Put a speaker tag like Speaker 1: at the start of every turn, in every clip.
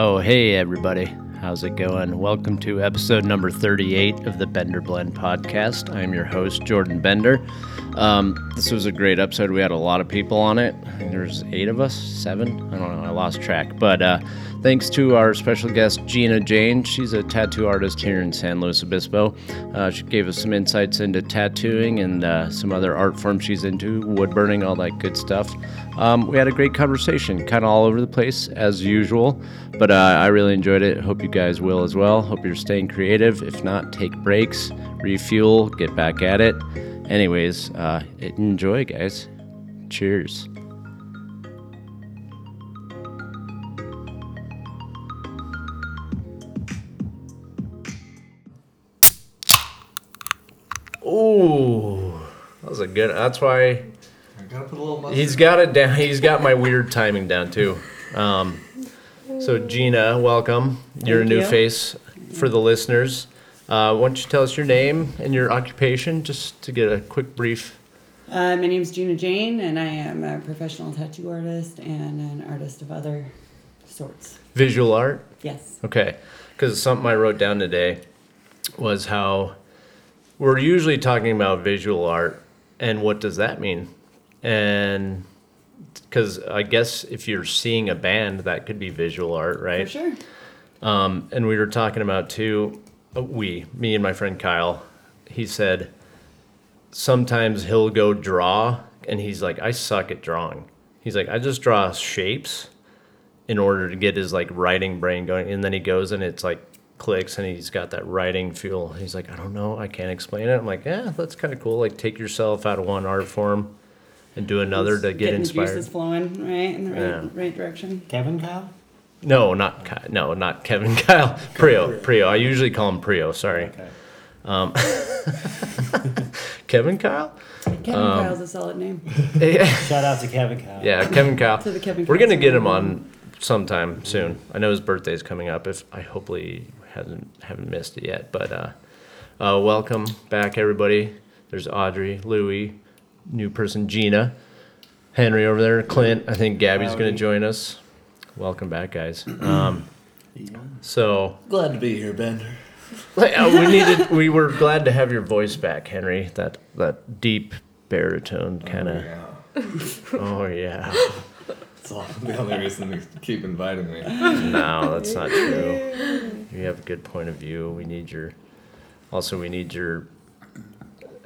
Speaker 1: Oh, hey, everybody. How's it going? Welcome to episode number 38 of the Bender Blend podcast. I'm your host, Jordan Bender. Um, this was a great episode. We had a lot of people on it. There's eight of us, seven? I don't know. I lost track. But uh, thanks to our special guest, Jeana Jane. She's a tattoo artist here in San Luis Obispo. Uh, she gave us some insights into tattooing and uh, some other art forms she's into, wood burning, all that good stuff. Um, we had a great conversation, kind of all over the place as usual, but uh, I really enjoyed it. Hope you guys will as well. Hope you're staying creative. If not, take breaks, refuel, get back at it. Anyways, uh, enjoy, guys. Cheers. Ooh, that was a good. That's why
Speaker 2: gotta put a little mustard.
Speaker 1: He's got it down. He's got my weird timing down too. Um, so Jeana, welcome. You're
Speaker 3: Thank
Speaker 1: a new
Speaker 3: you.
Speaker 1: face for the listeners. Uh, why don't you tell us your name and your occupation, just to get a quick brief?
Speaker 3: Uh, my is Jeana Jane, and I am a professional tattoo artist and an artist of other sorts.
Speaker 1: Visual art.
Speaker 3: Yes.
Speaker 1: Okay, because something I wrote down today was how we're usually talking about visual art, and what does that mean? And because I guess if you're seeing a band, that could be visual art, right?
Speaker 3: For sure.
Speaker 1: Um, and we were talking about too, uh, we, me and my friend Kyle, he said sometimes he'll go draw and he's like, I suck at drawing. He's like, I just draw shapes in order to get his like writing brain going. And then he goes and it's like clicks and he's got that writing feel. He's like, I don't know, I can't explain it. I'm like, yeah, that's kind of cool. Like take yourself out of one art form and do another to get
Speaker 3: Getting the
Speaker 1: inspired.
Speaker 3: juices flowing right in the right,
Speaker 1: Yeah.
Speaker 3: right direction.
Speaker 2: Kevin Kyle?
Speaker 1: No, not Ky- no, not Kevin Kyle. Prio, Prio. I usually call him Prio. Sorry,
Speaker 2: Okay.
Speaker 1: Kevin Kyle.
Speaker 3: Kevin
Speaker 1: Um,
Speaker 3: Kyle's a solid name.
Speaker 1: yeah,
Speaker 4: Shout out to Kevin Kyle.
Speaker 1: Yeah, Kevin Kyle.
Speaker 3: To the Kevin
Speaker 1: We're gonna
Speaker 3: Kyles
Speaker 1: get him on sometime soon. I know his birthday's coming up. If I hopefully hasn't haven't missed it yet, but uh, uh, welcome back, everybody. There's Audrey, Louie, new person Jeana, Henry over there, Clint. I think Gabby's gonna join us. Welcome back, guys. Um, so
Speaker 2: Glad to be here, Bender.
Speaker 1: Like, uh, we needed. We were glad to have your voice back, Henry. That that deep baritone kind of.
Speaker 2: Yeah.
Speaker 1: Oh yeah.
Speaker 2: It's all the only reason they keep inviting me.
Speaker 1: No, that's not true. You have a good point of view. We need your. Also, we need your.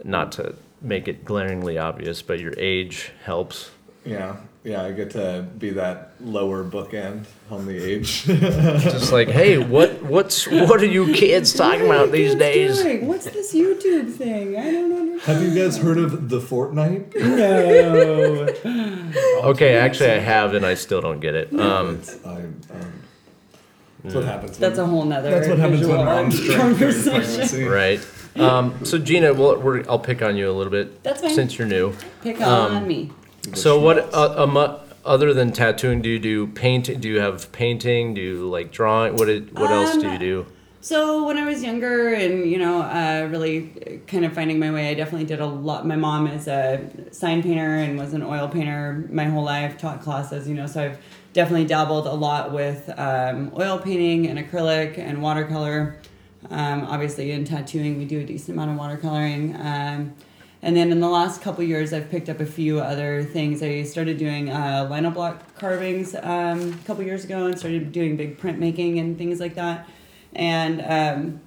Speaker 1: Not to make it glaringly obvious, but your age helps.
Speaker 2: Yeah, yeah, I get to be that lower bookend on the age.
Speaker 1: Just like, hey, what what's what are you kids talking about
Speaker 3: What are you
Speaker 1: these
Speaker 3: kids
Speaker 1: days?
Speaker 3: doing? What's this YouTube thing? I don't understand.
Speaker 2: Have you guys heard of the Fortnite?
Speaker 3: No.
Speaker 1: Okay, actually, I have, and I still don't get it. Um,
Speaker 2: It's- I, um, that's what happens.
Speaker 3: That's a
Speaker 2: when,
Speaker 3: whole nother
Speaker 2: That's what happens
Speaker 3: visual
Speaker 2: when
Speaker 3: art
Speaker 2: moms drink
Speaker 3: conversation.
Speaker 2: pregnancy.
Speaker 1: right. Um, so Jeana, we'll, we're, I'll pick on you a little bit
Speaker 3: That's fine.
Speaker 1: since you're new.
Speaker 3: Pick
Speaker 1: Um,
Speaker 3: on me.
Speaker 1: So what uh, um, other than tattooing do you do painting? Do you have painting? Do you like drawing? What did, what else do you
Speaker 3: Um,
Speaker 1: do?
Speaker 3: So when I was younger and you know uh, really kind of finding my way, I definitely did a lot. My mom is a sign painter and was an oil painter my whole life. Taught classes, you know, so I've definitely dabbled a lot with um, oil painting and acrylic and watercolor. Um, obviously, in tattooing, we do a decent amount of watercoloring. Um, and then in the last couple years, I've picked up a few other things. I started doing uh, lino block carvings um, a couple years ago and started doing big printmaking and things like that. And um,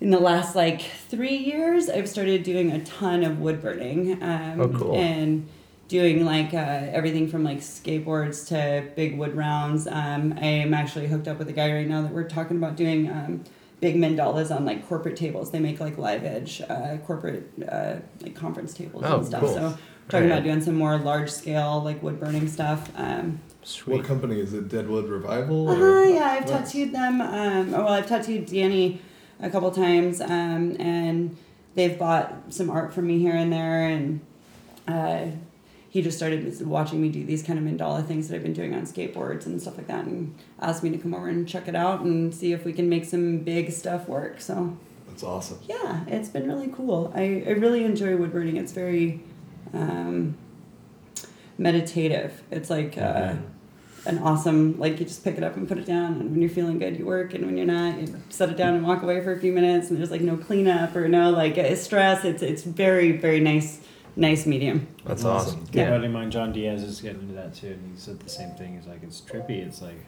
Speaker 3: in the last like three years, I've started doing a ton of wood burning. Um,
Speaker 1: Oh, cool.
Speaker 3: And doing like uh, everything from like skateboards to big wood rounds. Um, I am actually hooked up with a guy right now that we're talking about doing um, big mandalas on like corporate tables. They make like live edge uh, corporate uh, like conference tables
Speaker 1: Oh,
Speaker 3: and stuff.
Speaker 1: cool.
Speaker 3: So we're talking
Speaker 1: Right.
Speaker 3: about doing some more large scale like wood burning stuff. Um,
Speaker 1: Sweet.
Speaker 2: What company is it? Deadwood Revival?
Speaker 3: uh
Speaker 2: or-
Speaker 3: yeah, I've
Speaker 2: What?
Speaker 3: tattooed them. Um, or well, I've tattooed Danny a couple times, um, and they've bought some art from me here and there. And uh, he just started watching me do these kind of mandala things that I've been doing on skateboards and stuff like that, and asked me to come over and check it out and see if we can make some big stuff work. So
Speaker 2: That's awesome.
Speaker 3: yeah, it's been really cool. I, I really enjoy woodburning. It's very um, meditative. It's like uh, an awesome like you just pick it up and put it down and when you're feeling good you work and when you're not you set it down and walk away for a few minutes and there's like no cleanup or no like uh, stress it's it's very very nice nice medium
Speaker 1: That's
Speaker 2: Awesome.
Speaker 1: awesome.
Speaker 4: Yeah.
Speaker 3: Yeah.
Speaker 4: buddy of mine, John Diaz, is getting into that too, and he said the same thing. He's like, it's trippy. It's like,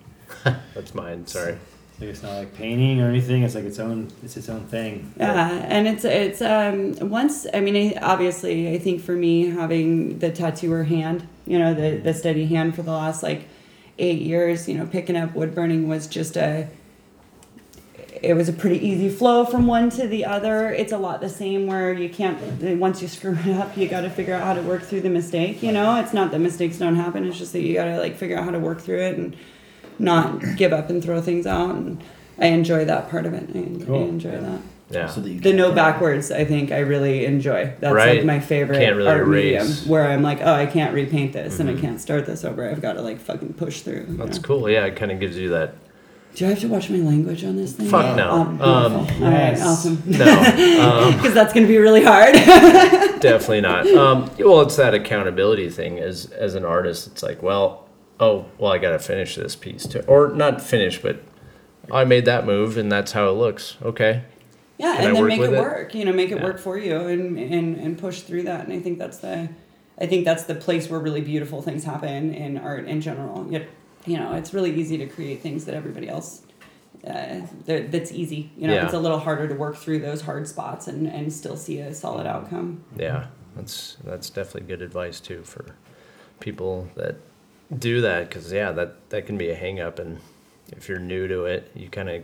Speaker 1: That's mine. Sorry.
Speaker 4: like it's not like painting or anything. It's like its own. It's its own thing.
Speaker 3: Yeah, and it's it's um once I mean I- obviously I think for me having the tattooer hand, you know the the steady hand for the last like eight years, you know picking up wood burning was just a it was a pretty easy flow from one to the other. It's a lot the same where you can't once you screw it up, you got to figure out how to work through the mistake. You know, it's not that mistakes don't happen. It's just that you got to like figure out how to work through it and not give up and throw things out. And I enjoy that part of it. I, I enjoy
Speaker 4: Yeah.
Speaker 3: that.
Speaker 1: Yeah.
Speaker 5: So that you
Speaker 3: The no backwards, I think I really enjoy. That's
Speaker 1: Right.
Speaker 3: like my favorite
Speaker 1: Can't really
Speaker 3: art medium. Where I'm like, oh, I can't repaint this and I
Speaker 1: Mhm.
Speaker 3: can't start this over. I've got to like fucking push through.
Speaker 1: That's
Speaker 3: know?
Speaker 1: cool. Yeah, it kind of gives you that.
Speaker 3: Do I have to watch my language on this thing?
Speaker 1: Fuck no.
Speaker 3: Oh,
Speaker 1: Um,
Speaker 3: beautiful. All right, awesome.
Speaker 1: No, um,
Speaker 3: Because that's gonna be really hard.
Speaker 1: definitely not. Um, well, it's that accountability thing. As as an artist, it's like, well, oh, well, I got to finish this piece too, or not finish, but I made that move, and that's how it looks. Okay.
Speaker 3: Yeah,
Speaker 1: Can I
Speaker 3: and then make
Speaker 1: with
Speaker 3: it,
Speaker 1: it?
Speaker 3: work. You know, make it
Speaker 1: Yeah.
Speaker 3: work for you and, and and push through that. And I think that's the, I think that's the place where really beautiful things happen in art in general. Yet, you know, it's really easy to create things that everybody else, uh, that, that's easy. You know,
Speaker 1: Yeah.
Speaker 3: it's a little harder to work through those hard spots and and still see a solid outcome.
Speaker 1: Yeah, that's that's definitely good advice too for people that do that because yeah, that that can be a hang up, and if you're new to it, you kind of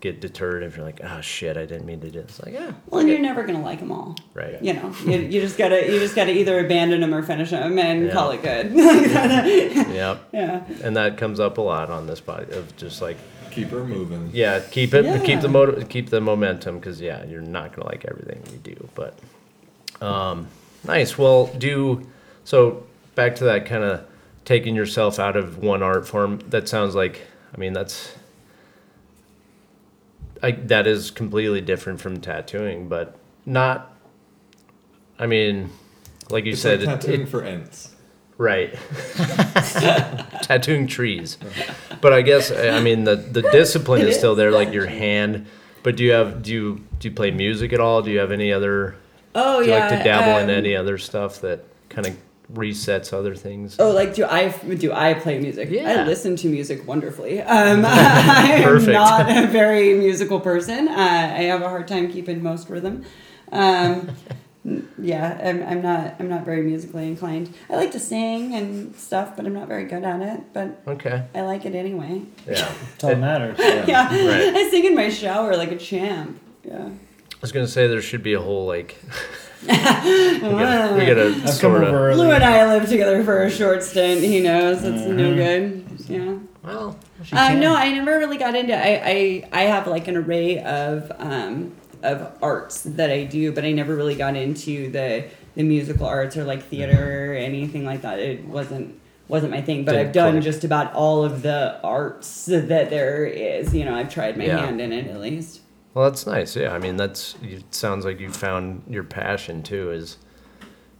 Speaker 1: get deterred if you're like, oh shit, I didn't mean to do this. Like, yeah,
Speaker 3: Well, and you're never gonna like them all.
Speaker 1: right.
Speaker 3: You know, you, you just gotta you just gotta either abandon them or finish them and
Speaker 1: Yeah.
Speaker 3: call it good.
Speaker 1: Yep.
Speaker 3: yeah.
Speaker 1: And that comes up a lot on this body of just like,
Speaker 2: Keep her moving.
Speaker 1: yeah, keep it, keep the motor, keep the momentum because yeah, you're not gonna like everything you do, but um, nice. Well, do so. Back to that kind of taking yourself out of one art form. That sounds like, I mean, that's. I, that is completely different from tattooing, but not. I mean, like you
Speaker 2: It's
Speaker 1: said,
Speaker 2: like tattooing
Speaker 1: it,
Speaker 2: for ants.
Speaker 1: Right. Tattooing trees. But I guess I mean the the discipline is still there, like your hand. But do you have do you do you play music at all? Do you have any other
Speaker 3: Oh
Speaker 1: do you
Speaker 3: yeah.
Speaker 1: like to dabble in
Speaker 3: um,
Speaker 1: any other stuff that kind of resets other things?
Speaker 3: Oh, like do I do I play music?
Speaker 1: Yeah.
Speaker 3: I listen to music wonderfully. Um, I am not a very musical person. Uh, I have a hard time keeping most rhythm. Um, yeah, I'm, I'm not I'm not very musically inclined. I like to sing and stuff, but I'm not very good at it. But
Speaker 1: Okay.
Speaker 3: I like it anyway.
Speaker 1: Yeah.
Speaker 4: That's all that matters.
Speaker 3: Yeah,
Speaker 1: Right.
Speaker 3: I sing in my shower like a champ. Yeah.
Speaker 1: I was gonna say there should be a whole like we gotta, we gotta sort of
Speaker 3: Lou and I lived together for a short stint. He knows it's no good. Yeah.
Speaker 1: well
Speaker 4: She
Speaker 3: Uh,
Speaker 4: can.
Speaker 3: no, I never really got into. I, I I have like an array of um, of arts that I do, but I never really got into the the musical arts or like theater or anything like that. It wasn't wasn't my thing. But
Speaker 1: Didn't
Speaker 3: I've done
Speaker 1: click.
Speaker 3: just about all of the arts that there is. You know, I've tried my
Speaker 1: Yeah.
Speaker 3: hand in it at least.
Speaker 1: Well, that's nice. Yeah, I mean, that's it sounds like you found your passion too. Is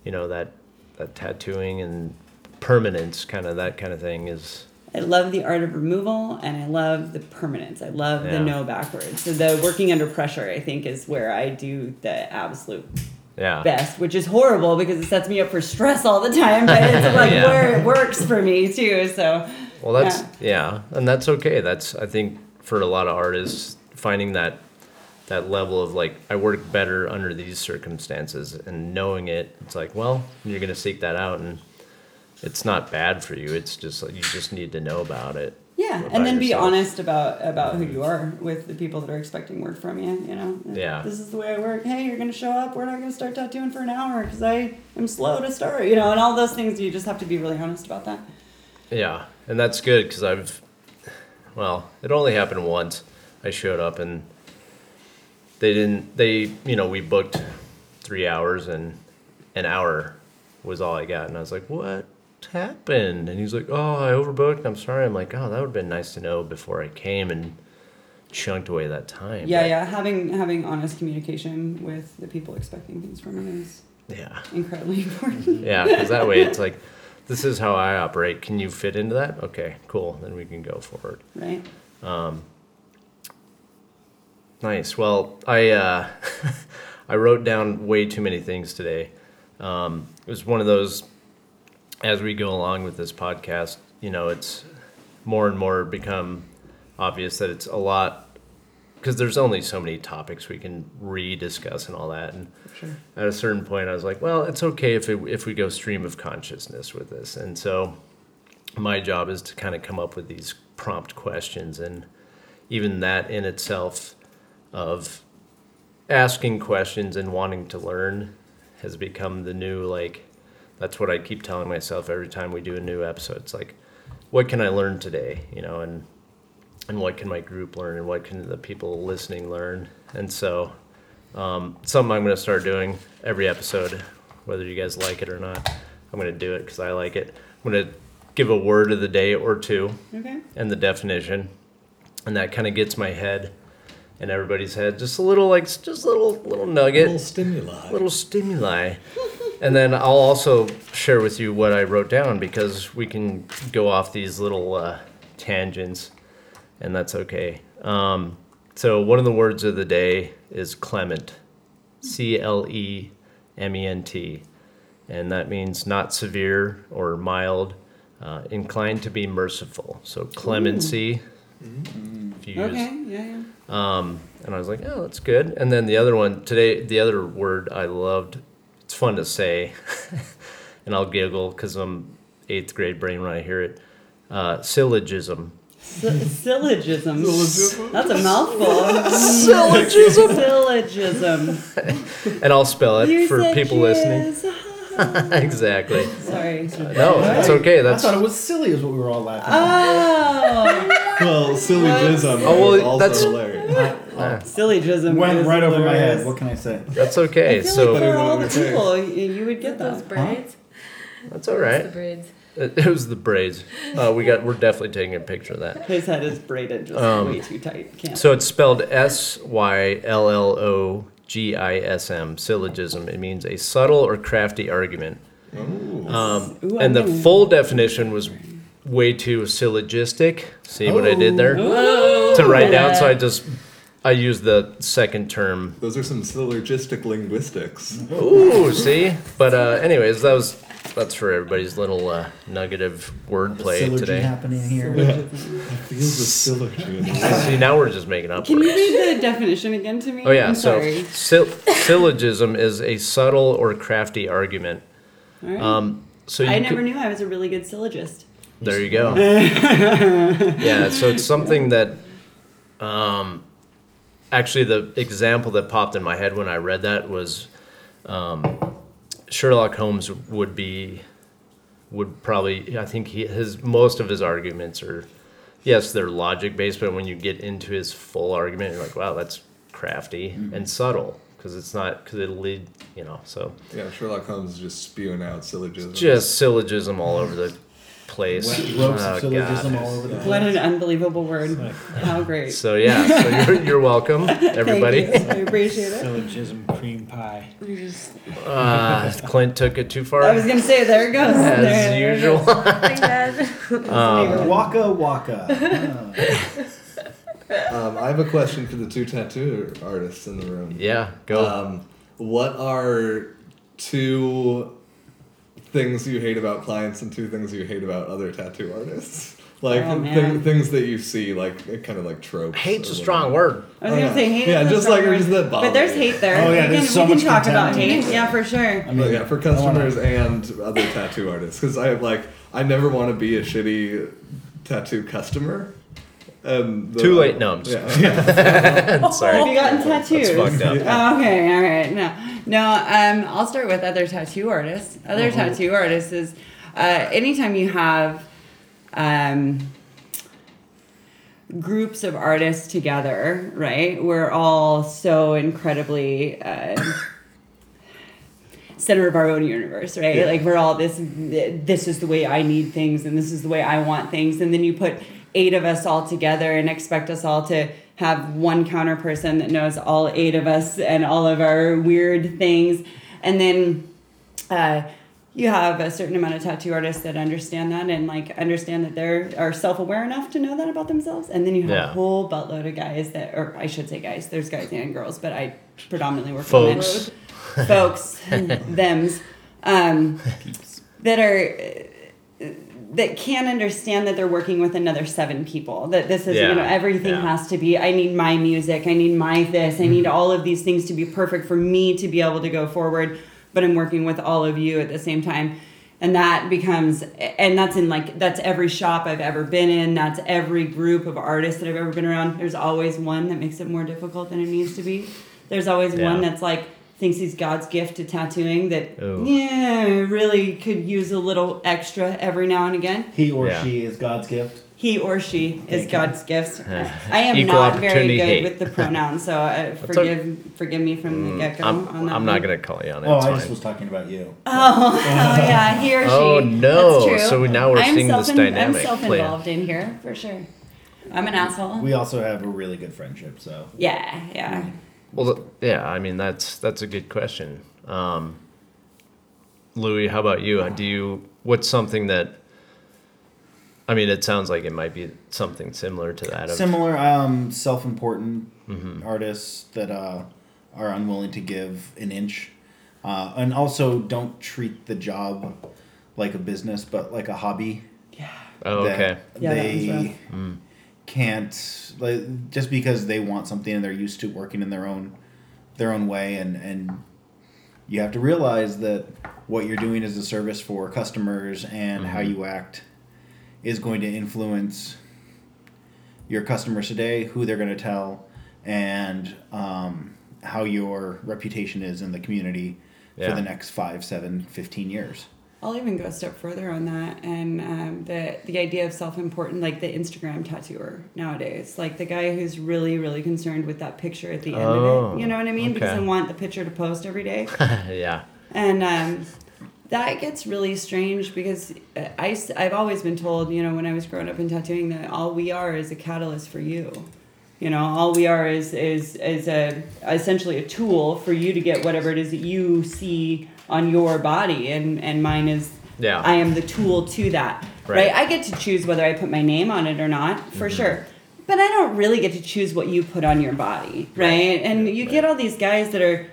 Speaker 1: you know that that tattooing and permanence, kind of that kind of thing is.
Speaker 3: I love the art of removal and I love the permanence. I love
Speaker 1: Yeah.
Speaker 3: the no backwards. So the working under pressure, I think, is where I do the absolute
Speaker 1: Yeah.
Speaker 3: best, which is horrible because it sets me up for stress all the time. But it's like
Speaker 1: Yeah.
Speaker 3: where it works for me too. So
Speaker 1: Well, that's yeah. and that's okay. That's I think for a lot of artists finding that that level of like I work better under these circumstances and knowing it. It's like well, you're gonna seek that out and it's not bad for you. It's just like you just need to know about it.
Speaker 3: yeah,
Speaker 1: about
Speaker 3: and then be honest about about who mm-hmm. you are with the people that are expecting work from you. You know,
Speaker 1: Yeah.
Speaker 3: This is the way I work. Hey, you're gonna show up. We're not gonna start tattooing for an hour because I am slow to start. You know, and all those things. You just have to be really honest about that.
Speaker 1: Yeah, and that's good because I've, well, it only happened once. I showed up and they didn't. They, you know, we booked three hours and an hour was all I got, and I was like, "What happened?" And he's like, "Oh, I overbooked. I'm sorry." I'm like, "Oh, that would have been nice to know before I came and chunked away that time."
Speaker 3: Yeah,
Speaker 1: But,
Speaker 3: yeah. Having having honest communication with the people expecting things from you is
Speaker 1: yeah,
Speaker 3: incredibly important.
Speaker 1: yeah. Because that way, it's like this is how I operate. Can you fit into that? Okay, cool. Then we can go forward.
Speaker 3: Right.
Speaker 1: Um, Nice. Well, I uh, I wrote down way too many things today. Um, it was one of those. As we go along with this podcast, you know, it's more and more become obvious that it's a lot because there's only so many topics we can rediscuss and all that. And
Speaker 3: Sure.
Speaker 1: at a certain point, I was like, well, it's okay if it, if we go stream of consciousness with this. And so, my job is to kind of come up with these prompt questions, and even that in itself, of asking questions and wanting to learn, has become the new like. That's what I keep telling myself every time we do a new episode. It's like, what can I learn today? You know, and and what can my group learn, and what can the people listening learn? And so, um, something I'm going to start doing every episode, whether you guys like it or not. I'm going to do it because I like it. I'm going to give a word of the day or two
Speaker 3: Okay.
Speaker 1: and the definition, and that kind of gets my head and everybody's head just a little like just a little little nugget,
Speaker 2: Little stimuli.
Speaker 1: little stimuli. And then I'll also share with you what I wrote down because we can go off these little uh, tangents, and that's okay. Um, so one of the words of the day is clement, C L E M E N T, and that means not severe or mild, uh, inclined to be merciful. So clemency. If you use
Speaker 3: Okay. Yeah. Yeah.
Speaker 1: um, and I was like, oh, that's good. And then the other one today, the other word I loved, it's fun to say, and I'll giggle because I'm eighth grade brain when I hear it. Uh, syllogism.
Speaker 3: Sy- syllogism. That's a mouthful.
Speaker 1: Syllogism.
Speaker 3: Syllogism.
Speaker 1: And I'll spell it
Speaker 3: You
Speaker 1: for
Speaker 3: said
Speaker 1: people listening. exactly.
Speaker 3: Sorry.
Speaker 1: No, it's okay. That's
Speaker 5: I thought it was silly, is what we were all laughing.
Speaker 3: Oh,
Speaker 2: Well, syllogism
Speaker 1: Oh, well,
Speaker 2: is also
Speaker 1: that's-
Speaker 2: hilarious.
Speaker 3: syllogism.
Speaker 5: Went
Speaker 3: is
Speaker 5: right over my
Speaker 3: hilarious.
Speaker 5: head. What can I say?
Speaker 1: that's okay.
Speaker 3: I feel
Speaker 1: So
Speaker 3: like for all the people, you, you would get
Speaker 6: Those
Speaker 3: that.
Speaker 6: braids.
Speaker 1: that's all
Speaker 6: It's
Speaker 1: right.
Speaker 6: The braids.
Speaker 1: It, it was the braids. Uh, we got. We're definitely taking a picture of that.
Speaker 3: His head is braided just
Speaker 1: Um,
Speaker 3: way too tight. Can't.
Speaker 1: So it's spelled S Y L L O G I S M, syllogism. It means a subtle or crafty argument. Um,
Speaker 3: Ooh,
Speaker 1: and the
Speaker 3: I'm gonna-
Speaker 1: full definition was way too syllogistic. See what I did there?
Speaker 3: Oh,
Speaker 1: To write down, so I just I used the second term.
Speaker 2: Those are some syllogistic linguistics.
Speaker 1: Ooh, see. But uh, anyways, that was that's for everybody's little uh, nugget of wordplay
Speaker 5: Syllogy
Speaker 1: today.
Speaker 5: happening here.
Speaker 2: Feels the syllogy.
Speaker 1: See, now we're just making up
Speaker 3: Can you
Speaker 1: words.
Speaker 3: read the definition again to me?
Speaker 1: Oh yeah,
Speaker 3: I'm
Speaker 1: so
Speaker 3: sorry.
Speaker 1: syll- syllogism is a subtle or crafty argument.
Speaker 3: All right.
Speaker 1: Um, so you
Speaker 3: I
Speaker 1: could-
Speaker 3: never knew I was a really good syllogist.
Speaker 1: There you go. yeah, so it's something that, um, actually, the example that popped in my head when I read that was um, Sherlock Holmes would be, would probably, I think he, his most of his arguments are, yes, they're logic based, but when you get into his full argument, you're like, wow, that's crafty and subtle because it's not, because it'll lead, you know, so
Speaker 2: Yeah, Sherlock Holmes is just spewing out syllogisms.
Speaker 1: just syllogism all over the place.
Speaker 5: Ropes
Speaker 1: Oh,
Speaker 5: of syllogism
Speaker 1: God.
Speaker 5: all over the place.
Speaker 3: What an unbelievable word. How great.
Speaker 1: So yeah, so you're, you're welcome, everybody.
Speaker 3: Thank you. I appreciate it.
Speaker 4: Syllogism cream pie.
Speaker 1: Uh, Clint took it too far,
Speaker 3: I was gonna say there it goes. There-
Speaker 1: as
Speaker 3: there it
Speaker 1: usual.
Speaker 3: goes.
Speaker 6: Thank
Speaker 1: Um,
Speaker 5: Waka waka.
Speaker 2: Um, I have a question for the two tattoo artists in the room.
Speaker 1: yeah, go.
Speaker 2: Um, what are two things you hate about clients and two things you hate about other tattoo artists? Like
Speaker 3: Oh,
Speaker 2: thi-
Speaker 3: man.
Speaker 2: things that you see, like kind of like tropes.
Speaker 1: Hate's a strong word.
Speaker 3: I was
Speaker 2: Oh,
Speaker 3: gonna
Speaker 2: yeah.
Speaker 3: say hate.
Speaker 2: Yeah,
Speaker 3: is
Speaker 2: just
Speaker 3: strong
Speaker 2: like
Speaker 3: word,
Speaker 2: there's that
Speaker 3: But there's hate there.
Speaker 5: Oh, yeah,
Speaker 3: we
Speaker 5: there's
Speaker 3: can,
Speaker 5: so
Speaker 3: we can talk about
Speaker 5: contempt.
Speaker 3: hate. Yeah, for sure.
Speaker 5: I
Speaker 2: But yeah, for customers and other tattoo artists, because I have like I never want to be a shitty tattoo customer. And the-
Speaker 1: Too late, no, I'm just-
Speaker 2: Yeah.
Speaker 1: Sorry,
Speaker 3: Have you gotten tattoos?
Speaker 1: that's fucked up.
Speaker 3: Oh, okay, all right. No, no. Um, I'll start with other tattoo artists. Other
Speaker 2: Uh-huh.
Speaker 3: tattoo artists is uh, anytime you have um, groups of artists together, right? We're all so incredibly. Uh, center of our own universe right
Speaker 2: Yeah.
Speaker 3: like we're all this this is the way i need things and this is the way i want things and then you put eight of us all together and expect us all to have one counter person that knows all eight of us and all of our weird things. And then uh, you have a certain amount of tattoo artists that understand that and like understand that they're are self-aware enough to know that about themselves. And then you have
Speaker 1: Yeah.
Speaker 3: a whole buttload of guys that or i should say guys there's guys and girls but i predominantly work
Speaker 1: Folks.
Speaker 3: with men. Folks. Thems. Um, that are that can't understand that they're working with another seven people that this is you know everything
Speaker 1: yeah.
Speaker 3: has to be i need my music i need my this i need mm-hmm. all of these things to be perfect for me to be able to go forward but i'm working with all of you at the same time and that becomes and that's in like that's every shop i've ever been in that's every group of artists that i've ever been around there's always one that makes it more difficult than it needs to be there's always
Speaker 1: Yeah.
Speaker 3: one that's like thinks he's god's gift to tattooing that
Speaker 1: Ooh.
Speaker 3: yeah really could use a little extra every now and again
Speaker 5: He or
Speaker 1: Yeah.
Speaker 5: she is God's gift.
Speaker 3: he or she is
Speaker 5: Thank you.
Speaker 3: God's gift. I am
Speaker 1: Equal
Speaker 3: not very good
Speaker 1: hate.
Speaker 3: with the pronouns, so uh, forgive forgive me from the get go.
Speaker 1: Mm, I'm,
Speaker 3: on that
Speaker 1: I'm not gonna call you on it.
Speaker 5: Oh,
Speaker 1: it's
Speaker 5: I just was talking about you.
Speaker 3: Oh, oh yeah, he or she.
Speaker 1: Oh, no.
Speaker 3: That's true.
Speaker 1: So now we're
Speaker 3: I'm
Speaker 1: seeing this
Speaker 3: self-
Speaker 1: dynamic
Speaker 3: I'm self-involved in here for sure. I'm an asshole.
Speaker 5: We also have a really good friendship, so
Speaker 3: yeah, yeah.
Speaker 1: Well, th- yeah. I mean, that's that's a good question. Um, Louis, how about you? Do you what's something that? I mean, it sounds like it might be something similar to that. Of,
Speaker 5: similar um, self-important
Speaker 1: Mm-hmm.
Speaker 5: artists that uh, are unwilling to give an inch, uh, and also don't treat the job like a business but like a hobby. Yeah.
Speaker 1: Oh,
Speaker 5: that
Speaker 1: okay.
Speaker 3: Yeah,
Speaker 5: they
Speaker 3: one's rough.
Speaker 5: Can't like just because they want something and they're used to working in their own their own way and and you have to realize that what you're doing as a service for customers and how
Speaker 1: Mm-hmm.
Speaker 5: you act is going to influence your customers today who they're going to tell and um, how your reputation is in the community
Speaker 1: Yeah.
Speaker 5: for the next five seven 15 years
Speaker 3: I'll even go a step further on that, and um, the the idea of self-important, like the Instagram tattooer nowadays, like the guy who's really, really concerned with that picture at the end of
Speaker 1: Oh,
Speaker 3: it. You know what I mean? Because I want the picture to post every day.
Speaker 1: yeah.
Speaker 3: And um, that gets really strange because I I, have always been told, you know, when I was growing up in tattooing, that all we are is a catalyst for you. You know, all we are is is is a essentially a tool for you to get whatever it is that you see on your body, and and mine is
Speaker 1: Yeah.
Speaker 3: I am the tool to that.
Speaker 1: Right.
Speaker 3: Right. I get to choose whether I put my name on it or not, for
Speaker 1: Mm-hmm.
Speaker 3: sure. But I don't really get to choose what you put on your body, right? And you get all these guys that are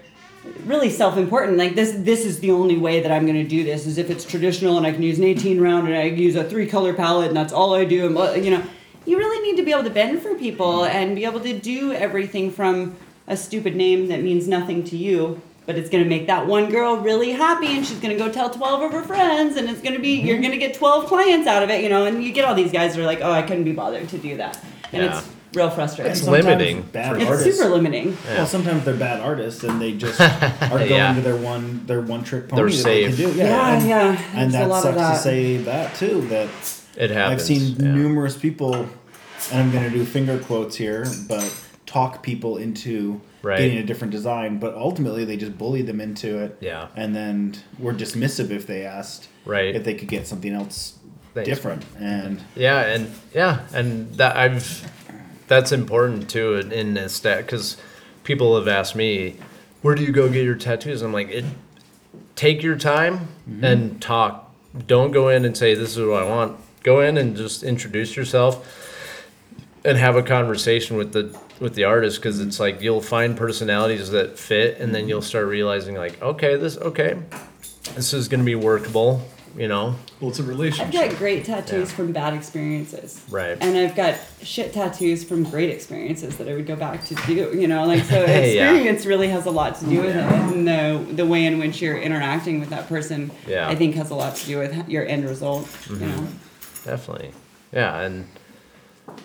Speaker 3: really self-important like this this is the only way that i'm going to do this is if it's traditional and i can use an 18 round and i use a three color palette and that's all i do and you know you really need to be able to bend for people and be able to do everything from a stupid name that means nothing to you but it's going to make that one girl really happy and she's going to go tell 12 of her friends and it's going to be mm-hmm. you're going to get 12 clients out of it you know and you get all these guys that are like oh i couldn't be bothered to do that and
Speaker 1: Yeah.
Speaker 3: it's real frustrating
Speaker 1: It's limiting
Speaker 5: bad
Speaker 1: for
Speaker 3: it's
Speaker 5: artists
Speaker 3: super limiting
Speaker 1: Yeah.
Speaker 5: Well, sometimes they're bad artists and they just are going
Speaker 1: Yeah.
Speaker 5: to their one their one trick pony
Speaker 1: They're
Speaker 5: that they can
Speaker 1: safe.
Speaker 5: do.
Speaker 3: Yeah,
Speaker 5: and,
Speaker 3: yeah,
Speaker 5: And
Speaker 3: there's a
Speaker 5: that
Speaker 3: lot of
Speaker 5: sucks
Speaker 3: that.
Speaker 5: to say that too. That
Speaker 1: It happens.
Speaker 5: I've seen
Speaker 1: yeah.
Speaker 5: numerous people, and I'm going to do finger quotes here, but talk people into
Speaker 1: Right.
Speaker 5: getting a different design, but ultimately they just bullied them into it.
Speaker 1: Yeah.
Speaker 5: And then were dismissive if they asked
Speaker 1: Right.
Speaker 5: if they could get something else
Speaker 1: Thanks.
Speaker 5: different. And
Speaker 1: Yeah, and yeah, and that I've that's important too in, this stat because people have asked me, where do you go get your tattoos? I'm like, it, take your time mm-hmm. and talk. Don't go in and say this is what I want. Go in and just introduce yourself and have a conversation with the with the artist because it's like you'll find personalities that fit and then you'll mm-hmm. start realizing like okay this okay this is going to be workable you know
Speaker 2: Well, it's a
Speaker 3: I've
Speaker 2: relationship.
Speaker 3: got great tattoos
Speaker 1: Yeah.
Speaker 3: from bad experiences.
Speaker 1: Right.
Speaker 3: And I've got shit tattoos from great experiences that I would go back to do, you know, like so
Speaker 1: Yeah.
Speaker 3: experience really has a lot to do with it. And the the way in which you're interacting with that person
Speaker 1: Yeah.
Speaker 3: I think has a lot to do with your end result. You mm-hmm. know.
Speaker 1: definitely yeah and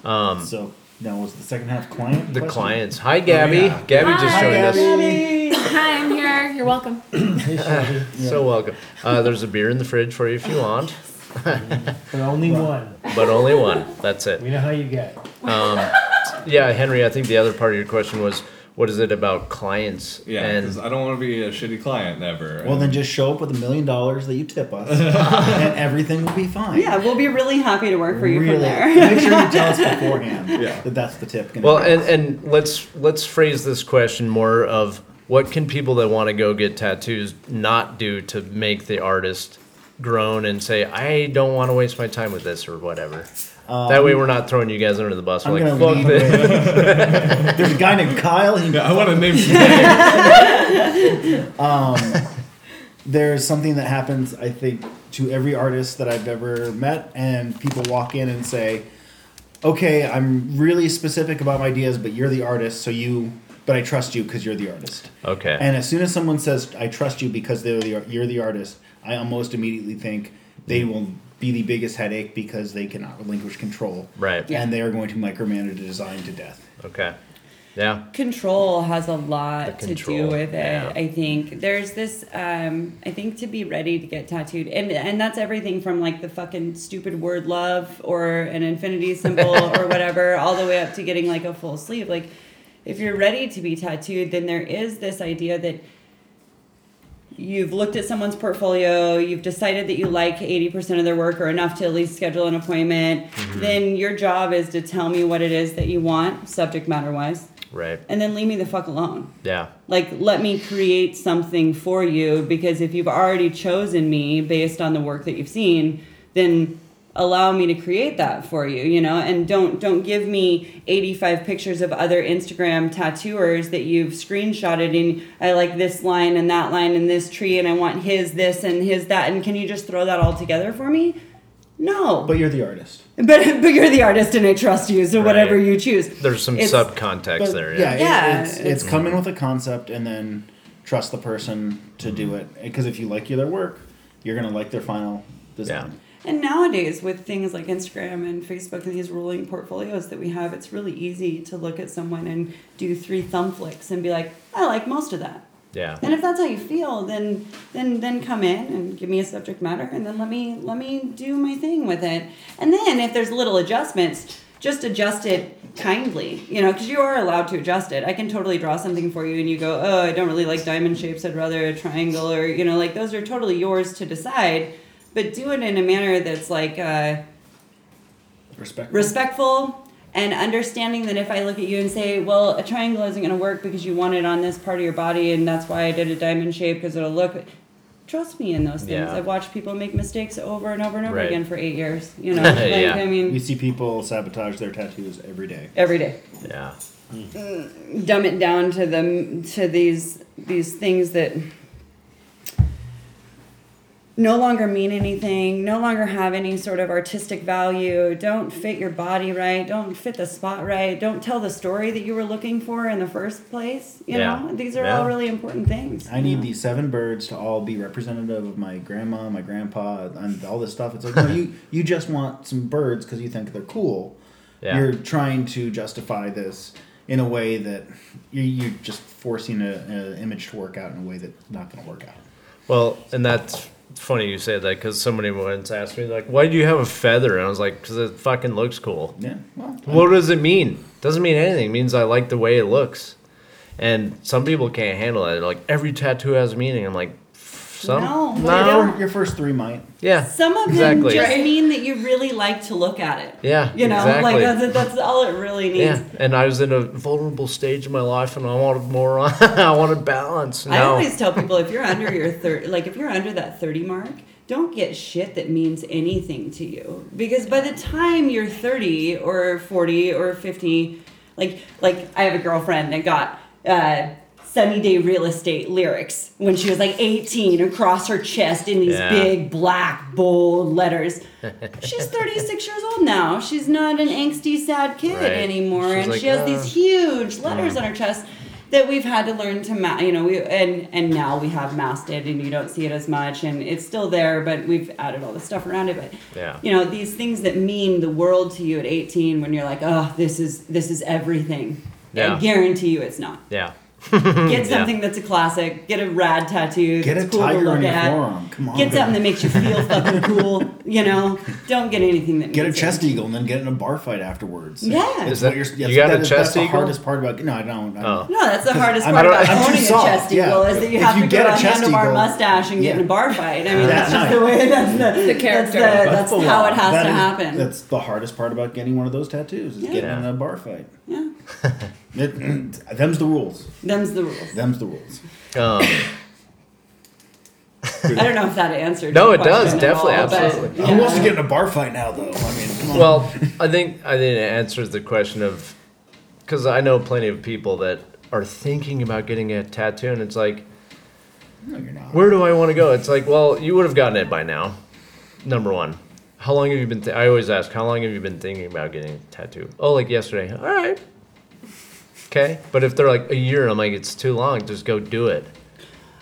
Speaker 1: um,
Speaker 5: so now was the second half client?
Speaker 1: The
Speaker 5: question?
Speaker 1: clients. Hi, Gabby.
Speaker 5: yeah.
Speaker 1: Gabby just
Speaker 6: Hi,
Speaker 1: joined us.
Speaker 5: Gabby.
Speaker 6: Hi, I'm here. You're welcome.
Speaker 5: Hey, Shelby.
Speaker 1: So welcome. Uh, there's a beer in the fridge for you if you want,
Speaker 4: But only one.
Speaker 1: but only one. That's it.
Speaker 4: We know how you get.
Speaker 1: Yeah, Henry. I think the other part of your question was, what is it about clients?
Speaker 2: Yeah,
Speaker 1: and
Speaker 2: I don't want to be a shitty client ever.
Speaker 5: Well, then just show up with a million dollars that you tip us, and everything will be fine.
Speaker 3: Yeah, we'll be really happy to work for you
Speaker 5: really.
Speaker 3: from there.
Speaker 5: Make sure you tell us beforehand
Speaker 2: Yeah.
Speaker 5: that that's the tip. gonna
Speaker 1: well,
Speaker 5: be.
Speaker 1: and and let's let's phrase this question more of what can people that want to go get tattoos not do to make the artist groan and say, I don't want to waste my time with this or whatever.
Speaker 5: Um,
Speaker 1: that way, we're not throwing you guys under the bus. We're like,
Speaker 5: gonna
Speaker 1: fuck this.
Speaker 5: There's a guy named Kyle. He,
Speaker 2: Yeah, I want to name some names.
Speaker 5: um, there's something that happens, I think, to every artist that I've ever met, and people walk in and say, "Okay, I'm really specific about my ideas, but you're the artist, so you, but I trust you because you're the artist."
Speaker 1: Okay.
Speaker 5: And as soon as someone says, "I trust you because they're the you're the artist," I almost immediately think they will be the biggest headache because they cannot relinquish control,
Speaker 1: Right.
Speaker 3: Yeah.
Speaker 5: and they are going to micromanage the design to death.
Speaker 1: Okay. Yeah.
Speaker 3: control has a lot to do with it
Speaker 1: yeah.
Speaker 3: i think there's this um i think to be ready to get tattooed and and that's everything from like the fucking stupid word love or an infinity symbol or whatever all the way up to getting like a full sleeve like if you're ready to be tattooed then there is this idea that you've looked at someone's portfolio, you've decided that you like 80% of their work or enough to at least schedule an appointment,
Speaker 1: Mm-hmm.
Speaker 3: then your job is to tell me what it is that you want, subject matter wise,
Speaker 1: Right.
Speaker 3: and then leave me the fuck alone.
Speaker 1: Yeah.
Speaker 3: Like, let me create something for you because if you've already chosen me based on the work that you've seen, then allow me to create that for you you know and don't don't give me 85 pictures of other instagram tattooers that you've screenshotted and i like this line and that line and this tree and i want his this and his that and can you just throw that all together for me no
Speaker 5: But you're the artist.
Speaker 3: but but you're the artist and i trust you so whatever you choose
Speaker 1: There's some sub
Speaker 5: context
Speaker 1: there.
Speaker 5: yeah,
Speaker 1: Yeah.
Speaker 5: it-
Speaker 3: Yeah,
Speaker 5: it's,
Speaker 3: it's-
Speaker 5: it's come in with a concept and then trust the person to do mm-hmm. it. Because if you like their work, you're gonna like their final design.
Speaker 3: And nowadays, with things like Instagram and Facebook and these rolling portfolios that we have, it's really easy to look at someone and do three thumb flicks and be like, I like most of that.
Speaker 1: Yeah.
Speaker 3: And if that's how you feel, then then then come in and give me a subject matter, and then let me let me do my thing with it. And then if there's little adjustments, just adjust it kindly, you know, because you are allowed to adjust it. I can totally draw something for you, and you go, oh, I don't really like diamond shapes. I'd rather a triangle, or you know, like those are totally yours to decide. But do it in a manner that's like. Uh,
Speaker 5: Respect.
Speaker 3: respectful and understanding that if I look at you and say, well, a triangle isn't going to work because you want it on this part of your body, and that's why I did a diamond shape because it'll look. Trust me in those things.
Speaker 1: Yeah.
Speaker 3: I've watched people make mistakes over and over and over
Speaker 1: Right.
Speaker 3: again for eight years. You know, like,
Speaker 1: Yeah.
Speaker 3: I
Speaker 5: We
Speaker 3: mean,
Speaker 5: see people sabotage their tattoos every day.
Speaker 3: every day.
Speaker 1: Yeah.
Speaker 3: Dumb it down to them to these these things that no longer mean anything, no longer have any sort of artistic value, don't fit your body right, don't fit the spot right, don't tell the story that you were looking for in the first place. You
Speaker 1: Yeah.
Speaker 3: know, these are
Speaker 1: Yeah.
Speaker 3: all really important things.
Speaker 5: I need
Speaker 3: know?
Speaker 5: these seven birds to all be representative of my grandma, my grandpa, and all this stuff. It's like no, you you just want some birds because you think they're cool.
Speaker 1: Yeah.
Speaker 5: You're trying to justify this in a way that you're just forcing an image to work out in a way that's not going to work out.
Speaker 1: Well, and that's funny you say that because somebody once asked me like, "Why do you have a feather?" And I was like, "Because it fucking looks cool."
Speaker 5: Yeah. Well,
Speaker 1: What does it mean? Doesn't mean anything. It means I like the way it looks. And some people can't handle it. They're like every tattoo has meaning. I'm like, some
Speaker 3: No,
Speaker 1: no,
Speaker 3: well,
Speaker 5: your, your first three might.
Speaker 1: yeah,
Speaker 3: Some of
Speaker 1: exactly.
Speaker 3: them just mean that you really like to look at it.
Speaker 1: yeah,
Speaker 3: You know,
Speaker 1: exactly.
Speaker 3: like that's, that's all it really needs.
Speaker 1: yeah, and I was in a vulnerable stage of my life, and I wanted more. I wanted balance. No,
Speaker 3: I always tell people if you're under your third, like if you're under that thirty mark, don't get shit that means anything to you because by the time you're thirty or forty or fifty, like like I have a girlfriend that got. Uh, Sunny Day Real Estate lyrics when she was like 18 across her chest in these
Speaker 1: Yeah.
Speaker 3: big black bold letters. She's 36 years old now. She's not an angsty sad kid
Speaker 1: Right.
Speaker 3: anymore
Speaker 1: She's
Speaker 3: and
Speaker 1: like,
Speaker 3: she has these huge letters mm. on her chest that we've had to learn to ma- you know we and and now we have masked it and you don't see it as much and it's still there but we've added all the stuff around it but
Speaker 1: Yeah.
Speaker 3: you know these things that mean the world to you at 18 when you're like oh this is this is everything
Speaker 1: Yeah.
Speaker 3: I guarantee you it's not
Speaker 1: yeah,
Speaker 3: get something that's a classic get a rad tattoo
Speaker 5: Get a
Speaker 3: that's cool to
Speaker 5: tiger
Speaker 3: look
Speaker 5: on your
Speaker 3: at
Speaker 5: forearm. Come on.
Speaker 3: get something that makes you feel fucking cool you know don't get anything that
Speaker 5: Get a chest
Speaker 3: it.
Speaker 5: eagle and then get in a bar fight afterwards.
Speaker 3: Yeah.
Speaker 5: That's
Speaker 1: Is that-
Speaker 5: what you're-
Speaker 1: you got a
Speaker 5: that is-
Speaker 1: chest
Speaker 5: that's the hardest part about. No, I don't. I
Speaker 1: Oh.
Speaker 5: don't.
Speaker 3: No, that's the hardest part about
Speaker 5: I'm too
Speaker 3: owning a
Speaker 5: soft,
Speaker 3: chest
Speaker 5: yeah.
Speaker 3: eagle is that you
Speaker 5: If
Speaker 3: have
Speaker 5: you
Speaker 3: to
Speaker 5: get
Speaker 3: grow
Speaker 5: a
Speaker 3: a
Speaker 5: chest
Speaker 3: handlebar
Speaker 5: eagle-
Speaker 3: mustache and get in a bar fight. I mean,
Speaker 5: That's
Speaker 3: that's, just the way. That's the,
Speaker 6: The character.
Speaker 3: That's, the, that's
Speaker 5: the
Speaker 3: how it has to happen.
Speaker 5: That's the hardest part about getting one of those tattoos is getting in a bar fight.
Speaker 3: yeah,
Speaker 5: It, them's the rules.
Speaker 3: them's the rules.
Speaker 5: Them's the rules.
Speaker 1: um,
Speaker 3: I don't know if that answered.
Speaker 1: No,
Speaker 3: your
Speaker 1: it does, definitely,
Speaker 3: all, but,
Speaker 1: absolutely.
Speaker 5: Who wants to get in a bar fight now, though? I mean, come on.
Speaker 1: Well, I think I think it answers the question of because I know plenty of people that are thinking about getting a tattoo, and it's like,
Speaker 5: no, you're not.
Speaker 1: where do I want to go? It's like, well, you would have gotten it by now. Number one, how long have you been? Th- I always ask, how long have you been thinking about getting a tattoo? Oh, like yesterday. All right. Okay, but if they're like a year, I'm like, it's too long. Just go do it.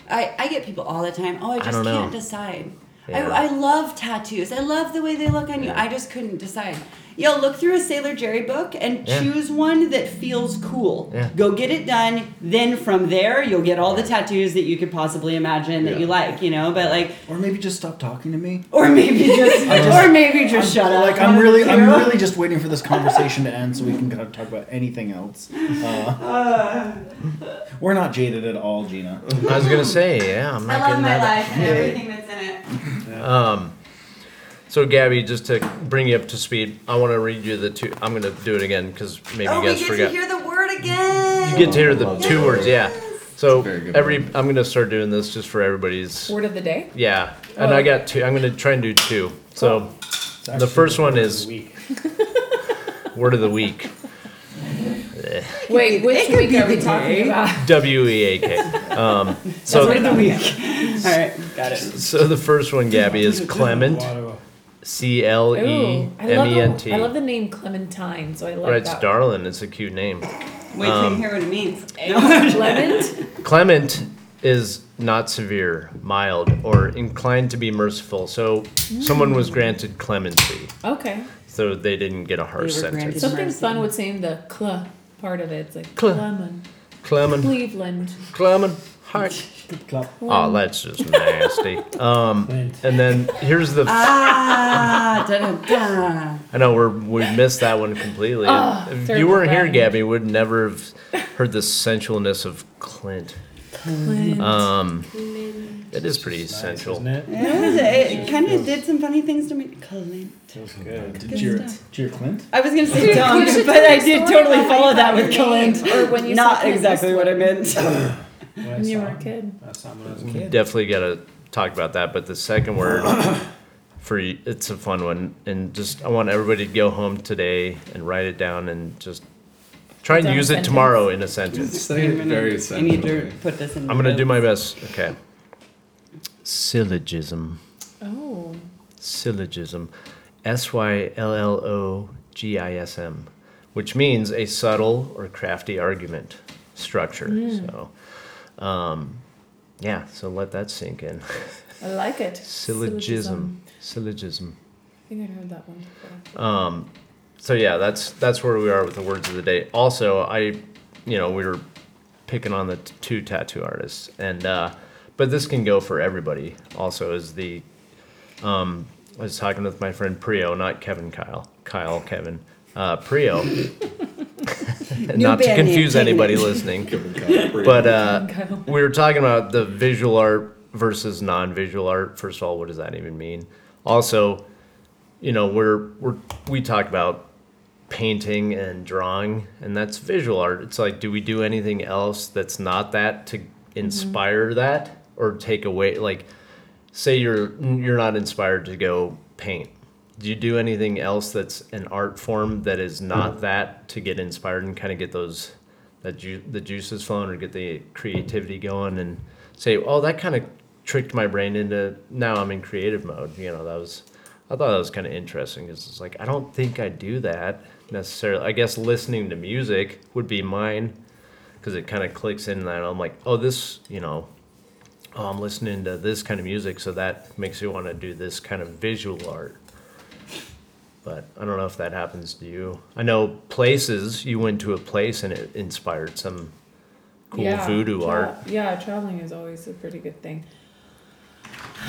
Speaker 3: I, I get people all the time. Oh, I just
Speaker 1: know.
Speaker 3: can't decide.
Speaker 1: Yeah.
Speaker 3: I, I love tattoos. I love the way they look on you. I just couldn't decide. Yo, look through a Sailor Jerry book and
Speaker 1: Yeah.
Speaker 3: choose one that feels cool.
Speaker 1: Yeah.
Speaker 3: Go get it done. Then from there, you'll get all the tattoos that you could possibly imagine that
Speaker 2: Yeah.
Speaker 3: you like. You know, but like,
Speaker 5: Or maybe just stop talking to me.
Speaker 3: or maybe just, or maybe just shut up.
Speaker 5: Like I'm really, I'm really just waiting for this conversation to end so we can kind of talk about anything else. Uh, we're not jaded at all, Jeana.
Speaker 1: I was gonna say, yeah, I'm
Speaker 3: I
Speaker 1: not
Speaker 3: love
Speaker 1: getting
Speaker 3: my
Speaker 1: that.
Speaker 3: life and everything that's in it.
Speaker 1: Um, so Gabby, just to bring you up to speed, I want to read you the two. I'm gonna do it again because maybe
Speaker 3: oh,
Speaker 1: you guys we
Speaker 3: get
Speaker 1: forgot.
Speaker 3: to hear the word again.
Speaker 1: you get to hear the two words, yeah. So every,
Speaker 2: one.
Speaker 1: I'm gonna start doing this just for everybody's.
Speaker 6: Word of the day.
Speaker 1: Yeah, and
Speaker 6: Oh.
Speaker 1: I got two. I'm gonna try and do two. So the first one is word of the week.
Speaker 6: Wait, which
Speaker 3: could
Speaker 6: week
Speaker 3: be
Speaker 6: are we talking about?
Speaker 1: W E A K. Um, so
Speaker 3: Word of the week. all right, got it.
Speaker 1: so the first one, Gabby, is Clement.
Speaker 4: Water-
Speaker 1: C L E
Speaker 6: Ooh, I love,
Speaker 1: M E N T.
Speaker 6: the, I love the name Clementine, so I like
Speaker 1: Right, it's
Speaker 6: that.
Speaker 1: darling. It's a cute name.
Speaker 3: Wait till
Speaker 1: Um,
Speaker 3: you hear what it means.
Speaker 6: Clement?
Speaker 1: Clement is not severe, mild, or inclined to be merciful. So someone was granted clemency,
Speaker 6: Okay.
Speaker 1: so they didn't get a harsh sentence.
Speaker 3: granted-
Speaker 6: Something
Speaker 3: Mercy.
Speaker 6: fun with saying the cl part of it. It's like
Speaker 1: Cl-
Speaker 6: Clement.
Speaker 1: Clement,
Speaker 6: Cleveland.
Speaker 1: Clement, heart. Oh, that's just nasty. Um, and then here's the.
Speaker 3: ah, da, da, da.
Speaker 1: I know we're we missed that one completely.
Speaker 6: Oh,
Speaker 1: if you weren't here,
Speaker 6: round.
Speaker 1: Gabby, would never have heard the sensualness of Clint.
Speaker 6: Clint.
Speaker 1: Um, it is pretty
Speaker 4: Nice,
Speaker 1: sensual.
Speaker 4: isn't it?
Speaker 3: It, it kind of did some funny things to me. Clint.
Speaker 4: Feels good.
Speaker 3: Good
Speaker 5: Did your,
Speaker 3: stuff.
Speaker 5: did your Clint?
Speaker 3: I was gonna say Tom, but I did totally follow that with Clint.
Speaker 6: or when you
Speaker 3: Not exactly what I meant.
Speaker 4: What I
Speaker 6: When you were a kid.
Speaker 4: I saw when I was a kid.
Speaker 1: Definitely got to talk about that. But the second word for you, it's a fun one, and just I want everybody to go home today and write it down and just try and
Speaker 6: Down
Speaker 1: use it
Speaker 6: sentence.
Speaker 1: tomorrow in a sentence.
Speaker 2: Say it very
Speaker 3: I need to
Speaker 2: sensually.
Speaker 3: put this in.
Speaker 1: I'm gonna do my best. Okay. Syllogism.
Speaker 6: Oh.
Speaker 1: Syllogism. S Y L L O G I S M, which means a subtle or crafty argument structure. Mm. So, um, yeah, so let that sink in.
Speaker 6: I like it.
Speaker 1: Syllogism. Syllogism.
Speaker 6: I think I'd heard that one before.
Speaker 1: Um, so yeah, that's that's where we are with the words of the day. Also, I, you know, we were picking on the t- two tattoo artists, and uh, but this can go for everybody. Also, is the um, I was talking with my friend Prio, not Kevin Kyle, Kyle Kevin, uh, Prio. Not to
Speaker 3: band name,
Speaker 1: confuse
Speaker 3: taking
Speaker 1: anybody
Speaker 3: it.
Speaker 1: listening,
Speaker 2: But
Speaker 1: but uh, we were talking about the visual art versus non-visual art. First of all, what does that even mean? Also, you know, we're we're we talk about painting and drawing, and that's visual art. It's like, do we do anything else that's not that to inspire that or take away? Like, say you're you're not inspired to go paint. Do you do anything else that's an art form that is mm-hmm. not that to get inspired and kind of get those that ju- the juices flowing or get the creativity going and say, oh, that kind of tricked my brain into now I'm in creative mode. You know, that was I thought that was kind of interesting because it's like I don't think I do that necessarily. I guess listening to music would be mine because it kind of clicks in that I'm like, oh, this, you know, oh, I'm listening to this kind of music, so that makes me want to do this kind of visual art. But I don't know if that happens to you. I know places you went to a place and it inspired some cool
Speaker 6: Yeah,
Speaker 1: voodoo
Speaker 6: tra-
Speaker 1: art.
Speaker 6: Yeah, traveling is always a pretty good thing.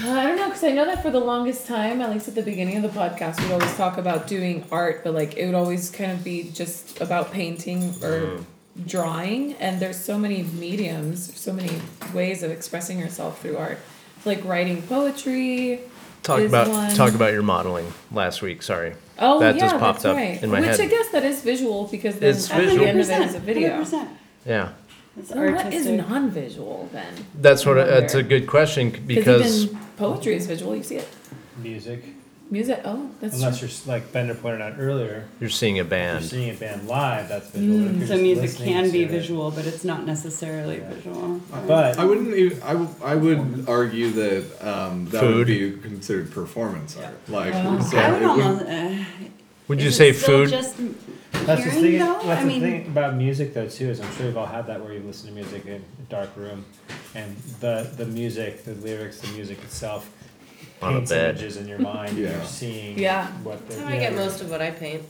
Speaker 6: Uh, I don't know, because I know that for the longest time, at least at the beginning of the podcast, we'd always talk about doing art, but like it would always kind of be just about painting or
Speaker 1: Mm-hmm.
Speaker 6: drawing. And there's so many mediums, so many ways of expressing yourself through art. Like writing poetry.
Speaker 1: Talk
Speaker 6: is
Speaker 1: about
Speaker 6: one.
Speaker 1: talk about your modeling last week. Sorry.
Speaker 6: Oh
Speaker 1: That
Speaker 6: yeah,
Speaker 1: just popped
Speaker 6: that's
Speaker 1: up
Speaker 6: right.
Speaker 1: in my
Speaker 6: Which
Speaker 1: head.
Speaker 6: Which I guess that is visual because then
Speaker 1: It's
Speaker 6: at
Speaker 1: visual.
Speaker 6: the end of it is a video.
Speaker 3: 100%.
Speaker 1: Yeah.
Speaker 3: It's
Speaker 6: what is non-visual then?
Speaker 1: That's what.
Speaker 6: I
Speaker 1: I, that's a good question because
Speaker 6: even poetry is visual. You see it.
Speaker 4: Music,
Speaker 6: Music. Oh, that's
Speaker 4: unless
Speaker 6: true.
Speaker 4: you're like Bender pointed out earlier,
Speaker 1: you're seeing a
Speaker 4: band. you're seeing a band live, that's visual.
Speaker 6: Mm.
Speaker 3: So music can be
Speaker 4: to it-
Speaker 3: visual, but it's not necessarily
Speaker 4: Yeah.
Speaker 3: visual.
Speaker 4: But
Speaker 2: I wouldn't. Even, I, w- I would argue that um, that
Speaker 1: Food.
Speaker 2: would be considered performance art. Like,
Speaker 6: Oh.
Speaker 2: so
Speaker 3: I would
Speaker 2: it would-
Speaker 3: almost. Uh,
Speaker 1: Would you say food?
Speaker 3: Just
Speaker 4: That's the thing.
Speaker 3: though?
Speaker 4: That's
Speaker 3: I
Speaker 4: the
Speaker 3: mean,
Speaker 4: thing about music, though, too. Is I'm sure you've all had that where you listen to music in a dark room, and the the music, the lyrics, the music itself
Speaker 1: On a
Speaker 4: paints
Speaker 1: bed.
Speaker 4: images in your mind. and
Speaker 2: Yeah.
Speaker 4: You're seeing.
Speaker 6: Yeah.
Speaker 4: What
Speaker 7: That's
Speaker 4: the,
Speaker 7: how I get most of what I paint.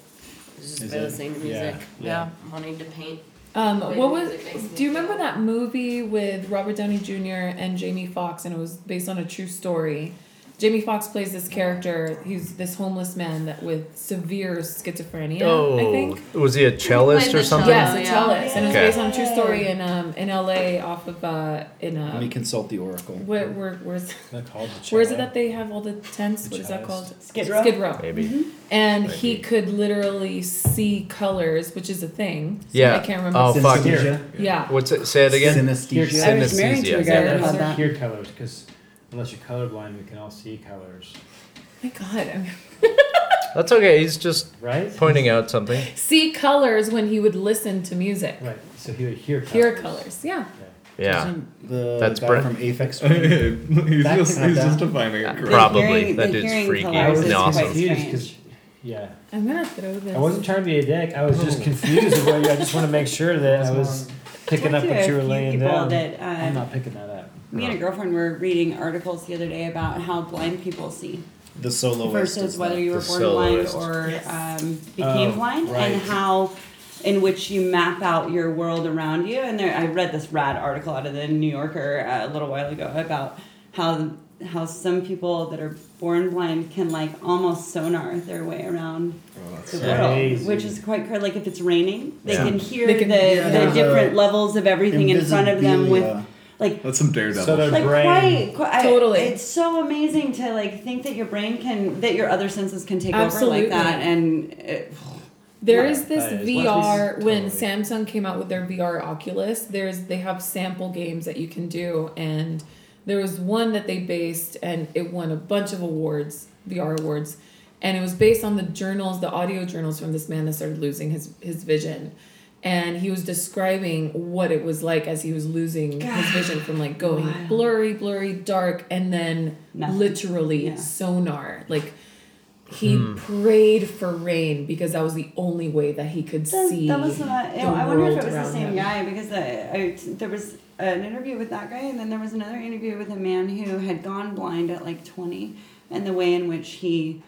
Speaker 7: Is just
Speaker 4: Is
Speaker 7: by
Speaker 4: it?
Speaker 7: listening to
Speaker 4: Yeah,
Speaker 7: music.
Speaker 4: yeah.
Speaker 7: Yeah. wanting to paint.
Speaker 6: Um,
Speaker 7: Way
Speaker 6: what was?
Speaker 7: music makes me
Speaker 6: Do you remember
Speaker 7: feel.
Speaker 6: that movie with Robert Downey Jr. and Jamie Foxx, and it was based on a true story? Jamie Foxx plays this character. He's this homeless man that with severe schizophrenia.
Speaker 1: Oh,
Speaker 6: I think.
Speaker 1: was he a cellist
Speaker 7: played
Speaker 1: or something?
Speaker 7: cello.
Speaker 6: Yes, a
Speaker 7: yeah.
Speaker 6: cellist, and it's
Speaker 1: Okay.
Speaker 6: based on a true story in um in L.A. off of uh in
Speaker 5: Let me
Speaker 6: uh
Speaker 5: consult the oracle.
Speaker 6: where where where's
Speaker 4: the
Speaker 6: where is it that they have all the tents?
Speaker 4: The
Speaker 6: What is that called?
Speaker 3: Skid Row?
Speaker 6: Skid Row.
Speaker 1: Maybe.
Speaker 6: And
Speaker 1: Might
Speaker 6: he could literally see colors, which is a thing. So
Speaker 1: Yeah.
Speaker 6: I can't remember.
Speaker 1: Oh, fuck.
Speaker 5: Synesthesia.
Speaker 6: Yeah.
Speaker 1: What's it? Say it again.
Speaker 5: Synesthesia.
Speaker 3: I was married to a
Speaker 1: Synesthesia.
Speaker 3: guy
Speaker 6: Yeah,
Speaker 3: that had that.
Speaker 4: Pure colors, because unless you're colorblind, we can all see colors,
Speaker 6: my God. I mean,
Speaker 1: That's okay. He's just
Speaker 4: right?
Speaker 1: pointing out something.
Speaker 6: see colors when he would listen to music.
Speaker 4: Right. So he would hear colors.
Speaker 6: Hear colors. Yeah.
Speaker 1: Yeah.
Speaker 5: Isn't the
Speaker 1: That's
Speaker 5: guy
Speaker 1: Brent.
Speaker 5: from Aphex
Speaker 2: he's
Speaker 4: That's
Speaker 2: just,
Speaker 4: not
Speaker 2: he's just defining it correctly.
Speaker 1: Probably.
Speaker 3: hearing-
Speaker 1: That
Speaker 3: the
Speaker 1: dude's
Speaker 3: hearing
Speaker 1: freaky.
Speaker 3: colors
Speaker 4: is
Speaker 1: awesome.
Speaker 3: quite
Speaker 4: confused
Speaker 3: strange.
Speaker 4: because, yeah.
Speaker 6: I'm gonna throw this.
Speaker 4: I wasn't trying to be a dick. I was just confused. about you. I just want to make sure that I was picking up
Speaker 3: Talked to
Speaker 4: what you were
Speaker 3: few
Speaker 4: laying
Speaker 3: people
Speaker 4: down.
Speaker 3: that, uh,
Speaker 4: I'm not picking that up.
Speaker 3: Me and a girlfriend were reading articles the other day about how blind people see
Speaker 5: the soloist.
Speaker 3: versus
Speaker 5: is
Speaker 3: whether you were
Speaker 1: the
Speaker 3: born blind
Speaker 1: soloist.
Speaker 3: or um, became
Speaker 4: Oh,
Speaker 3: blind,
Speaker 4: right.
Speaker 3: and how in which you map out your world around you. And there, I read this rad article out of the New Yorker uh, a little while ago about how how some people that are born blind can like almost sonar their way around
Speaker 2: Oh, that's
Speaker 3: the
Speaker 2: so-
Speaker 3: world, which is quite crazy. Like if it's raining, they
Speaker 1: Yeah.
Speaker 3: can hear
Speaker 6: They can-
Speaker 3: the,
Speaker 6: yeah.
Speaker 3: the different levels of everything in front of them with
Speaker 5: invisibilia.
Speaker 3: Like
Speaker 2: That's some daredevil.
Speaker 4: So they're-
Speaker 3: like
Speaker 4: brain-
Speaker 3: quite, quite I-
Speaker 6: Totally.
Speaker 3: it's so amazing to like think that your brain can that your other senses can take
Speaker 6: Absolutely.
Speaker 3: over like that and it,
Speaker 6: There
Speaker 3: Yeah,
Speaker 6: is this VR
Speaker 4: Totally.
Speaker 6: when Samsung came out with their VR Oculus. There's they have sample games that you can do, and there was one that they based, and it won a bunch of awards, VR awards, and it was based on the journals, the audio journals from this man that started losing his his vision, and he was describing what it was like as he was losing his vision from like going
Speaker 3: Wild.
Speaker 6: blurry, blurry, dark, and then
Speaker 3: Nothing.
Speaker 6: literally
Speaker 3: Yeah.
Speaker 6: sonar like. He hmm. prayed for rain because that was the only way that he could
Speaker 3: that,
Speaker 6: see.
Speaker 3: that was not,
Speaker 6: the
Speaker 3: I wonder if
Speaker 6: world
Speaker 3: it was the same
Speaker 6: him.
Speaker 3: guy because the, I, there was an interview with that guy and then there was another interview with a man who had gone blind at like 20 and the way in which he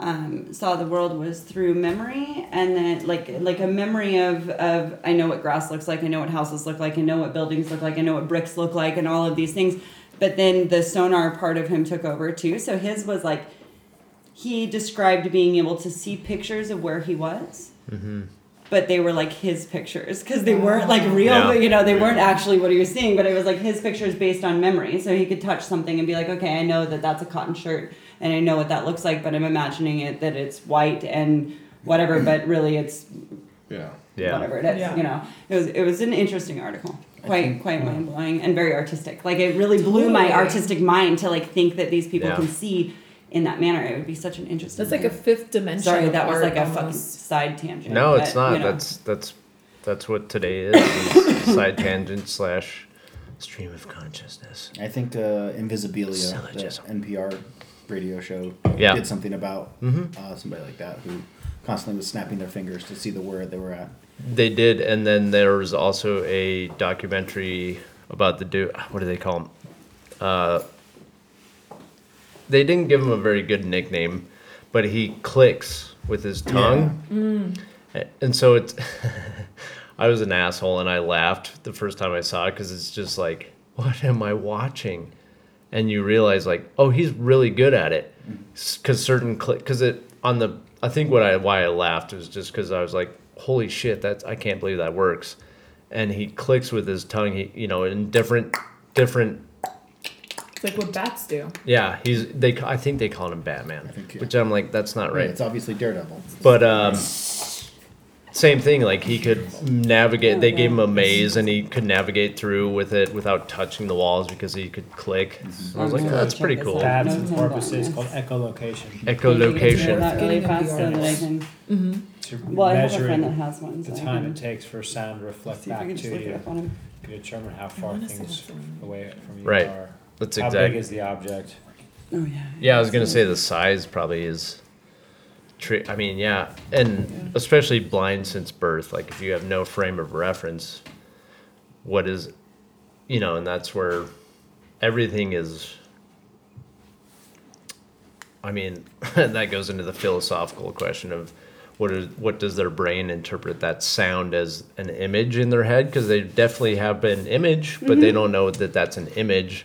Speaker 3: um, saw the world was through memory and then like like a memory of, of I know what grass looks like, I know what houses look like, I know what buildings look like, I know what bricks look like and all of these things. But then the sonar part of him took over too. So his was like he described being able to see pictures of where he was. But they were like his pictures because they weren't like real,
Speaker 1: Yeah.
Speaker 3: you know, they weren't actually what he was seeing, but it was like his pictures based on memory. So he could touch something and be like, okay, I know that that's a cotton shirt and I know what that looks like, but I'm imagining it that it's white and whatever, but really it's
Speaker 2: yeah.
Speaker 1: Yeah.
Speaker 3: whatever it is,
Speaker 6: Yeah.
Speaker 3: you know. It was it was an interesting article. Quite
Speaker 5: think-
Speaker 3: quite mind blowing and very artistic. Like it really blew my artistic mind to like think that these people
Speaker 1: Yeah.
Speaker 3: can see in that manner. It would be such an interesting.
Speaker 6: That's like a fifth dimension.
Speaker 3: Sorry, that was
Speaker 6: art
Speaker 3: like a fucking side tangent.
Speaker 1: No,
Speaker 3: but,
Speaker 1: it's not.
Speaker 3: you know.
Speaker 1: That's that's that's what today is. is side tangent slash stream of consciousness.
Speaker 5: I think uh, Invisibilia, the NPR radio show,
Speaker 1: Yeah.
Speaker 5: did something about
Speaker 1: Mhm.
Speaker 5: uh, somebody like that who constantly was snapping their fingers to see the word they were at.
Speaker 1: They did, and then there was also a documentary about the dude. What do they call him? Uh, they didn't give him a very good nickname, but he clicks with his tongue, and so it's. I was an asshole, and I laughed the first time I saw it because it's just like, what am I watching? And you realize like, oh, he's really good at it, because certain click, because it on the. I think what I why I laughed was just because I was like, holy shit, that's I can't believe that works, and he clicks with his tongue, he you know, in different different
Speaker 6: It's like what bats do.
Speaker 1: yeah, he's they. I think they call him Batman,
Speaker 5: I think, yeah.
Speaker 1: which I'm like, that's not
Speaker 5: Right.
Speaker 1: right.
Speaker 5: It's obviously Daredevil.
Speaker 1: But um, same thing. Like he could navigate. They gave him a maze, and he could navigate through with it without touching the walls because he could click. So I was like, oh, that's pretty cool.
Speaker 4: Tabs and
Speaker 3: no,
Speaker 4: porpoises called echolocation.
Speaker 1: Echolocation.
Speaker 3: That really fast so that I can.
Speaker 6: Mm-hmm.
Speaker 3: Well, I have a friend that has one, so
Speaker 4: the time it takes for sound to reflect
Speaker 3: see if I
Speaker 4: back to
Speaker 3: look
Speaker 4: you,
Speaker 3: up
Speaker 4: to determine how far things
Speaker 6: what's on it.
Speaker 4: away from you
Speaker 1: Right.
Speaker 4: are.
Speaker 1: That's
Speaker 4: How big is the object?
Speaker 3: Oh yeah.
Speaker 1: Yeah, I was gonna say the size probably is. Tri- I mean, yeah, and especially blind since birth. Like, if you have no frame of reference, what is, you know, and that's where everything is. I mean, that goes into the philosophical question of what is what does their brain interpret that sound as an image in their head? Because they definitely have an image, but they mm-hmm. don't know that that's an image.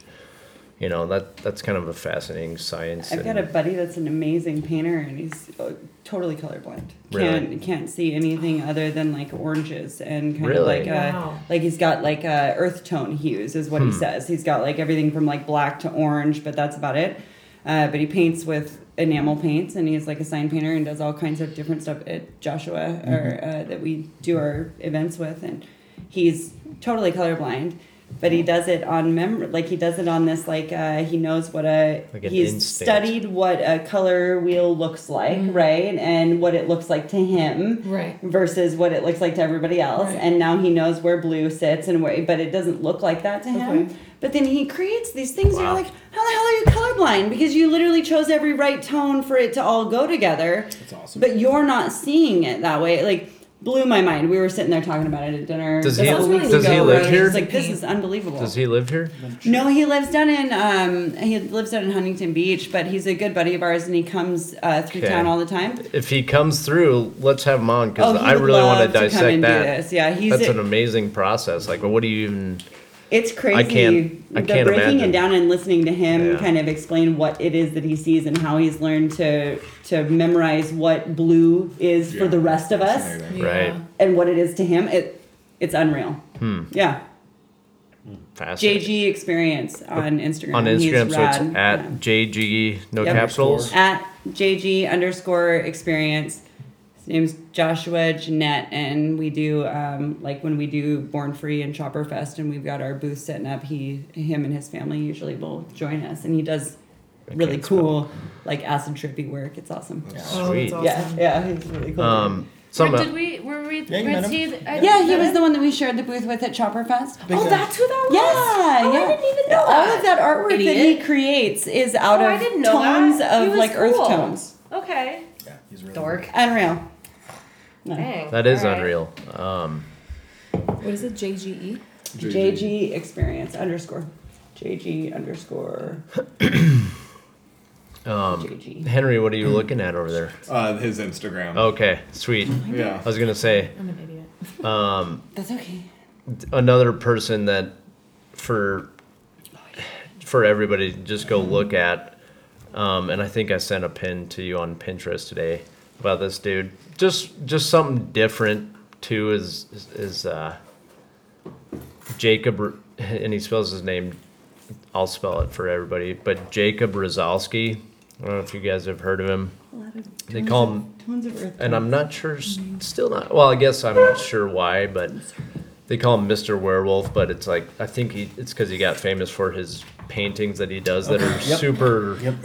Speaker 1: You know that that's kind of a fascinating science.
Speaker 3: I've got a buddy that's an amazing painter, and he's uh, totally colorblind. Can't
Speaker 1: Really?
Speaker 3: can't see anything other than like oranges and kind
Speaker 1: Really?
Speaker 3: of like uh,
Speaker 6: Wow.
Speaker 3: like he's got like uh, earth tone hues is what
Speaker 1: Hmm.
Speaker 3: he says. He's got like everything from like black to orange, but that's about it. Uh, but he paints with enamel paints, and he's like a sign painter and does all kinds of different stuff at Joshua or
Speaker 1: Mm-hmm.
Speaker 3: uh, that we do our events with, and he's totally colorblind. But he does it on mem like he does it on this like uh, he knows what a
Speaker 1: Like
Speaker 3: he's
Speaker 1: instinct.
Speaker 3: studied what a color wheel looks like, right? And what it looks like to him
Speaker 6: Right.
Speaker 3: versus what it looks like to everybody else.
Speaker 6: Right.
Speaker 3: And now he knows where blue sits and where but it doesn't look like that to him. But then he creates these things and
Speaker 1: Wow.
Speaker 3: you're like, how the hell are you colorblind? Because you literally chose every right tone for it to all go together.
Speaker 5: That's awesome.
Speaker 3: But you're not seeing it that way. Like blew my mind. We were sitting there talking about it at dinner.
Speaker 1: Does he- does he live here?
Speaker 3: Like this is unbelievable.
Speaker 1: Does he live here?
Speaker 3: No, he lives down in um he lives down in Huntington Beach, but he's a good buddy of ours, and he comes uh, through
Speaker 1: Okay.
Speaker 3: town all the time.
Speaker 1: If he comes through, let's have him on because
Speaker 3: Oh,
Speaker 1: I really want to
Speaker 3: love to come
Speaker 1: dissect that.
Speaker 3: Yeah, he's
Speaker 1: That's
Speaker 3: a-
Speaker 1: an amazing process. Like, what do you even?
Speaker 3: It's crazy.
Speaker 1: can't- I
Speaker 3: the
Speaker 1: can't
Speaker 3: breaking
Speaker 1: imagine.
Speaker 3: it down and listening to him
Speaker 1: Yeah.
Speaker 3: kind of explain what it is that he sees and how he's learned to to memorize what blue is for the rest of us
Speaker 2: fascinating.
Speaker 1: Right.
Speaker 3: and what it is to him. It it's unreal.
Speaker 1: Hmm.
Speaker 3: Yeah,
Speaker 1: Fascinating.
Speaker 3: JG experience on Instagram.
Speaker 1: on
Speaker 3: He's
Speaker 1: Instagram, so
Speaker 3: rad.
Speaker 1: it's at
Speaker 3: Yeah.
Speaker 1: JG no
Speaker 3: Yep.
Speaker 1: capitals.
Speaker 3: at JG underscore experience. His name's Joshua Jeanette, and we do um, like when we do Born Free and Chopper Fest, and we've got our booth setting up. He, him, and his family usually will join us, and he does
Speaker 1: I
Speaker 3: really
Speaker 1: can't spell.
Speaker 3: cool, like acid trippy work. It's awesome.
Speaker 6: Oh,
Speaker 1: Sweet.
Speaker 6: that's awesome.
Speaker 3: Yeah, yeah, he's really cool.
Speaker 1: Um, some
Speaker 7: Wait, did we were we
Speaker 5: Yeah, you met
Speaker 7: was
Speaker 5: him.
Speaker 7: he the-
Speaker 3: yeah, he was the one that we shared the booth with at Chopper Fest.
Speaker 5: Big
Speaker 6: Oh, that's who that was.
Speaker 3: Yeah,
Speaker 6: oh,
Speaker 3: yeah.
Speaker 6: I didn't even know
Speaker 3: All
Speaker 6: that.
Speaker 3: of that artwork that he creates is out
Speaker 7: Oh,
Speaker 3: of
Speaker 7: I didn't
Speaker 3: tones
Speaker 7: that.
Speaker 3: Of
Speaker 7: was
Speaker 3: like earth tones.
Speaker 7: Okay.
Speaker 5: Yeah, he's really
Speaker 7: Dork.
Speaker 3: Unreal. No.
Speaker 7: Dang.
Speaker 1: that is
Speaker 7: All right.
Speaker 1: unreal. Um,
Speaker 6: What is it? JGE.
Speaker 3: JG experience underscore. JG underscore
Speaker 1: um,
Speaker 3: JG.
Speaker 1: Henry, what are you looking at over there?
Speaker 2: Uh, his Instagram.
Speaker 1: Okay, sweet.
Speaker 2: Yeah.
Speaker 1: I was gonna say
Speaker 6: I'm an idiot.
Speaker 1: um,
Speaker 3: That's okay.
Speaker 1: another person that for for everybody just go look at um, and i think i sent a pin to you on pinterest today about this dude just just something different too is is, is uh, Jakub and he spells his name i'll spell it for everybody but Jakub Rozalski. i don't know if you guys have heard of him
Speaker 3: A lot of
Speaker 1: They call him-
Speaker 3: of earth.
Speaker 1: and I'm not sure, s- still not. Well, I guess I'm not sure why, but they call him Mr. Werewolf. But it's like I think he it's because he got famous for his paintings that he does that are
Speaker 5: Yep.
Speaker 1: super
Speaker 5: Yep.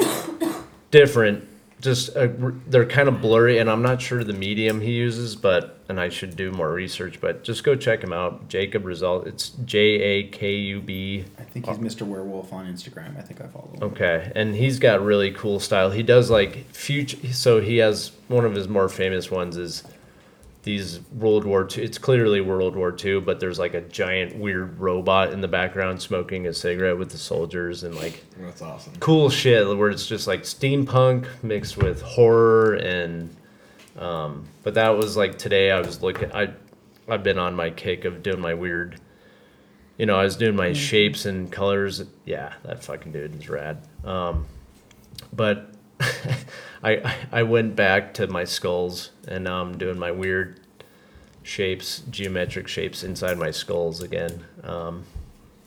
Speaker 1: different. Just uh, they're kind of blurry, and I'm not sure the medium he uses, but and I should do more research. But just go check him out, Jakub Result. It's J A K U B
Speaker 5: I think he's Mr. Werewolf on Instagram. I think I follow him.
Speaker 1: Okay, and he's got really cool style. He does like future. So he has one of his more famous ones is these World War II. It's clearly World War II, but there's like a giant weird robot in the background smoking a cigarette with the soldiers and like
Speaker 2: That's awesome.
Speaker 1: cool shit where it's just like steampunk mixed with horror and. Um, but that was like today. I was looking. I I've been on my kick of doing my weird. You know, I was doing my shapes and colors. Yeah, that fucking dude is rad. Um, but I I went back to my skulls and now I'm doing my weird shapes, geometric shapes inside my skulls again, um,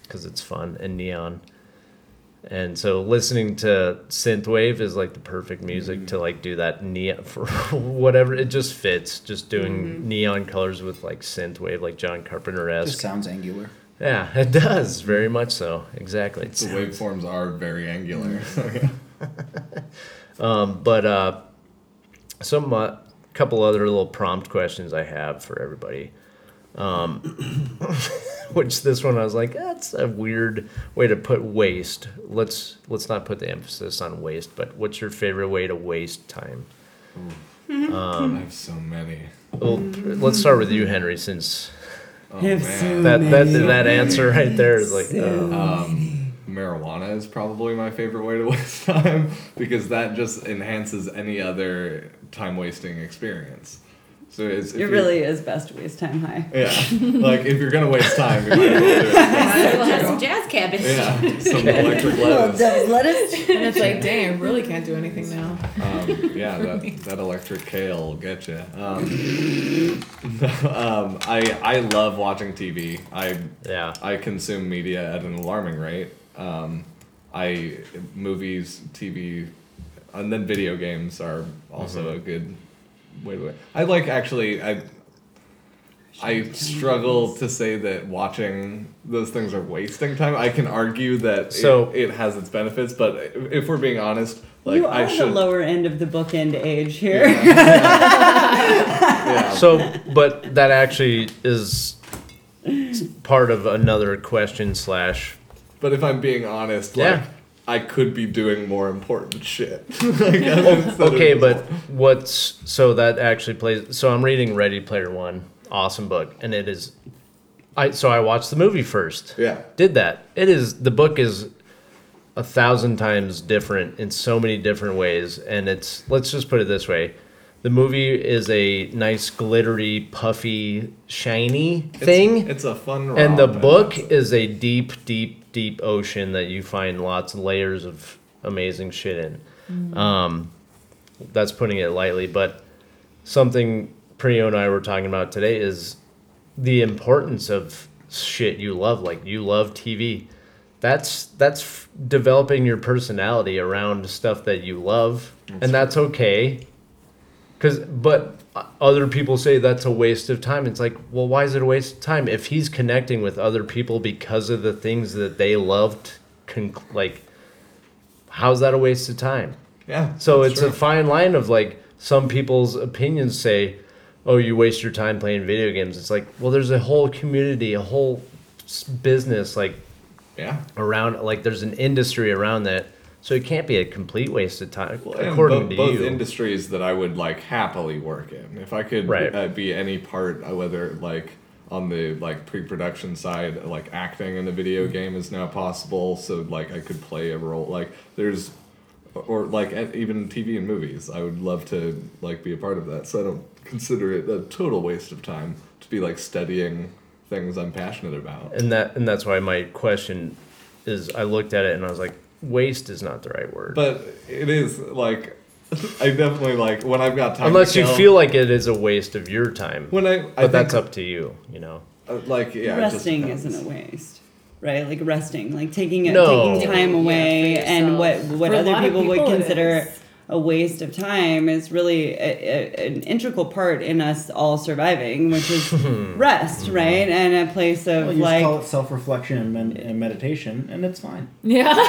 Speaker 1: because it's fun and neon. And so listening to synthwave is like the perfect music mm-hmm. to like do that neon for whatever it just fits. Just doing mm-hmm. neon colors with like synthwave, like John Carpenter
Speaker 5: Just
Speaker 1: esque.
Speaker 5: sounds angular.
Speaker 1: Yeah, it does very much so. Exactly. It
Speaker 2: The waveforms are very angular. So, yeah.
Speaker 1: Um, but uh, some uh, couple other little prompt questions I have for everybody. Um, which this one I was like, that's a weird way to put waste. Let's let's not put the emphasis on waste, but what's your favorite way to waste time?
Speaker 2: I have so many.
Speaker 1: Well, let's start with you, Henry, since
Speaker 2: Oh, man.
Speaker 3: so
Speaker 1: that that that answer right there is like,
Speaker 3: So
Speaker 1: uh,
Speaker 2: Um, marijuana is probably my favorite way to waste time because that just enhances any other time wasting experience. So it's
Speaker 3: It really is best to waste time high.
Speaker 2: yeah. like if you're gonna waste time, you might as well do it.
Speaker 7: Might as well have some jazz cabbage.
Speaker 2: Yeah, some electric lettuce.
Speaker 3: lettuce.
Speaker 6: And it's like, dang, I really can't do anything now.
Speaker 2: Um, yeah, that, that electric kale will get you. Um, um, I I love watching TV. I
Speaker 1: yeah.
Speaker 2: I consume media at an alarming rate. Um, I movies, TV, and then video games are also a good way to. I like actually. I I struggle to say that watching those things are wasting time. I can argue that
Speaker 1: So-
Speaker 2: it, it has its benefits, but if we're being honest, like
Speaker 3: you are
Speaker 2: I should.
Speaker 3: the lower end of the bookend age here.
Speaker 2: yeah.
Speaker 1: So, but that actually is part of another question slash
Speaker 2: But if I'm being honest,
Speaker 1: Yeah.
Speaker 2: I could be doing more important shit. Like,
Speaker 1: Okay, but what's so that actually plays? So I'm reading Ready Player One, awesome book, and it is. I so I watched the movie first.
Speaker 2: yeah,
Speaker 1: Did that? It is the book is a thousand times different in so many different ways, and it's let's just put it this way: the movie is a nice glittery, puffy, shiny thing,
Speaker 2: It's, a fun.
Speaker 1: and the book is a deep, deep, deep ocean that you find lots of layers of amazing shit in. Um, that's putting it lightly, but something Priyo and I were talking about today is the importance of shit you love. Like you love TV. That's that's f- developing your personality around stuff that you love, and that's okay. Cause, but uh, other people say that's a waste of time. It's like, well, why is it a waste of time if he's connecting with other people because of the things that they loved? Con- like, how's that a waste of time?
Speaker 2: yeah.
Speaker 1: So it's
Speaker 2: true.
Speaker 1: a fine line of like some people's opinions say, "Oh, you waste your time playing video games." It's like, well, there's a whole community, a whole business like
Speaker 2: yeah.
Speaker 1: around, like there's an industry around that. So it can't be a complete waste of time,
Speaker 2: Well,
Speaker 1: according
Speaker 2: bo-
Speaker 1: to
Speaker 2: both
Speaker 1: you.
Speaker 2: industries that I would like happily work in. If I could
Speaker 1: Right.
Speaker 2: uh, be any part, uh, whether like on the like pre-production side, like acting in a video game is now possible. So like I could play a role. Like there's, or like even TV and movies. I would love to like be a part of that. So I don't consider it a total waste of time to be like studying things I'm passionate about.
Speaker 1: and that and that's why my question is, I looked at it and I was like, waste is not the right word.
Speaker 2: But it is like I definitely like when I've got time. to
Speaker 1: Unless you
Speaker 2: kill-
Speaker 1: feel like it is a waste of your time,
Speaker 2: when I, I
Speaker 1: but that's up to you. You know.
Speaker 2: uh, like yeah,
Speaker 3: resting isn't a waste. Right, like resting, like taking it,
Speaker 1: No.
Speaker 3: taking time
Speaker 7: Yeah,
Speaker 3: away, and what what
Speaker 6: For
Speaker 3: other
Speaker 6: lot
Speaker 3: people would consider
Speaker 6: is.
Speaker 3: A waste of time is really a, a, an integral part in us all surviving, which is rest, mm-hmm. right, and a place of
Speaker 5: Well, you
Speaker 3: like
Speaker 5: call it self-reflection and, men- and meditation, and it's fine.
Speaker 6: Yeah.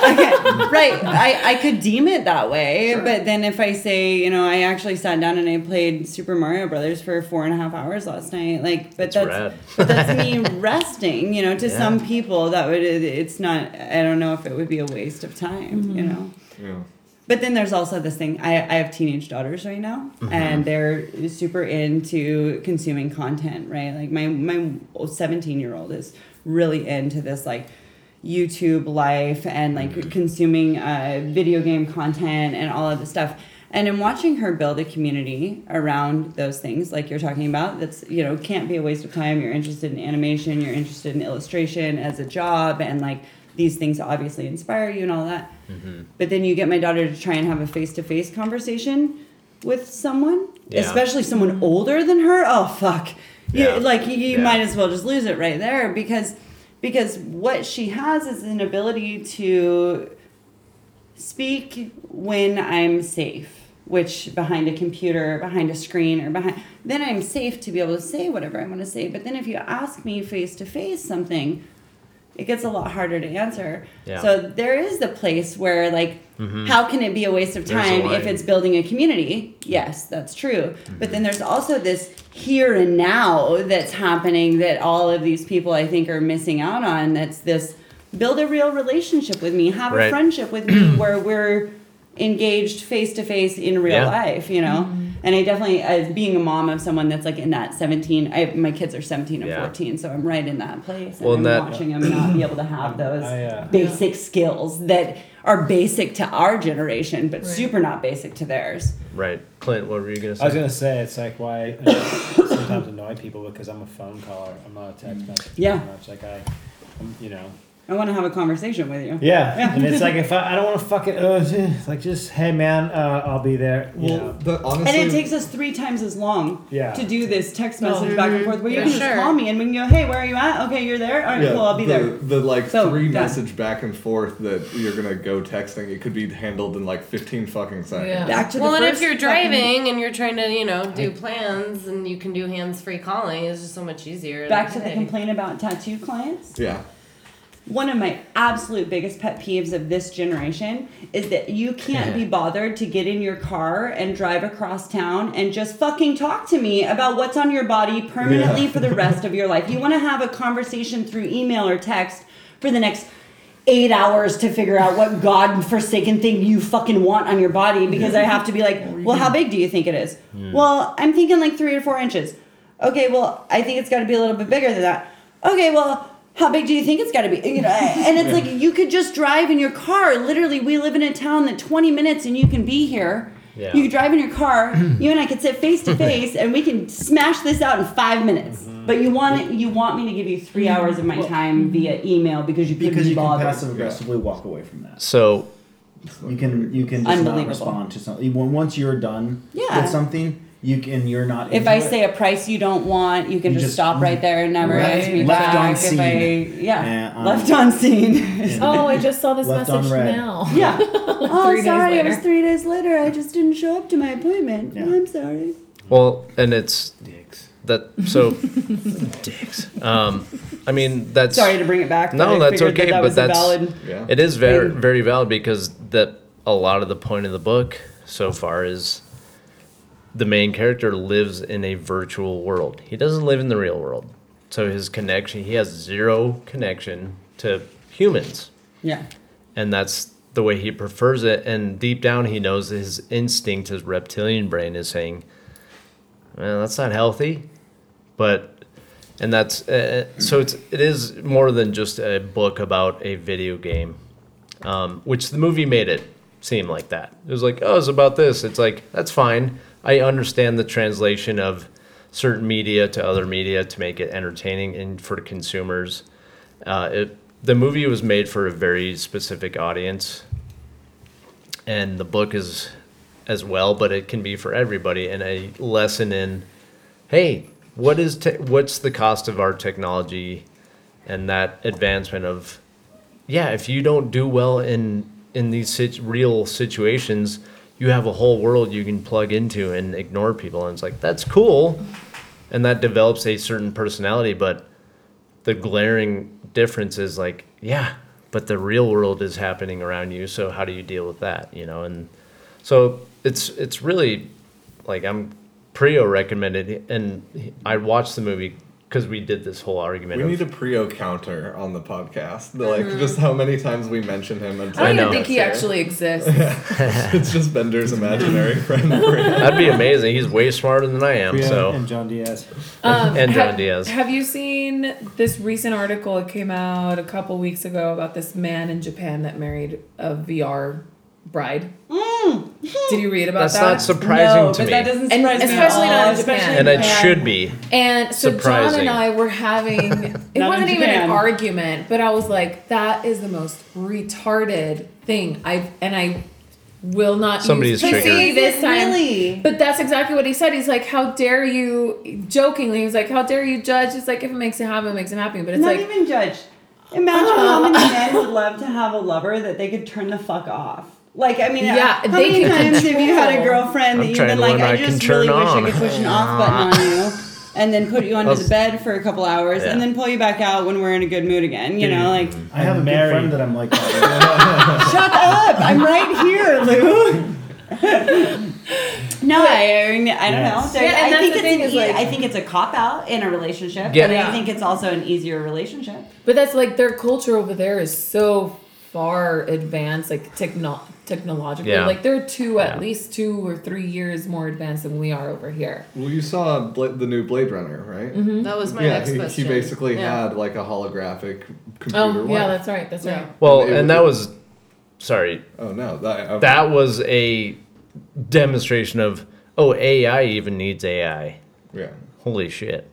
Speaker 3: right I, I could deem it that way but then if i say you know i actually sat down and i played super mario brothers for four and a half hours last night like but
Speaker 1: That's
Speaker 3: that's but that's me resting you know to
Speaker 1: Yeah.
Speaker 3: some people that would it's not i don't know if it would be a waste of time you mm-hmm. know
Speaker 2: Yeah.
Speaker 3: But then there's also this thing I, I have teenage daughters right now and they're super into consuming content right? Like my my 17 year old is really into this like youtube life and like consuming uh, video game content and all of this stuff. And in watching her build a community around those things like you're talking about that's you know can't be a waste of time. You're interested in animation. You're interested in illustration as a job and like these things obviously inspire you and all that mm-hmm. but then you get my daughter to try and have a face-to-face conversation with someone
Speaker 1: Yeah.
Speaker 3: especially someone older than her oh fuck you,
Speaker 1: Yeah.
Speaker 3: like you, you
Speaker 1: Yeah.
Speaker 3: might as well just lose it right there because because what she has is an ability to speak when I'm safe, which behind a computer, behind a screen, or behind, then I'm safe to be able to say whatever I want to say. But then if you ask me face to face something, it gets a lot harder to answer.
Speaker 1: Yeah.
Speaker 3: So there is the place where like how can it be a waste of time if it's building a community? Yes, that's true. But then there's also this here and now that's happening that all of these people I think are missing out on. That's this build a real relationship with me, have
Speaker 1: Right.
Speaker 3: a friendship with me where we're engaged face to face in real
Speaker 1: Yeah.
Speaker 3: life, you know? Mm-hmm. And I definitely, as being a mom of someone that's like in that 17, I, my kids are 17 and
Speaker 1: Yeah.
Speaker 3: 14, so I'm right in that place. And
Speaker 1: Well,
Speaker 3: I'm
Speaker 1: that-
Speaker 3: watching them not be able to have those
Speaker 4: I, uh,
Speaker 3: basic skills that are basic to our generation, but
Speaker 6: Right.
Speaker 3: super not basic to theirs.
Speaker 1: Right. Clint, what were you going to say?
Speaker 4: I was gonna say it's like why I sometimes annoy people because I'm a phone caller. I'm not a text message.
Speaker 3: Yeah.
Speaker 4: Much like I, I'm, you know.
Speaker 3: I want to have a conversation with you.
Speaker 4: Yeah. And it's like if I, I don't want to fucking uh, like just hey man, uh, I'll be there. You
Speaker 2: Well,
Speaker 4: know.
Speaker 2: the, honestly,
Speaker 3: And it takes us three times as long
Speaker 4: Yeah.
Speaker 3: to do this text
Speaker 6: Oh.
Speaker 3: message back and forth where you
Speaker 7: Yeah,
Speaker 3: can just call me and we can go, hey, where are you at? Okay, you're there? All right, cool, I'll be
Speaker 2: the,
Speaker 3: there.
Speaker 2: The like
Speaker 3: So,
Speaker 2: three
Speaker 3: done.
Speaker 2: message back and forth that you're gonna go texting, it could be handled in like 15 fucking seconds.
Speaker 6: Yeah.
Speaker 3: Back to
Speaker 7: Well,
Speaker 3: the
Speaker 7: and
Speaker 3: first
Speaker 7: if you're
Speaker 3: fucking-
Speaker 7: driving and you're trying to, you know, do plans and you can do hands-free calling, it's just so much easier.
Speaker 3: Back
Speaker 7: Like,
Speaker 3: to the complaint about tattoo clients.
Speaker 2: Yeah.
Speaker 3: One of my absolute biggest pet peeves of this generation is that you can't be bothered to get in your car and drive across town and just fucking talk to me about what's on your body permanently for the rest of your life. You want to have a conversation through email or text for the next eight hours to figure out what god forsaken thing you fucking want on your body because I have to be like, well, how big do you think it is? Well, I'm thinking like three or four inches. Okay, well, I think it's got to be a little bit bigger than that. Okay, well, how big do you think it's got to be? You know, and it's like you could just drive in your car. Literally, we live in a town that 20 minutes and you can be here.
Speaker 1: Yeah.
Speaker 3: You could drive in your car. you and I could sit face to face, and we can smash this out in five minutes. Mm-hmm. But you want you want me to give you three hours of my time via email because you couldn't
Speaker 5: because
Speaker 3: be
Speaker 5: you can
Speaker 3: bothered.
Speaker 5: passive aggressively walk away from that.
Speaker 1: So,
Speaker 5: You can you can just not respond to something. Once you're done
Speaker 3: Yeah.
Speaker 5: with something, you can you're not.
Speaker 3: If
Speaker 5: into
Speaker 3: I
Speaker 5: it.
Speaker 3: say a price you don't want, you can
Speaker 5: You
Speaker 3: just,
Speaker 5: just-
Speaker 3: stop right there and never
Speaker 6: Right.
Speaker 3: ask me
Speaker 5: Left
Speaker 3: back.
Speaker 5: on
Speaker 3: if
Speaker 5: scene.
Speaker 3: I yeah,
Speaker 5: Yeah, um,
Speaker 3: left on scene.
Speaker 6: Oh, I just saw this
Speaker 5: Left
Speaker 6: message now.
Speaker 3: yeah. oh sorry, it was three days later. I just didn't show up to my appointment.
Speaker 5: Yeah.
Speaker 3: I'm sorry.
Speaker 1: well, and it's
Speaker 5: Dicks.
Speaker 1: that, so, dicks. Um, I mean, that's.
Speaker 3: Sorry to bring it back.
Speaker 1: No, that's okay,
Speaker 3: That, that
Speaker 1: but that's-
Speaker 3: valid.
Speaker 2: Yeah.
Speaker 1: It is very very valid because that a lot of the point of the book so far is the main character lives in a virtual world. He doesn't live in the real world. So his connection, he has zero connection to humans.
Speaker 3: Yeah.
Speaker 1: And that's the way he prefers it and deep down he knows his instinct his reptilian brain is saying, "Well, that's not healthy." But and that's uh, so it's it is more than just a book about a video game um, which the movie made it seem like that. It was like, oh, it's about this. It's like that's fine. I understand the translation of certain media to other media to make it entertaining and for consumers. Uh, it, the movie was made for a very specific audience, and the book is as well, but it can be for everybody. And a lesson in, hey, what is te- what's the cost of our technology, and that advancement of yeah, if you don't do well in in these sit- real situations, you have a whole world you can plug into and ignore people, and it's like that's cool, and that develops a certain personality. But the glaring difference is like, yeah, but the real world is happening around you. So how do you deal with that? You know, and so it's it's really like I'm Prio recommended, and I watched the movie because we did this whole argument.
Speaker 2: We
Speaker 1: of,
Speaker 2: need a Prio counter on the podcast. Like just how many times we mention him until
Speaker 6: I don't
Speaker 1: know.
Speaker 6: even think he actually exists.
Speaker 2: it's just Bender's imaginary friend.
Speaker 1: That'd be amazing. He's way smarter than I am.
Speaker 4: Priya
Speaker 1: So
Speaker 4: and John Diaz.
Speaker 6: Um,
Speaker 1: And John
Speaker 6: have,
Speaker 1: Diaz.
Speaker 6: Have you seen this recent article? It came out a couple weeks ago about this man in Japan that married a VR bride. Hmm. Did you read about
Speaker 1: that's
Speaker 6: that?
Speaker 1: That's not surprising
Speaker 3: no,
Speaker 1: to
Speaker 3: but
Speaker 1: me,
Speaker 3: that doesn't
Speaker 6: And
Speaker 3: surprise me.
Speaker 6: especially
Speaker 3: at all,
Speaker 6: not in Japan.
Speaker 1: and it should be.
Speaker 6: And so John and I were having it wasn't even an argument, but I was like, that is the most retarded thing. I've and I will not
Speaker 1: Somebody's
Speaker 6: use
Speaker 1: triggered.
Speaker 6: This time.
Speaker 3: Really?
Speaker 6: But that's exactly what he said. He's like, "How dare you?" Jokingly, he was like, "How dare you judge?" It's like if it makes him happy, it makes him happy. But it's
Speaker 3: Not
Speaker 6: like,
Speaker 3: even judge. Imagine how many men would love to have a lover that they could turn the fuck off. Like I mean,
Speaker 6: Yeah,
Speaker 3: how
Speaker 6: they
Speaker 3: many
Speaker 6: can
Speaker 3: times have you had a girlfriend that
Speaker 1: I'm
Speaker 3: you've been like,
Speaker 1: learn
Speaker 3: I
Speaker 1: I can
Speaker 3: just really
Speaker 1: turn
Speaker 3: wish I could push an off button on you, and then put you onto the bed for a couple hours, and then pull you back out when we're in a good mood again. You know, like
Speaker 5: I have a
Speaker 4: I'm
Speaker 5: good
Speaker 4: married.
Speaker 5: friend that I'm like that.
Speaker 3: shut up, I'm right here, Lou. No, I, I mean, I don't
Speaker 4: Yes.
Speaker 3: know. There-
Speaker 6: Yeah, and
Speaker 3: I
Speaker 6: that's
Speaker 3: think
Speaker 6: the
Speaker 3: it's
Speaker 6: thing
Speaker 3: an
Speaker 6: is,
Speaker 3: e-
Speaker 6: like-
Speaker 3: I think it's a cop out in a relationship,
Speaker 1: Yeah.
Speaker 3: but I think it's also an easier relationship.
Speaker 6: But that's like their culture over there is so far advanced, like techno- technologically.
Speaker 1: Yeah.
Speaker 6: Like they're two, at
Speaker 1: Yeah.
Speaker 6: least two or three years more advanced than we are over here.
Speaker 2: Well, you saw Bla- the new Blade Runner, right?
Speaker 6: Mm-hmm.
Speaker 7: That was my
Speaker 2: yeah,
Speaker 7: next
Speaker 2: he,
Speaker 7: question.
Speaker 2: he basically
Speaker 7: Yeah.
Speaker 2: had like a holographic computer.
Speaker 6: Oh, yeah, that's right. That's
Speaker 7: Yeah.
Speaker 6: right.
Speaker 1: Well,
Speaker 2: And
Speaker 1: and
Speaker 2: was-
Speaker 1: that was, sorry,
Speaker 2: Oh no, that I-
Speaker 1: that was a demonstration of oh AI even needs AI.
Speaker 2: yeah.
Speaker 1: Holy shit!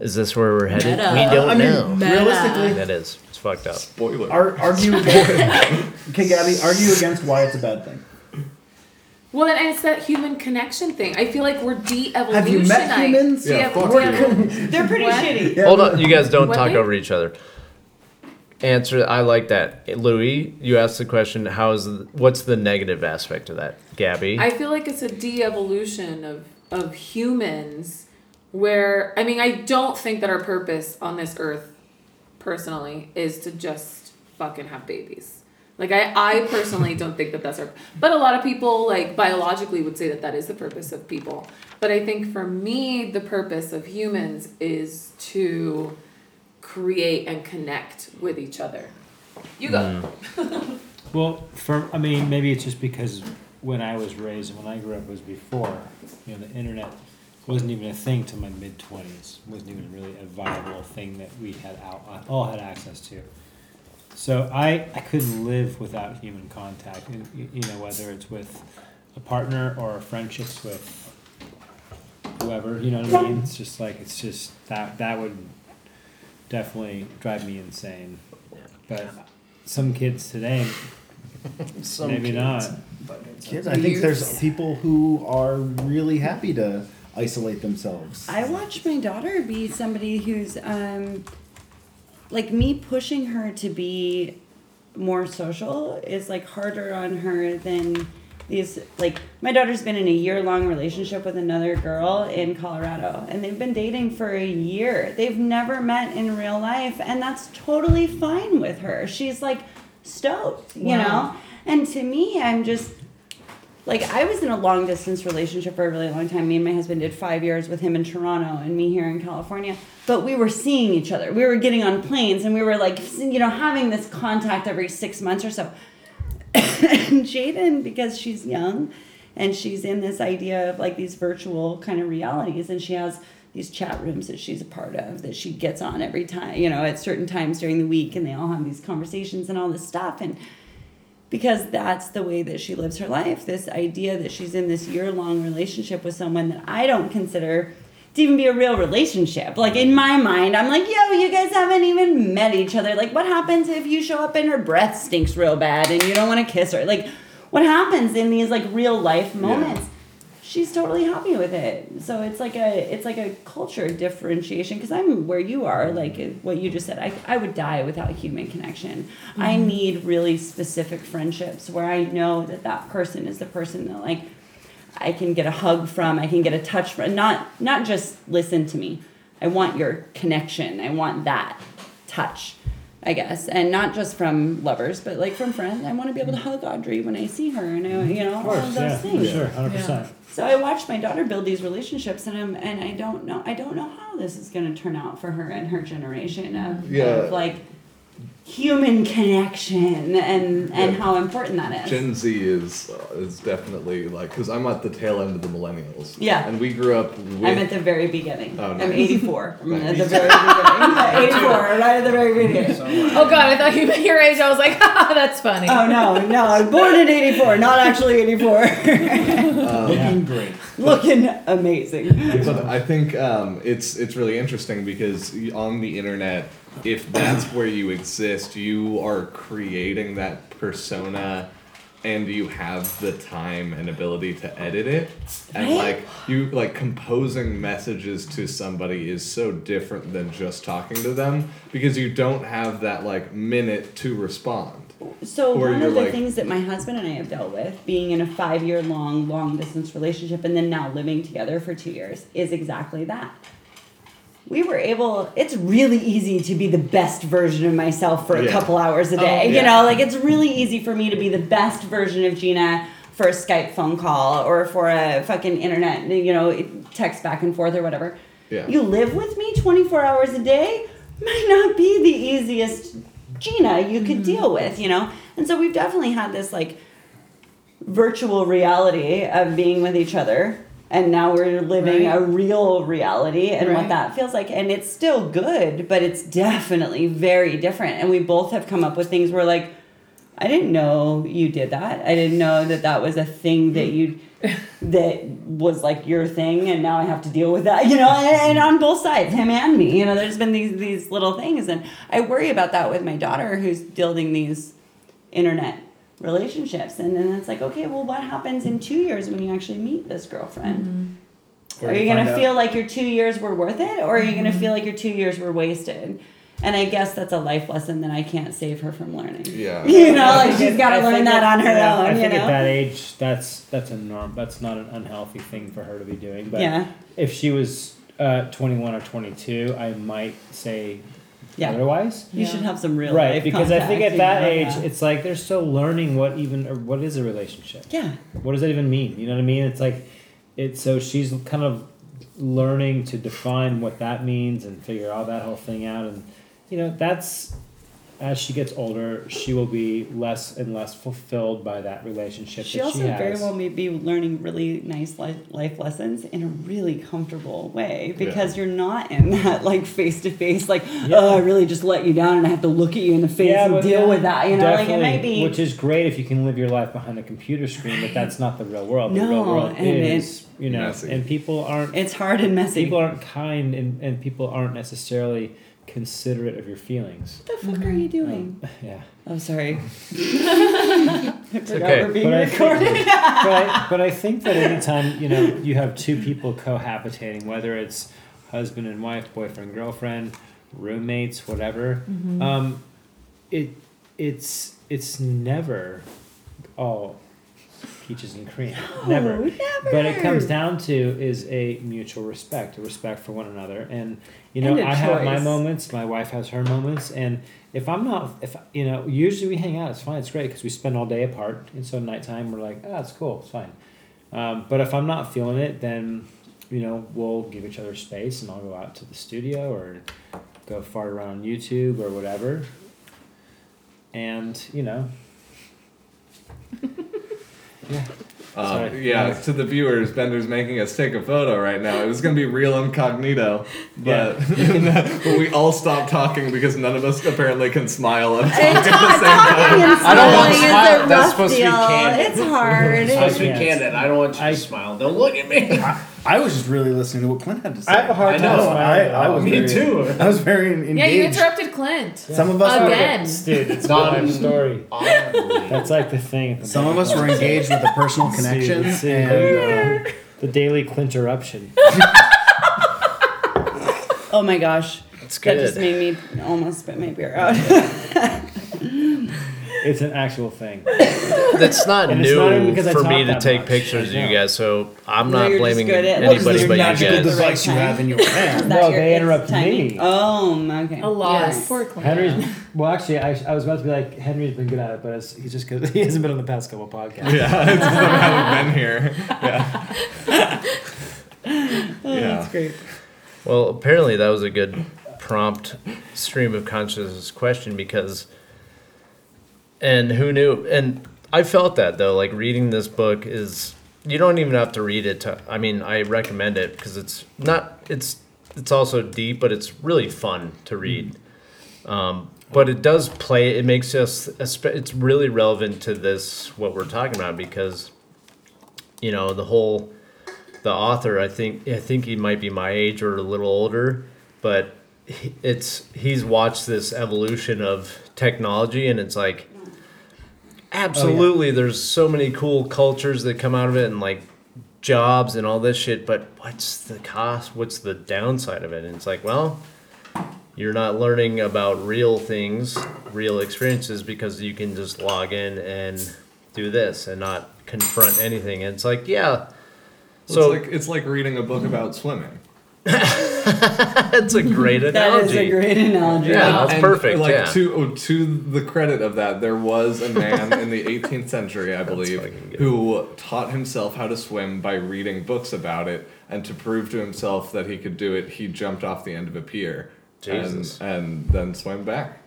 Speaker 1: Is this where we're headed?
Speaker 7: Meta.
Speaker 1: We don't
Speaker 5: I mean,
Speaker 1: know.
Speaker 5: realistically,
Speaker 1: That is, it's fucked up.
Speaker 2: Spoiler.
Speaker 5: ar- argue. okay, Gabby, argue against why it's a bad thing.
Speaker 6: Well, and it's that human connection thing. I feel like we're de-evolutionizing.
Speaker 5: Have you met humans?
Speaker 2: Yeah, fuck
Speaker 3: They're pretty
Speaker 6: What?
Speaker 3: shitty.
Speaker 5: Yeah,
Speaker 1: Hold on, you guys don't
Speaker 6: What
Speaker 1: talk
Speaker 6: thing?
Speaker 1: over each other. Answer. I like that, Louis. You asked the question. How is the, what's the negative aspect of that, Gabby?
Speaker 6: I feel like it's a de-evolution of of humans where I mean I don't think that our purpose on this earth personally is to just fucking have babies. Like I I personally don't think that that's our but a lot of people like biologically would say that that is the purpose of people. But I think for me the purpose of humans is to create and connect with each other. You go. Mm.
Speaker 4: Well, for I mean, maybe it's just because when I was raised and when I grew up was before, you know, the internet wasn't even a thing till my mid twenties. wasn't even really a viable thing that we had out all had access to. So I I couldn't live without human contact. You- You you know, whether it's with a partner or friendships with whoever. You know what I mean? It's just like it's just that that would definitely drive me insane. But some kids today, Some maybe not.
Speaker 5: Kids, I think there's people who are really happy to isolate themselves.
Speaker 3: I watch my daughter be somebody who's um, like me pushing her to be more social is like harder on her than these like my daughter's been in a year long relationship with another girl in Colorado and they've been dating for a year. They've never met in real life and that's totally fine with her. She's like stoked, you
Speaker 6: Wow.
Speaker 3: know? And to me, I'm just like I was in a long distance relationship for a really long time. Me and my husband did five years with him in Toronto and me here in California. But we were seeing each other. We were getting on planes and we were like, you know, having this contact every six months or so. and Jaden, because she's young and she's in this idea of like these virtual kind of realities, and she has these chat rooms that she's a part of that she gets on every time, you know, at certain times during the week, and they all have these conversations and all this stuff. And because that's the way that she lives her life. This idea that she's in this year long relationship with someone that I don't consider to even be a real relationship. Like in my mind, I'm like, yo, you guys haven't even met each other. Like, what happens if you show up and her breath stinks real bad and you don't want to kiss her? Like, what happens in these like real life moments? She's totally happy with it. So it's like a it's like a culture differentiation because I'm where you are, like uh, what you just said. I, I would die without a human connection. I mm-hmm. need really specific friendships where I know that that person is the person that like I can get a hug from, I can get a touch from, not not just listen to me. I want your connection. I want that touch, I guess, and not just from lovers, but like from friends. I want to be able to mm. hug Audrey when I see her, and I, mm-hmm. you know,
Speaker 4: Of
Speaker 3: all
Speaker 4: course,
Speaker 3: of those
Speaker 4: yeah,
Speaker 3: things.
Speaker 4: sure, hundred percent.
Speaker 3: So I watched my daughter build these relationships, and I'm and I don't know I don't know how this is going to turn out for her and her generation of,
Speaker 2: Yeah.
Speaker 3: of like human connection and and
Speaker 2: Yeah.
Speaker 3: how important that is.
Speaker 2: Gen Z is uh, is definitely like because I'm at the tail end of the millennials.
Speaker 3: Yeah.
Speaker 2: And we grew up with.
Speaker 3: I'm at the very beginning.
Speaker 2: Oh,
Speaker 3: I'm
Speaker 2: nice.
Speaker 3: 84. I'm
Speaker 2: Right.
Speaker 3: at the very beginning. 84, right at the very beginning.
Speaker 6: Uh, oh god, I thought you meant your age. I was like, haha, that's funny.
Speaker 3: Oh no, no, I'm born in 84, not actually 84.
Speaker 5: Um, Looking great.
Speaker 3: Looking amazing.
Speaker 2: but I think um, it's it's really interesting because on the internet, if that's where you exist, you are creating that persona and you have the time and ability to edit it. And like you like composing messages to somebody is so different than just talking to them because you don't have that like minute to respond
Speaker 3: So
Speaker 2: Or
Speaker 3: one of the
Speaker 2: like-
Speaker 3: things that my husband and I have dealt with, being in a five year long long distance relationship and then now living together for two years, is exactly that. We were able. It's really easy to be the best version of myself for a
Speaker 2: Yeah.
Speaker 3: couple hours a
Speaker 7: Oh,
Speaker 3: day. You know, like it's really easy for me to be the best version of Jeana for a Skype phone call or for a fucking internet, you know, text back and forth or whatever.
Speaker 2: Yeah.
Speaker 3: You live with me 24 hours a day might not be the easiest Jeana you could mm-hmm. deal with, you know? And so we've definitely had this like virtual reality of being with each other. And now we're living
Speaker 6: Right.
Speaker 3: a real reality and what that feels like. And it's still good, but it's definitely very different. And we both have come up with things where, like, I didn't know you did that. I didn't know that that was a thing that mm. you that was like your thing and now I have to deal with that, you know, and, and on both sides, him and me. You know, there's been these these little things and I worry about that with my daughter who's building these internet relationships and then it's like, okay, well what happens in 2 years when you actually meet this girlfriend?
Speaker 5: Or
Speaker 3: Are you
Speaker 5: find out-
Speaker 3: feel like your two years were worth it, or are you gonna mm-hmm. feel like your two years were wasted? And I guess that's a life lesson that I can't save her from learning.
Speaker 2: yeah
Speaker 3: You know, like she's got to learn that on her
Speaker 4: yeah,
Speaker 3: own.
Speaker 4: I
Speaker 3: you
Speaker 4: think
Speaker 3: know.
Speaker 4: at that age, that's that's a norm. That's not an unhealthy thing for her to be doing. But
Speaker 3: yeah,
Speaker 4: if she was uh, 21 or 22, I might say
Speaker 3: yeah.
Speaker 4: otherwise.
Speaker 3: You should have some real
Speaker 4: right,
Speaker 3: life
Speaker 4: because I think at that
Speaker 3: know,
Speaker 4: age,
Speaker 3: yeah.
Speaker 4: it's like they're still learning what even or what is a relationship.
Speaker 3: yeah,
Speaker 4: What does that even mean? You know what I mean? It's like it's so she's kind of learning to define what that means and figure all that whole thing out and you know that's as she gets older she will be less and less fulfilled by that relationship
Speaker 3: she
Speaker 4: that
Speaker 3: also
Speaker 4: she has.
Speaker 3: very well may be learning really nice life, life lessons in a really comfortable way because you're not in that like face to face like oh I really just let you down and I have to look at you in the face and deal
Speaker 4: yeah,
Speaker 3: with that. You know, like it
Speaker 4: definitely,
Speaker 3: might be.
Speaker 4: which is great if you can live your life behind a computer screen, but that's not the real world. The real
Speaker 3: No,
Speaker 4: world
Speaker 3: and
Speaker 4: is, you know,
Speaker 2: Messy.
Speaker 4: and people aren't
Speaker 3: it's hard and messy.
Speaker 4: people aren't kind and, and people aren't necessarily considerate of your feelings.
Speaker 3: what the fuck are you doing?
Speaker 4: Yeah.
Speaker 3: Oh, sorry. I forgot
Speaker 1: okay.
Speaker 3: we're being
Speaker 4: But I think- but I, but I think that anytime you know you have two people cohabitating, whether it's husband and wife, boyfriend girlfriend, roommates, whatever, um, it it's it's never all peaches and cream. Never.
Speaker 3: Oh, never.
Speaker 4: But it comes down to is a mutual respect, a respect for one another, and you know
Speaker 3: And
Speaker 4: I have my moments, my wife has her moments, and if I'm not, if you know, usually we hang out. It's fine. It's great because we spend all day apart, and so nighttime we're like, ah, it's cool. It's fine. Um, but if I'm not feeling it, then you know we'll give each other space, and I'll go out to the studio or go fart around on YouTube or whatever. And you know, yeah.
Speaker 2: Uh,
Speaker 4: Sorry.
Speaker 2: yeah, to the viewers, Bender's making us take a photo right now. It was going to be real incognito, but, but we all stopped talking because none of us apparently can smile and talk at the same time.
Speaker 3: and
Speaker 1: I don't want
Speaker 3: smiling
Speaker 1: to smile.
Speaker 3: a
Speaker 1: That's
Speaker 3: rough
Speaker 1: supposed to be
Speaker 3: deal.
Speaker 1: candid.
Speaker 3: It's hard.
Speaker 1: I'm supposed to be
Speaker 4: Yes.
Speaker 1: candid. I don't want you
Speaker 4: I-
Speaker 1: to smile. Don't look at me.
Speaker 5: I was just really listening to what Clint had to say.
Speaker 4: I have a hard
Speaker 1: I
Speaker 4: time.
Speaker 1: know.
Speaker 5: I- I was
Speaker 1: Me
Speaker 5: very-
Speaker 1: too.
Speaker 5: I was very engaged.
Speaker 6: Yeah, you interrupted Clint.
Speaker 5: Some of us were
Speaker 6: Again.
Speaker 4: Dude, it's
Speaker 1: Not
Speaker 4: a story. That's like the thing. the
Speaker 5: some of us were engaged with a personal connection,
Speaker 4: See, see,
Speaker 5: and uh,
Speaker 4: the daily clinterruption.
Speaker 3: Oh my gosh.
Speaker 1: It's
Speaker 3: That just made me almost spit my beer out.
Speaker 4: It's an actual thing.
Speaker 1: That's not
Speaker 4: And it's not even
Speaker 1: new
Speaker 4: because I
Speaker 1: for
Speaker 4: talk
Speaker 1: me to
Speaker 4: that
Speaker 1: take
Speaker 4: much.
Speaker 1: pictures of
Speaker 4: I
Speaker 1: you
Speaker 4: know.
Speaker 1: guys, so I'm
Speaker 3: No,
Speaker 1: not
Speaker 3: you're just
Speaker 1: blaming
Speaker 3: good at-
Speaker 1: anybody
Speaker 3: What is
Speaker 1: but
Speaker 3: your
Speaker 1: you
Speaker 5: magical
Speaker 1: guys.
Speaker 5: device you have in your hand.
Speaker 4: No,
Speaker 3: your-
Speaker 4: they
Speaker 3: interrupt
Speaker 4: me.
Speaker 3: Oh, okay.
Speaker 6: A lot.
Speaker 7: Yes.
Speaker 6: Poor Clint.
Speaker 4: Henry's well, actually, I, I was about to be like Henry's been good at it, but it's, he's just because he hasn't been on the past couple podcasts.
Speaker 2: Yeah, it's 'cause I haven't been here. Yeah.
Speaker 3: Oh,
Speaker 2: Yeah.
Speaker 3: that's great.
Speaker 1: Well, apparently that was a good prompt stream of consciousness question because, and who knew? And I felt that though, like reading this book is you don't even have to read it to. I mean, I recommend it because it's not. It's it's also deep, but it's really fun to read. Um, but it does play. It makes us. It's really relevant to this what we're talking about because, you know, the whole the author i think i think he might be my age or a little older but it's he's watched this evolution of technology and it's like absolutely. Oh, There's so many cool cultures that come out of it and like jobs and all this shit but what's the cost what's the downside of it? And it's like well you're not learning about real things real experiences because you can just log in and do this and not confront anything. And it's like yeah. So
Speaker 2: it's like it's like reading a book about swimming.
Speaker 1: that's a great analogy
Speaker 3: is a great analogy.
Speaker 1: Yeah. that's
Speaker 2: And,
Speaker 1: perfect,
Speaker 2: Like
Speaker 1: yeah.
Speaker 2: to oh, to the credit of that, there was a man in the 18th century, I believe, who taught himself how to swim by reading books about it, and to prove to himself that he could do it, he jumped off the end of a pier
Speaker 1: Jesus.
Speaker 2: and and then swam back.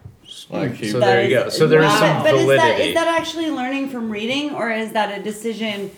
Speaker 2: Like he,
Speaker 1: So there you
Speaker 3: That
Speaker 1: go. So there is
Speaker 3: Wow.
Speaker 1: some
Speaker 3: but is that,
Speaker 1: validity.
Speaker 3: is that actually learning from reading, or is that a decision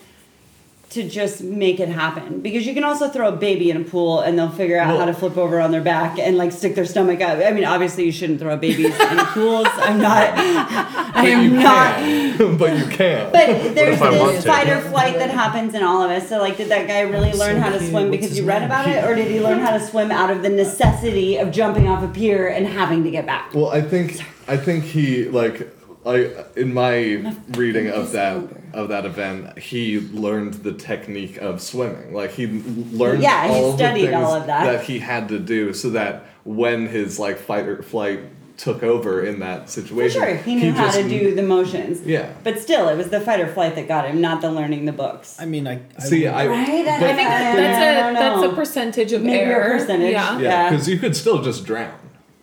Speaker 3: to just make it happen? Because you can also throw a baby in a pool and they'll figure out how to flip over on their back and like stick their stomach up. I mean, obviously you shouldn't throw babies in pools. I'm not. I am not.
Speaker 2: can. but you can.
Speaker 3: But there's
Speaker 1: if I want
Speaker 3: this fight or flight that happens in all of us. So, like, did that guy really learn how to swim because you read about it, or did he learn how to swim out of the necessity of jumping off a pier and having to get back?
Speaker 2: Well, I think I think he like I in my reading of that of that event, he learned the technique of swimming. Like he learned
Speaker 3: Yeah, he
Speaker 2: all the
Speaker 3: studied
Speaker 2: things
Speaker 3: all of that.
Speaker 2: that he had to do so that when his like fight or flight took over in that situation.
Speaker 3: For
Speaker 2: situation,
Speaker 3: sure, he knew how
Speaker 2: just-
Speaker 3: to do the motions.
Speaker 2: Yeah.
Speaker 3: But still, it was the fight or flight that got him, not the learning the books.
Speaker 5: I mean, I, I
Speaker 2: See, I
Speaker 3: Right?
Speaker 6: I think
Speaker 3: I
Speaker 6: that's a that's a percentage of
Speaker 3: Maybe a
Speaker 6: error.
Speaker 3: percentage.
Speaker 6: Yeah.
Speaker 2: yeah,
Speaker 3: Yeah.
Speaker 2: because you could still just drown.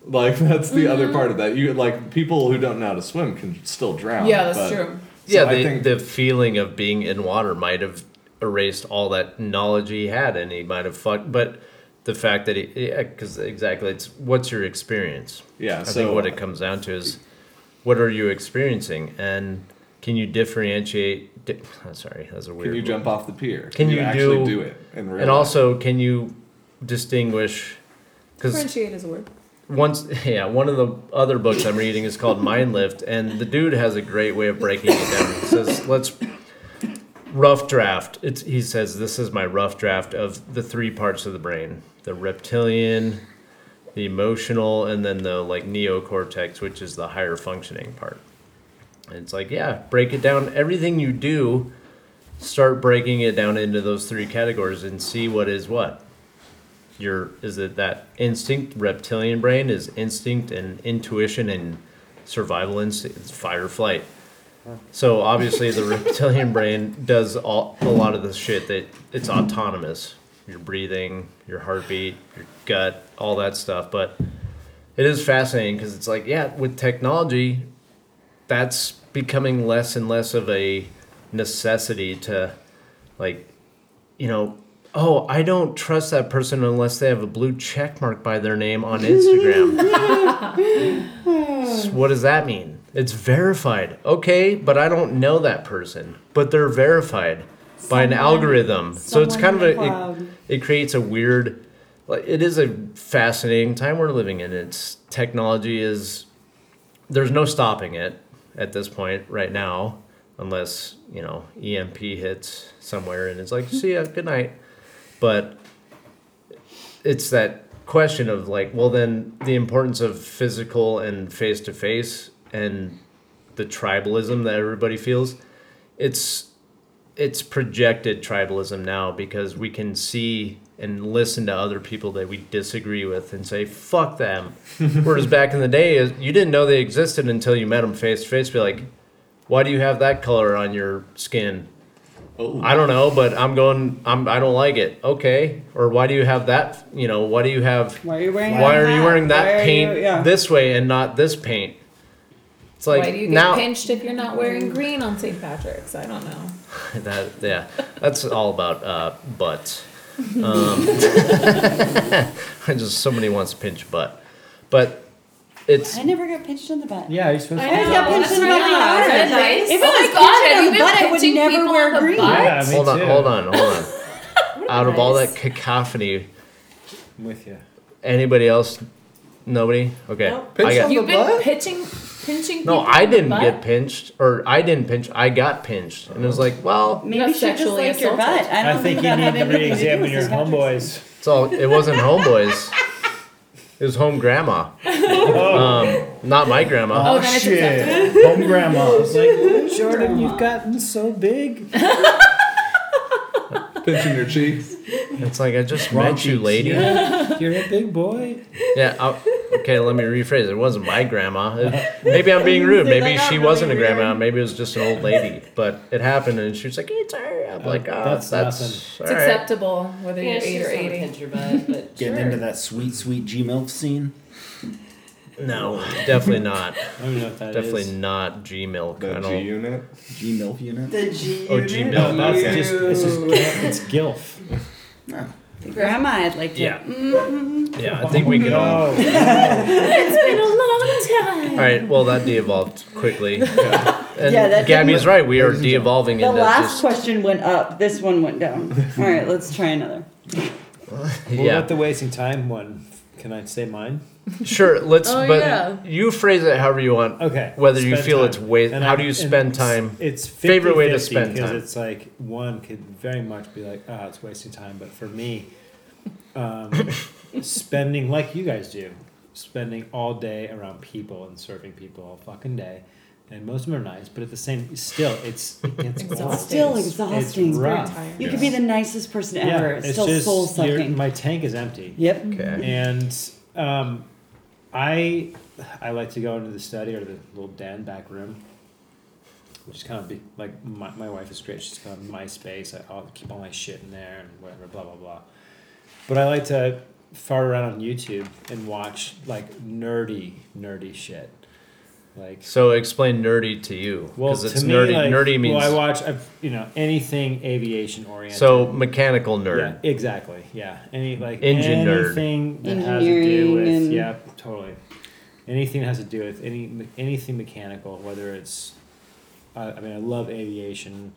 Speaker 2: Like that's the
Speaker 3: Mm-hmm.
Speaker 2: other part of that. You like people who don't know how to swim can still drown.
Speaker 6: Yeah, that's
Speaker 2: but-
Speaker 6: true.
Speaker 1: Yeah,
Speaker 2: so I
Speaker 1: the,
Speaker 2: think-
Speaker 1: the feeling of being in water might have erased all that knowledge he had, and he might have fucked. But the fact that he, yeah, because exactly, it's what's your experience.
Speaker 2: Yeah,
Speaker 1: I
Speaker 2: so
Speaker 1: think what it comes down to is what are you experiencing, and can you differentiate? Di- oh, sorry, that's a weird.
Speaker 2: Can you
Speaker 1: word.
Speaker 2: jump off the pier?
Speaker 1: Can you
Speaker 2: actually
Speaker 1: do-
Speaker 2: do it in real
Speaker 1: And
Speaker 2: life?
Speaker 1: also, can you distinguish? Because
Speaker 6: Differentiate is a word.
Speaker 1: Once yeah one of the other books i'm reading is called mind lift and the dude has a great way of breaking it down. He says let's rough draft. It's he says this is my rough draft of the three parts of the brain the reptilian the emotional and then the like neocortex which is the higher functioning part. And it's like yeah break it down. Everything you do start breaking it down into those three categories and see what is what your is it that instinct reptilian brain is instinct and intuition and survival instinct it's fight or flight. So obviously the reptilian brain does all, a lot of the shit that it's autonomous. Your breathing your heartbeat your gut all that stuff. But it is fascinating because it's like yeah with technology that's becoming less and less of a necessity to like you know oh i don't trust that person unless they have a blue check mark by their name on instagram. So what does that mean? It's verified. Okay but i don't know that person. But they're verified by an algorithm. So it's kind of a it, it creates a weird like it is a fascinating time we're living in. It's technology is there's no stopping it at this point right now unless you know emp hits somewhere and it's like see ya good night but it's that question of like well then the importance of physical and face to face and the tribalism that everybody feels it's it's projected tribalism now because we can see and listen to other people that we disagree with and say fuck them. Whereas back in the day you didn't know they existed until you met them face to face be like why do you have that color on your skin
Speaker 2: Oh.
Speaker 1: I don't know, but I'm going. I'm. I don't like it. Okay. Or why do you have that? You know, why do you have?
Speaker 3: Why are you wearing
Speaker 1: Why
Speaker 3: that
Speaker 1: are you wearing that
Speaker 3: are
Speaker 1: paint
Speaker 3: you- yeah.
Speaker 1: this way and not this paint? It's like
Speaker 6: Why do you get
Speaker 1: now
Speaker 6: pinched if you're not wearing green on St. Patrick's? I don't know.
Speaker 1: that yeah, that's all about uh, butts. Um, I just somebody wants to pinch butt, but it's
Speaker 3: I never got pinched in the butt.
Speaker 4: Yeah, you're supposed to.
Speaker 3: I got pinched
Speaker 6: that's
Speaker 3: in the butt
Speaker 6: Yeah,
Speaker 3: hard.
Speaker 6: is nice?
Speaker 3: If it
Speaker 6: Oh my
Speaker 3: was
Speaker 6: God,
Speaker 3: pinched
Speaker 6: have
Speaker 3: in
Speaker 6: you
Speaker 3: the
Speaker 6: been
Speaker 3: butt, I would
Speaker 6: pinching
Speaker 3: never
Speaker 6: people
Speaker 3: wear
Speaker 6: the
Speaker 3: green.
Speaker 6: butt?
Speaker 4: Yeah, me
Speaker 1: hold on,
Speaker 4: too.
Speaker 1: hold on, hold on. Out of all that cacophony,
Speaker 4: I'm with you.
Speaker 1: anybody else? Nobody. Okay,
Speaker 3: Nope.
Speaker 1: I got.
Speaker 2: on
Speaker 6: You've
Speaker 2: the
Speaker 6: been
Speaker 2: butt?
Speaker 6: pitching, pinching.
Speaker 1: No,
Speaker 6: people
Speaker 1: I
Speaker 6: on the
Speaker 1: didn't
Speaker 6: butt?
Speaker 1: get pinched, or I didn't pinch. I got pinched, and it was like, well,
Speaker 3: Maybe
Speaker 6: got
Speaker 3: she just
Speaker 6: sexually
Speaker 3: liked your
Speaker 6: assaulted.
Speaker 3: butt. I don't
Speaker 4: I think you
Speaker 3: that
Speaker 4: need
Speaker 3: had
Speaker 4: to
Speaker 3: anything do
Speaker 4: re-examine
Speaker 3: with
Speaker 4: your
Speaker 3: St.
Speaker 4: Homeboys.
Speaker 1: it's all. It wasn't homeboys. It was home grandma. Um, Not my grandma.
Speaker 6: Oh, then it's
Speaker 5: shit.
Speaker 6: acceptable.
Speaker 5: Home grandmas.
Speaker 4: Like Jordan, you've gotten so big.
Speaker 2: Pinching your cheeks.
Speaker 1: It's like I just
Speaker 5: Wrong
Speaker 1: met you, lady.
Speaker 4: Yeah, you're a big boy.
Speaker 1: Yeah. I'll, okay, let me rephrase. It wasn't my grandma. It- maybe I'm being rude. Maybe she
Speaker 3: really
Speaker 1: wasn't a grandma. Maybe it was just an old lady. But it happened, and she was like, "It's her." I'm oh, like, "Oh,
Speaker 4: that's
Speaker 1: that's,
Speaker 4: nothing.
Speaker 6: It's
Speaker 1: right."
Speaker 6: acceptable whether
Speaker 7: Yeah,
Speaker 6: you're eight or
Speaker 7: not
Speaker 6: eighty.
Speaker 7: pinch your butt, but
Speaker 5: Getting
Speaker 7: sure.
Speaker 5: into that sweet, sweet G milk scene.
Speaker 1: No, definitely not.
Speaker 4: I don't know what that is.
Speaker 1: Definitely not G milk.
Speaker 2: The
Speaker 1: I
Speaker 2: G
Speaker 1: don't.
Speaker 2: unit.
Speaker 5: G milk unit.
Speaker 3: The G
Speaker 1: Oh, G milk.
Speaker 4: No, that's
Speaker 1: Okay.
Speaker 4: just it's just it's gilf.
Speaker 5: No.
Speaker 3: Grandma, I'd like to.
Speaker 1: Yeah.
Speaker 3: Mhm.
Speaker 1: Yeah, I think we can all.
Speaker 4: Oh,
Speaker 6: It's been a long time.
Speaker 1: All right. Well, that de-evolved quickly. And
Speaker 3: Yeah, that
Speaker 1: Gabby's
Speaker 3: didn't-
Speaker 1: right. We are de-evolving
Speaker 3: The
Speaker 1: into
Speaker 3: last
Speaker 1: just.
Speaker 3: question went up. This one went down. All right, let's try another.
Speaker 4: What
Speaker 1: Yeah.
Speaker 4: about the wasting time one? Can I say mine?
Speaker 1: Sure. Let's.
Speaker 7: Oh,
Speaker 1: but
Speaker 7: yeah.
Speaker 1: you phrase it however you want.
Speaker 4: Okay.
Speaker 1: Whether you feel
Speaker 4: time.
Speaker 1: it's waste.
Speaker 4: And
Speaker 1: How
Speaker 4: I-
Speaker 1: do you
Speaker 4: and
Speaker 1: spend
Speaker 4: it's-
Speaker 1: time?
Speaker 4: It's
Speaker 1: Favorite way to
Speaker 4: 50-50
Speaker 1: spend
Speaker 4: because
Speaker 1: time.
Speaker 4: it's like one could very much be like, oh, it's wasting time, but for me, um, spending like you guys do, spending all day around people and serving people all fucking day, and most of them are nice, but at the same, still, it's it gets old.
Speaker 6: Exhausting.
Speaker 3: Still
Speaker 4: It's
Speaker 3: exhausting.
Speaker 4: rough.
Speaker 6: tired.
Speaker 3: You could be the nicest person ever. it's
Speaker 4: it's
Speaker 3: still
Speaker 4: just
Speaker 3: soul
Speaker 4: you're-
Speaker 3: sucking.
Speaker 4: My tank is empty.
Speaker 3: Yep.
Speaker 1: Okay.
Speaker 4: And um, I I like to go into the study or the little den back room, which is kind of be, like my, my wife is great. She's kind of my space. I, I'll keep all my shit in there and whatever, blah blah blah. But I like to fart around on YouTube and watch like nerdy nerdy shit. Like
Speaker 1: So explain nerdy to you
Speaker 4: well,
Speaker 1: because it's
Speaker 4: to me,
Speaker 1: nerdy.
Speaker 4: like,
Speaker 1: nerdy means
Speaker 4: well, I watch I've, you know anything aviation oriented.
Speaker 1: so mechanical nerd.
Speaker 4: Yeah, exactly. Yeah, any like
Speaker 1: Engine nerd.
Speaker 4: anything that has to do with
Speaker 3: and-
Speaker 4: yeah, totally. Anything that has to do with any anything mechanical, whether it's, uh, I mean, I love aviation.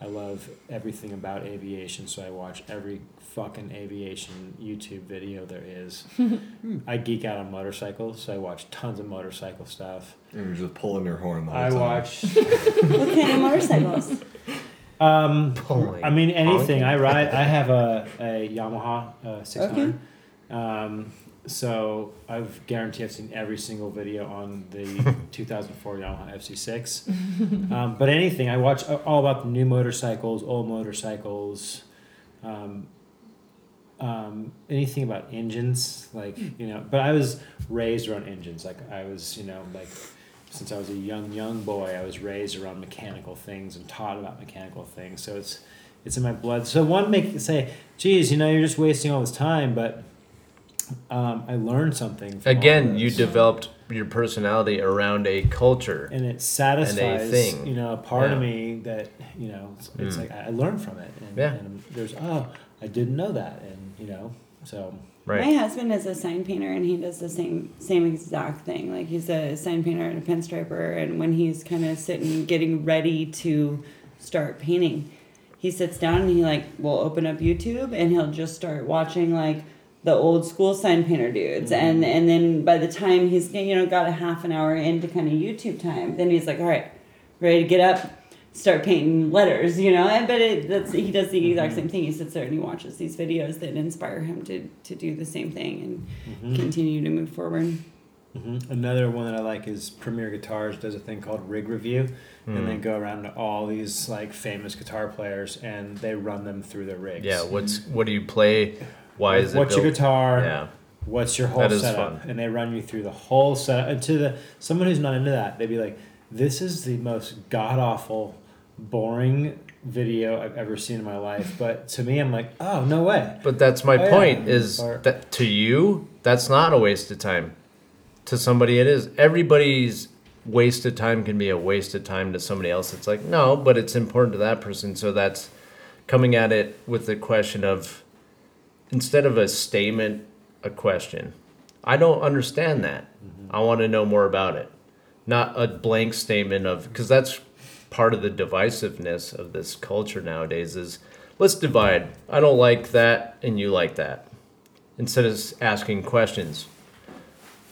Speaker 4: I love everything about aviation, so I watch every fucking aviation YouTube video there is. I geek out on motorcycles, so I watch tons of motorcycle stuff.
Speaker 2: And you're just pulling your horn the whole
Speaker 4: I
Speaker 2: time.
Speaker 4: watch.
Speaker 3: What kind of motorcycles?
Speaker 4: Um,
Speaker 1: Pulling.
Speaker 4: I mean anything.
Speaker 1: Honking.
Speaker 4: I ride. I have a, a Yamaha uh, six
Speaker 3: Okay.
Speaker 4: Um, so I've guaranteed I've seen every single video on the 2004 Yamaha FZ6. um, but anything I watch all about the new motorcycles, old motorcycles. Um, um, anything about engines, like you know. But I was raised around engines. Like I was, you know, like since I was a young young boy, I was raised around mechanical things and taught about mechanical things. So it's it's in my blood. So one make say, geez, you know, you're just wasting all this time, but um, I learned something. From
Speaker 1: Again, you developed your personality around a culture.
Speaker 4: and it satisfies
Speaker 1: thing.
Speaker 4: you know a part of me that you know it's, it's
Speaker 1: Mm.
Speaker 4: like I learned from it and,
Speaker 1: Yeah.
Speaker 4: and there's oh I didn't know that and you know so
Speaker 1: Right.
Speaker 3: My husband is a sign painter, and he does the same same exact thing. Like he's a sign painter and a pinstriper, and when he's kind of sitting getting ready to start painting, he sits down and he like will open up YouTube and he'll just start watching like the old school sign painter dudes, mm-hmm. and and then by the time he's you know got a half an hour into kind of YouTube time, then he's like, all right, ready to get up. Start painting letters, you know. And but it, that's he does the exact same thing. He sits there and he watches these videos that inspire him to to do the same thing and continue to move forward.
Speaker 4: hmm another one that I like is Premier Guitars does a thing called Rig Review and
Speaker 1: Hmm.
Speaker 4: they go around to all these like famous guitar players and they run them through their rigs
Speaker 1: Yeah. What's what do you play? Why is it
Speaker 4: what's your guitar
Speaker 1: Yeah.
Speaker 4: what's your whole
Speaker 1: That is
Speaker 4: setup
Speaker 1: fun.
Speaker 4: and they run you through the whole setup and to the someone who's not into that they'd be like this is the most god awful boring video i've ever seen in my life but to me i'm like oh no way
Speaker 1: But that's my
Speaker 4: Oh, yeah.
Speaker 1: point. Is
Speaker 4: Or-
Speaker 1: that to you? That's not a waste of time. To somebody, it is. Everybody's waste of time can be a waste of time to somebody else. It's like no, but it's important to that person. So that's coming at it with the question of instead of a statement, a question. I don't understand that. Mm-hmm. I want to know more about it. Not a blank statement of because that's part of the divisiveness of this culture nowadays is let's divide. I don't like that and you like that. Instead of asking questions.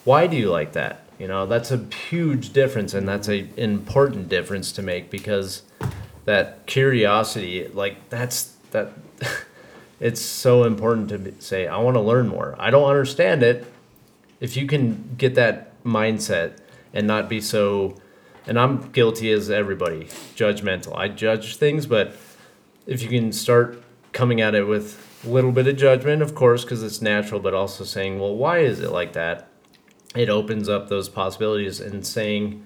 Speaker 1: Why do you like that? You know, that's a huge difference and that's a important difference to make because that curiosity like that's that it's so important to say I want to learn more. I don't understand it. If you can get that mindset and not be so. And I'm guilty as everybody, judgmental. I judge things, but if you can start coming at it with a little bit of judgment, of course, because it's natural, but also saying, well, why is it like that? It opens up those possibilities and saying,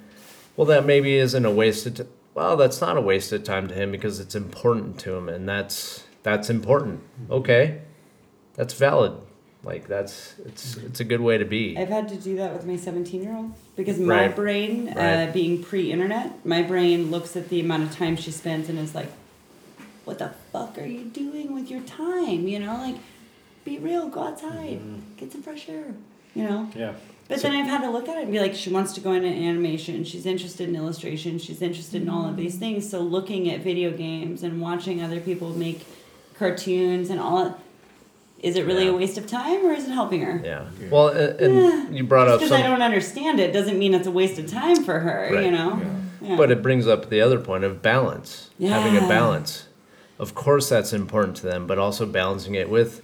Speaker 1: well, that maybe isn't a wasted. T- well, that's not a wasted time to him because it's important to him, and that's that's important. Okay, that's valid. Like that's it's it's a good way to be.
Speaker 3: I've had to do that with my 17 year old because my
Speaker 1: Right.
Speaker 3: brain,
Speaker 1: Right.
Speaker 3: uh, being pre internet, my brain looks at the amount of time she spends and is like, what the fuck are you doing with your time? You know, like, be real, go outside, get some fresh air, you know?
Speaker 4: Yeah.
Speaker 3: But then I've had to look at it and be like, she wants to go into animation. She's interested in illustration. She's interested in all of these things. So looking at video games and watching other people make cartoons and all, is it really
Speaker 1: Yeah.
Speaker 3: a waste of time or is it helping her?
Speaker 1: Yeah. Well, and, and you brought up
Speaker 3: Just
Speaker 1: some.
Speaker 3: because I don't understand it doesn't mean it's a waste of time for her.
Speaker 1: Right.
Speaker 3: You know. Yeah.
Speaker 1: But it brings up the other point of balance. Having a balance. Of course, that's important to them, but also balancing it with,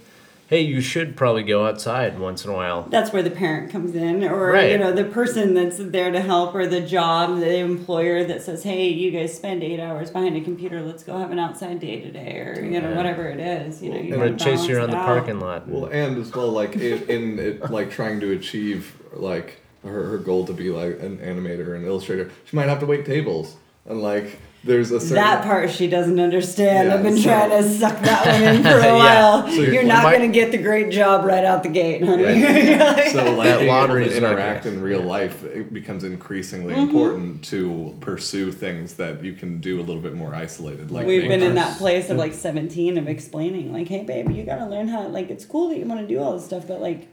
Speaker 1: hey, you should probably go outside once in a while.
Speaker 3: that's where the parent comes in, or
Speaker 1: Right.
Speaker 3: you know, the person that's there to help, or the job, the employer that says, "Hey, you guys spend eight hours behind a computer. Let's go have an outside day today," or you know,
Speaker 1: Yeah.
Speaker 3: whatever it is. You know, you
Speaker 1: I'm gonna chase you
Speaker 3: balance
Speaker 1: around the
Speaker 3: out.
Speaker 1: parking lot.
Speaker 2: Well, and as well, like in, in it, like trying to achieve like her, her goal to be like an animator or an illustrator, she might have to wait tables, and like there's a certain
Speaker 3: That part she doesn't understand.
Speaker 2: Yeah,
Speaker 3: I've been
Speaker 2: so-
Speaker 3: trying to suck that one in for a
Speaker 1: Yeah.
Speaker 3: while.
Speaker 2: So
Speaker 3: you're
Speaker 2: you're-
Speaker 3: not
Speaker 1: my-
Speaker 3: going to get the great job right out the gate, honey.
Speaker 2: Right. So like
Speaker 1: That
Speaker 2: being
Speaker 1: lottery
Speaker 2: to interact in real life, it becomes increasingly
Speaker 3: Mm-hmm.
Speaker 2: important to pursue things that you can do a little bit more isolated. Like
Speaker 3: We've been in that place of like 17 of explaining, like, hey, babe, you gotta learn how, like, it's cool that you wanna do all this stuff, but like,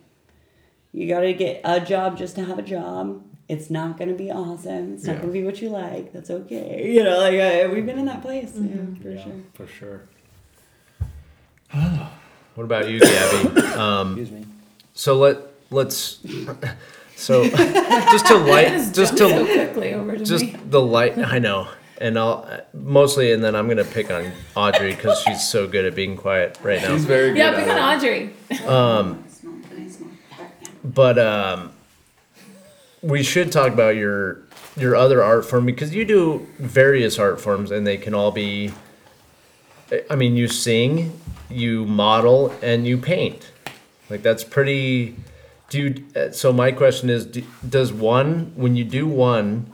Speaker 3: you gotta get a job just to have a job. It's not gonna be awesome. It's not
Speaker 2: Yeah.
Speaker 3: gonna be what you like. That's okay. You know, like, uh, we've been in that place, yeah, for
Speaker 4: yeah,
Speaker 3: sure.
Speaker 4: for sure.
Speaker 1: What about you, Gabby? Um,
Speaker 4: Excuse me.
Speaker 1: so let let's so just to light just
Speaker 6: so
Speaker 1: to
Speaker 6: quickly over to
Speaker 1: just
Speaker 6: me.
Speaker 1: the light. I know, and I'll mostly, and then I'm gonna pick on Audrey because she's so good at being quiet right now.
Speaker 2: She's very good.
Speaker 6: Yeah,
Speaker 2: at
Speaker 6: pick on Audrey.
Speaker 1: but um, we should talk about your your other art form because you do various art forms and they can all be i mean you sing you model and you paint. Like that's pretty do you, so my question is do, does one when you do one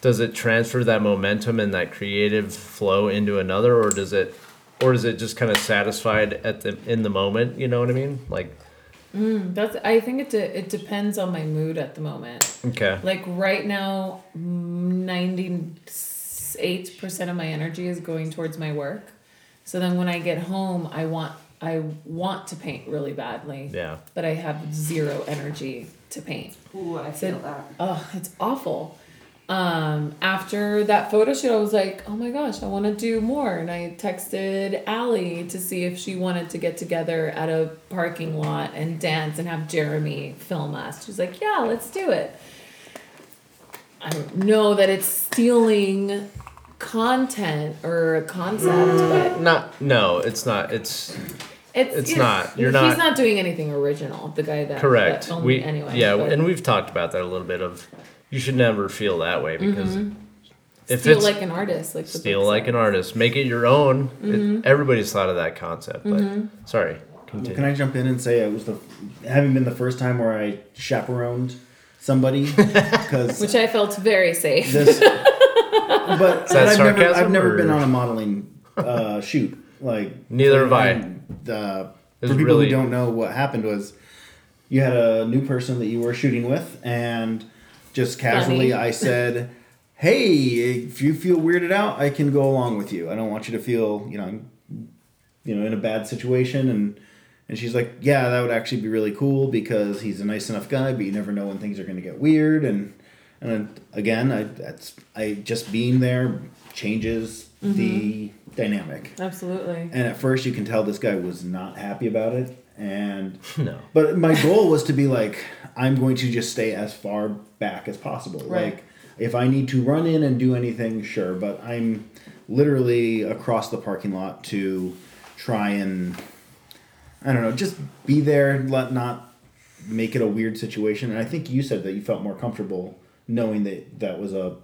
Speaker 1: does it transfer that momentum and that creative flow into another or does it or is it just kind of satisfied at the in the moment you know what i mean? Like Mm.
Speaker 6: That's. I think it. De- it depends on my mood at the moment.
Speaker 1: okay
Speaker 6: Like right now, ninety eight percent of my energy is going towards my work. So then when I get home, I want I want to paint really badly.
Speaker 1: yeah
Speaker 6: But I have zero energy to paint.
Speaker 3: Ooh, I
Speaker 6: feel
Speaker 3: that.
Speaker 6: Oh, it's awful. Um, after that photo shoot, I was like, oh my gosh, I want to do more. And I texted Allie to see if she wanted to get together at a parking lot and dance and have Jeremy film us. She's like, yeah, let's do it. I don't know that it's stealing content or a concept, but
Speaker 1: Not no, it's not. It's
Speaker 6: it's
Speaker 1: It's
Speaker 6: know,
Speaker 1: not. You're
Speaker 6: he's
Speaker 1: not-
Speaker 6: not doing anything original. The guy that
Speaker 1: correct.
Speaker 6: that
Speaker 1: We
Speaker 6: me anyway.
Speaker 1: yeah,
Speaker 6: but-
Speaker 1: and we've talked about that a little bit. Of you should never feel that way because if
Speaker 6: steal
Speaker 1: it's
Speaker 6: like an artist, like the
Speaker 1: steal like an artist, make it your own.
Speaker 6: Mm-hmm.
Speaker 1: It, everybody's thought of that concept, but sorry, continue.
Speaker 5: Can I jump in and say it was the having been the first time where I chaperoned somebody because
Speaker 6: which I felt very safe.
Speaker 5: this, but, but
Speaker 1: that
Speaker 5: I've never
Speaker 1: sarcasm,
Speaker 5: I've never been on a modeling uh, shoot like
Speaker 1: Neither have I.
Speaker 5: and, Uh, for people
Speaker 1: really-
Speaker 5: who don't know, what happened was you had a new person that you were shooting with, and just casually
Speaker 6: Funny.
Speaker 5: I said, "Hey, if you feel weirded out, I can go along with you. I don't want you to feel, you know, you know, in a bad situation." And and she's like, "Yeah, that would actually be really cool because he's a nice enough guy, but you never know when things are going to get weird." And and again, I that's I just being there changes mm-hmm. the dynamic.
Speaker 6: Absolutely.
Speaker 5: And at first, you can tell this guy was not happy about it. And
Speaker 1: No.
Speaker 5: but my goal was to be like, I'm going to just stay as far back as possible.
Speaker 6: Right.
Speaker 5: Like, if I need to run in and do anything, sure. But I'm literally across the parking lot to try and, I don't know, just be there, let not make it a weird situation. And I think you said that you felt more comfortable knowing that that was a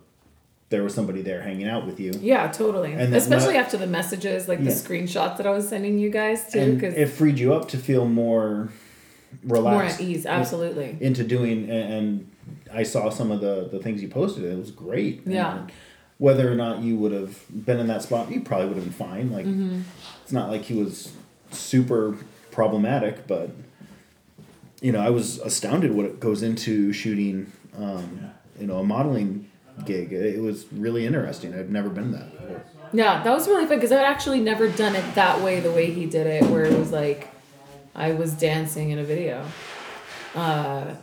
Speaker 5: there was somebody there hanging out with you.
Speaker 6: Yeah, totally.
Speaker 5: And
Speaker 6: Especially
Speaker 5: what-
Speaker 6: after the messages, like the screenshots that I was sending you guys too, because
Speaker 5: it freed you up to feel more relaxed
Speaker 6: more at ease. Absolutely.
Speaker 5: into doing and, I saw some of the the things you posted it was great
Speaker 6: Yeah.
Speaker 5: And whether or not you would have been in that spot you probably would have been fine like
Speaker 6: Mm-hmm.
Speaker 5: it's not like he was super problematic but you know I was astounded what it goes into shooting um, you know a modeling gig it was really interesting I've never been that before.
Speaker 6: Yeah, that was really fun because I'd actually never done it that way, the way he did it, where it was like I was dancing in a video. Uh,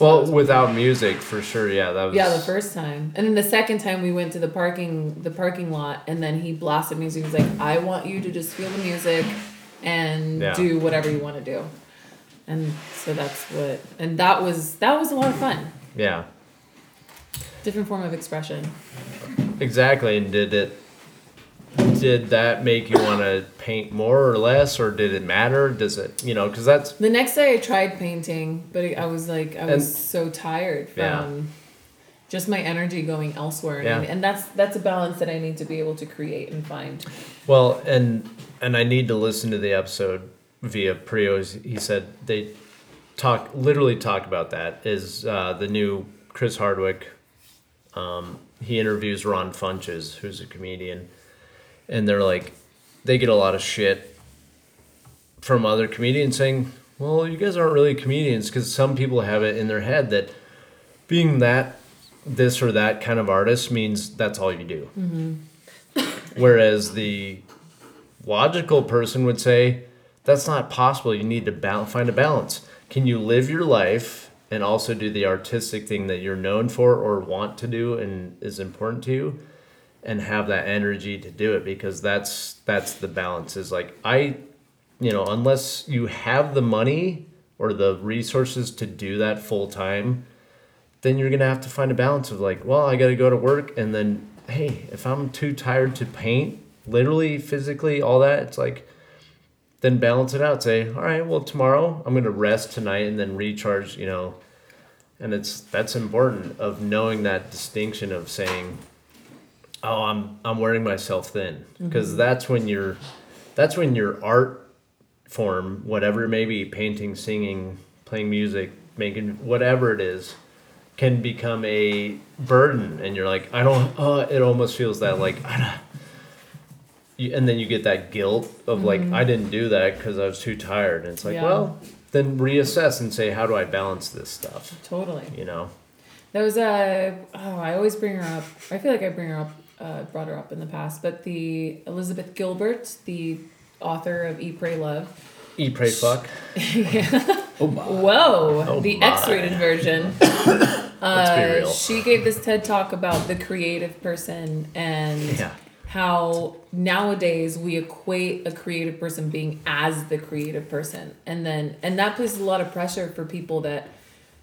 Speaker 1: Well, without music, for sure. Yeah, that was.
Speaker 6: yeah, the first time, and then the second time we went to the parking the parking lot, and then he blasted music. He was like, "I want you to just feel the music and
Speaker 1: Yeah.
Speaker 6: do whatever you want to do," and so that's what, and that was that was a lot of fun.
Speaker 1: Yeah,
Speaker 6: Different form of expression.
Speaker 1: exactly. And did it? Did that make you want to paint more or less, or did it matter? Does it? You know, because that's
Speaker 6: The next day I tried painting, but I was like I was
Speaker 1: And-
Speaker 6: so tired from
Speaker 1: Yeah.
Speaker 6: just my energy going elsewhere,
Speaker 1: Yeah.
Speaker 6: and, and that's that's a balance that I need to be able to create and find.
Speaker 1: Well, and and I need to listen to the episode via Prios. He said they talk literally talk about that. Is uh, the new Chris Hardwick? Um, he interviews Ron Funches, who's a comedian, and they're like, they get a lot of shit from other comedians saying, "Well, you guys aren't really comedians," because some people have it in their head that being that this or that kind of artist means that's all you do. Mm-hmm. Whereas the logical person would say that's not possible. You need to bal- find a balance. Can you live your life and also do the artistic thing that you're known for or want to do and is important to you and have that energy to do it because that's that's the balance is like I you know unless you have the money or the resources to do that full time then you're gonna have to find a balance of like, well, I gotta go to work, and then hey, if I'm too tired to paint, literally, physically, all that, it's like, then balance it out. Say, all right, well, tomorrow I'm gonna rest tonight and then recharge, you know. And it's that's important of knowing that distinction of saying, oh, I'm I'm wearing myself thin, mm-hmm. because that's when you're, that's when your art form, whatever it may be, painting, singing, playing music, making whatever it is, can become a burden. And you're like i don't uh, it almost feels that mm-hmm. like I don't, you, and then you get that guilt of like mm-hmm. i didn't do that because i was too tired. And it's like
Speaker 6: Yeah.
Speaker 1: well then reassess and say how do i balance this stuff?
Speaker 6: Totally.
Speaker 1: you know?
Speaker 6: There was uh, a oh I always bring her up. I feel like I bring her up, uh, brought her up in the past, but the Elizabeth Gilbert, the author of Eat Pray Love.
Speaker 1: eat pray fuck
Speaker 5: Oh my.
Speaker 6: Whoa,
Speaker 1: Oh
Speaker 6: the
Speaker 1: my.
Speaker 6: X-rated version. Uh, she gave this TED talk about the creative person and
Speaker 1: yeah
Speaker 6: how nowadays we equate a creative person being as the creative person and then and that places a lot of pressure for people that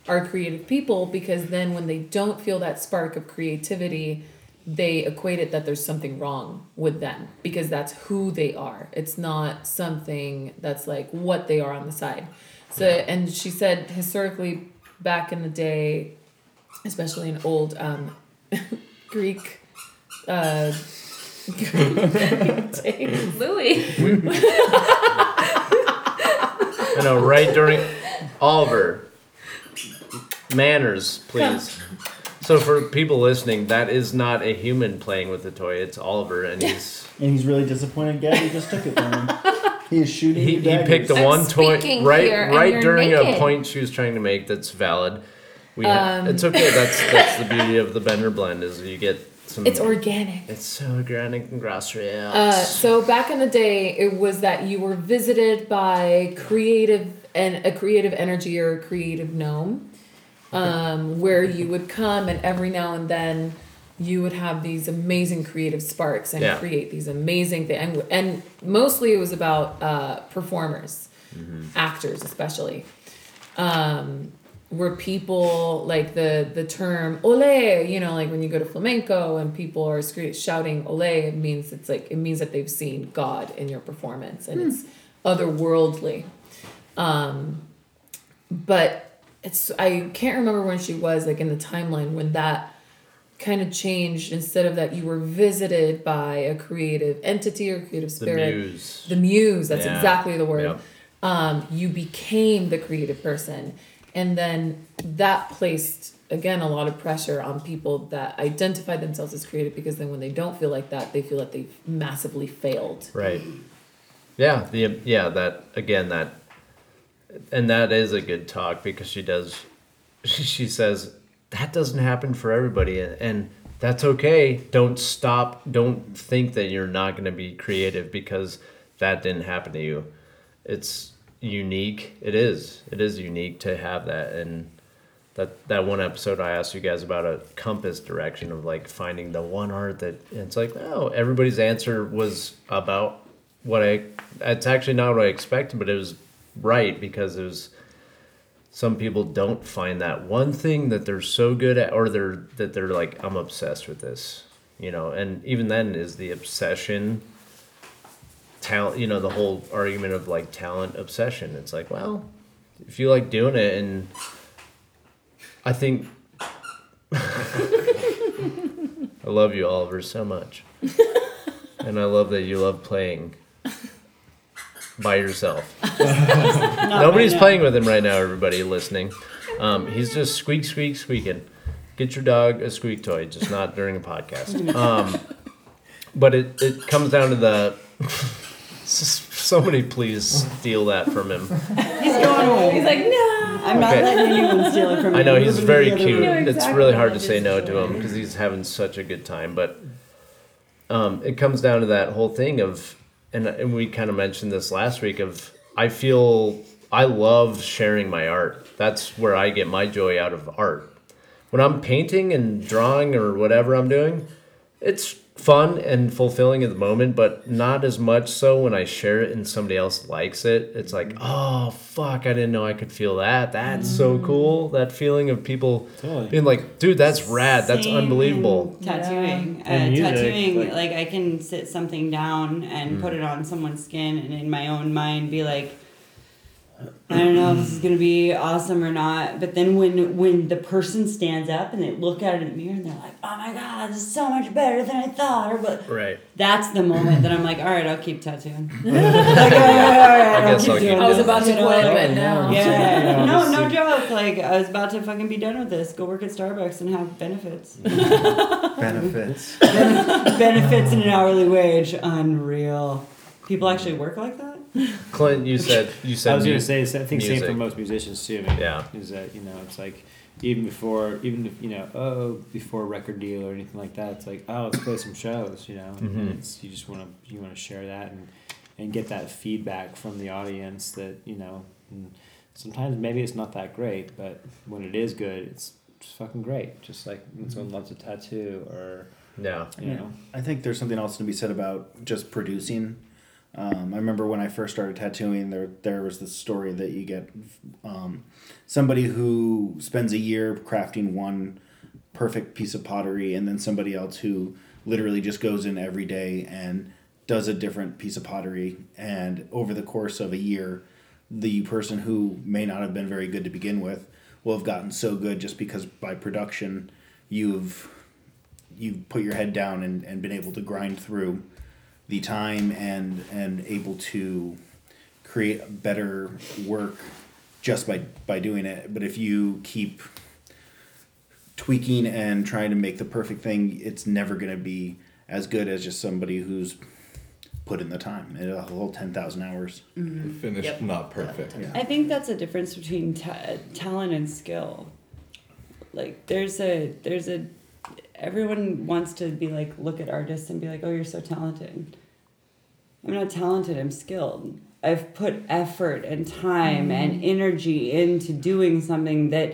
Speaker 6: are creative people because then when they don't feel that spark of creativity they equate it that there's something wrong with them because that's who they are. It's not something that's like what they are on the side. So and she said historically back in the day especially in old um, greek uh.
Speaker 7: Louis.
Speaker 1: i know right during oliver. Manners please so for people listening that is not a human playing with the toy it's oliver and he's
Speaker 5: And he's really disappointed Gabby just took it from him. He is shooting
Speaker 1: he,
Speaker 5: you
Speaker 1: he picked the
Speaker 7: I'm
Speaker 1: one toy
Speaker 7: speaking
Speaker 1: right
Speaker 7: here and
Speaker 1: right
Speaker 7: you're
Speaker 1: during a point she was trying to make that's valid. We ha-
Speaker 6: Um,
Speaker 1: it's okay. That's that's the beauty of the Bender blend is you get some.
Speaker 6: It's organic.
Speaker 1: It's so organic and grassroots.
Speaker 6: Uh, so back in the day, it was that you were visited by creative and a creative energy or a creative gnome, um, where you would come and every now and then you would have these amazing creative sparks and
Speaker 1: Yeah.
Speaker 6: create these amazing things. And, and mostly it was about uh, performers, actors especially. Um, where people like the the term ole you know like when you go to flamenco and people are scre- shouting ole it means it's like it means that they've seen god in your performance and it's otherworldly um but it's I can't remember when she was like in the timeline when that kind of changed instead of that you were visited by a creative entity or creative
Speaker 1: The
Speaker 6: spirit
Speaker 1: muse.
Speaker 6: the muse that's
Speaker 1: Yeah.
Speaker 6: exactly the word
Speaker 1: Yep.
Speaker 6: um, you became the creative person and then that placed again a lot of pressure on people that identify themselves as creative because then when they don't feel like that they feel that they've massively failed
Speaker 1: Right. Yeah. The yeah that again that, and that is a good talk because she does, she says that doesn't happen for everybody and, that's okay. Don't stop. Don't think that you're not going to be creative because that didn't happen to you. It's unique. It is. It is unique to have that and. That, that one episode I asked you guys about a compass direction of like finding the one art that it's like oh everybody's answer was about what I it's actually not what I expected, but it was right because was some people don't find that one thing that they're so good at or they're that they're like I'm obsessed with this. You know, and even then is the obsession talent you know, the whole argument of like talent obsession. It's like, well, if you like doing it and I think I love you, Oliver, so much. and I love that you love playing by yourself. Nobody's
Speaker 3: right
Speaker 1: playing with him right now, everybody listening. Um, he's just squeak, squeak, squeaking. Get your dog a squeak toy, just not during a podcast. Um, but it, it comes down to the. Somebody please steal that from him.
Speaker 3: He's going away.
Speaker 6: he's like no
Speaker 3: I'm not
Speaker 1: Okay.
Speaker 3: letting anyone steal it from me.
Speaker 1: I know he's very cute.
Speaker 3: room.
Speaker 6: know
Speaker 1: It's really hard to say no to him because he's having such a good time. But um, it comes down to that whole thing of, and, and we kind of mentioned this last week of I feel I love sharing my art. That's where I get my joy out of art. When I'm painting and drawing or whatever I'm doing, it's fun and fulfilling at the moment, but not as much so when I share it and somebody else likes it. It's like, oh fuck, I didn't know I could feel that. That's so cool. That feeling of people
Speaker 4: Totally.
Speaker 1: being like, dude, that's rad. That's unbelievable.
Speaker 3: in Tattooing, uh,
Speaker 4: music,
Speaker 3: tattooing,
Speaker 4: like-
Speaker 3: like, I can sit something down
Speaker 1: Mm.
Speaker 3: and put it on someone's skin, and in my own mind be like, I don't know if this is gonna be awesome or not. But then when when the person stands up and they look at it in the mirror and they're like, Oh my god, this is so much better than I thought, or what?
Speaker 1: Right.
Speaker 3: That's the moment that I'm like, all right, I'll keep tattooing. like, all right, all right, all right,
Speaker 1: I
Speaker 3: I'll
Speaker 1: guess
Speaker 3: keep
Speaker 1: I'll keep
Speaker 3: doing
Speaker 6: I was
Speaker 3: this,
Speaker 6: about to quit, but now.
Speaker 3: Yeah,
Speaker 4: Yeah,
Speaker 3: no, no joke. Like I was about to fucking be done with this. Go work at Starbucks and have benefits.
Speaker 5: Benefits.
Speaker 3: benefits and an hourly wage. Unreal. People actually work like that?
Speaker 1: Clint, you said you said
Speaker 4: I was
Speaker 1: mu-
Speaker 4: gonna say, I think same for most musicians too. I
Speaker 1: Yeah.
Speaker 4: is that you know it's like even before, even if you know, oh, before a record deal or anything like that, it's like oh, let's play some shows, you know.
Speaker 1: Mhm.
Speaker 4: And it's you just want to you want to share that and and get that feedback from the audience that you know. And sometimes maybe it's not that great, but when it is good, it's it's fucking great. Just like when someone loves a tattoo or
Speaker 1: Yeah.
Speaker 4: you know.
Speaker 5: I think there's something else to be said about just producing. Um, I remember when I first started tattooing, there there was this story that you get um, somebody who spends a year crafting one perfect piece of pottery, and then somebody else who literally just goes in every day and does a different piece of pottery. And over the course of a year, the person who may not have been very good to begin with will have gotten so good just because by production you've you've put your head down and, and been able to grind through the time and and able to create better work just by by doing it but if you keep tweaking and trying to make the perfect thing it's never going to be as good as just somebody who's put in the time a whole 10,000 hours mm-hmm.
Speaker 2: Finished,
Speaker 7: Yep.
Speaker 2: not perfect.
Speaker 5: Yeah.
Speaker 3: I think that's a difference between ta- talent and skill. Like there's a there's a everyone wants to be like look at artists and be like, "Oh, you're so talented." I'm not talented, I'm skilled. I've put effort and time and mm-hmm. energy into doing something that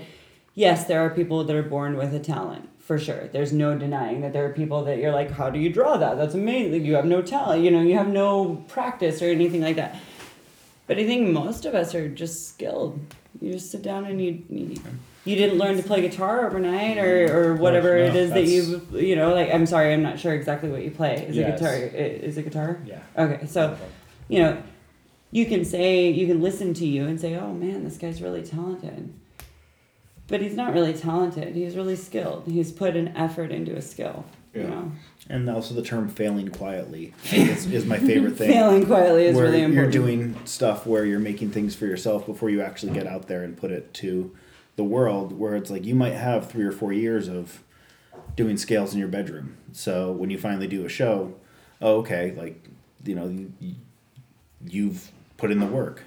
Speaker 3: yes, there are people that are born with a talent. For sure. There's no denying that there are people that you're like, how do you draw that? That's amazing. You have no talent, you know, you have no practice or anything like that. But I think most of us are just skilled. You just sit down and you you, you didn't learn to play guitar overnight or, mm-hmm. or whatever
Speaker 4: no,
Speaker 3: it is that you you know like I'm sorry I'm not sure exactly what you play. Is it guitar? Is it guitar?
Speaker 4: Yeah.
Speaker 3: Okay, so you know you can say you can listen to you and say oh man this guy's really talented but he's not really talented. He's really skilled. He's put an effort into a skill. You
Speaker 2: Yeah.
Speaker 3: know,
Speaker 5: And also the term failing quietly is, is my favorite thing.
Speaker 3: failing quietly is
Speaker 5: where
Speaker 3: really important.
Speaker 5: you're doing stuff where you're making things for yourself before you actually get out there and put it to the world where it's like you might have three or four years of doing scales in your bedroom. So when you finally do a show oh okay like you know you, you've put in the work.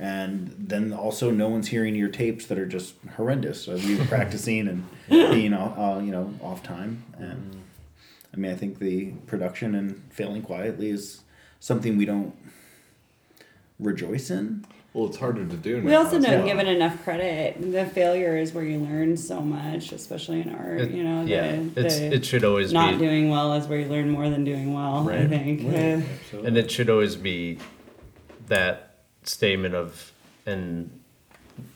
Speaker 5: And then also no one's hearing your tapes that are just horrendous of you practicing and being uh, you know off time. And i mean i think the production and failing quietly is something we don't rejoice in
Speaker 2: Well, it's harder to do.
Speaker 3: We
Speaker 2: now
Speaker 3: also
Speaker 2: as
Speaker 3: don't
Speaker 2: well.
Speaker 3: give it enough credit. The failure is where you learn so much, especially in art.
Speaker 1: It-
Speaker 3: you know, the,
Speaker 1: yeah, it's
Speaker 3: the
Speaker 1: it should always
Speaker 3: not
Speaker 1: be,
Speaker 3: doing well is where you learn more than doing well. I
Speaker 1: Right.
Speaker 3: think.
Speaker 4: Right.
Speaker 3: Uh,
Speaker 1: and it should always be that statement of and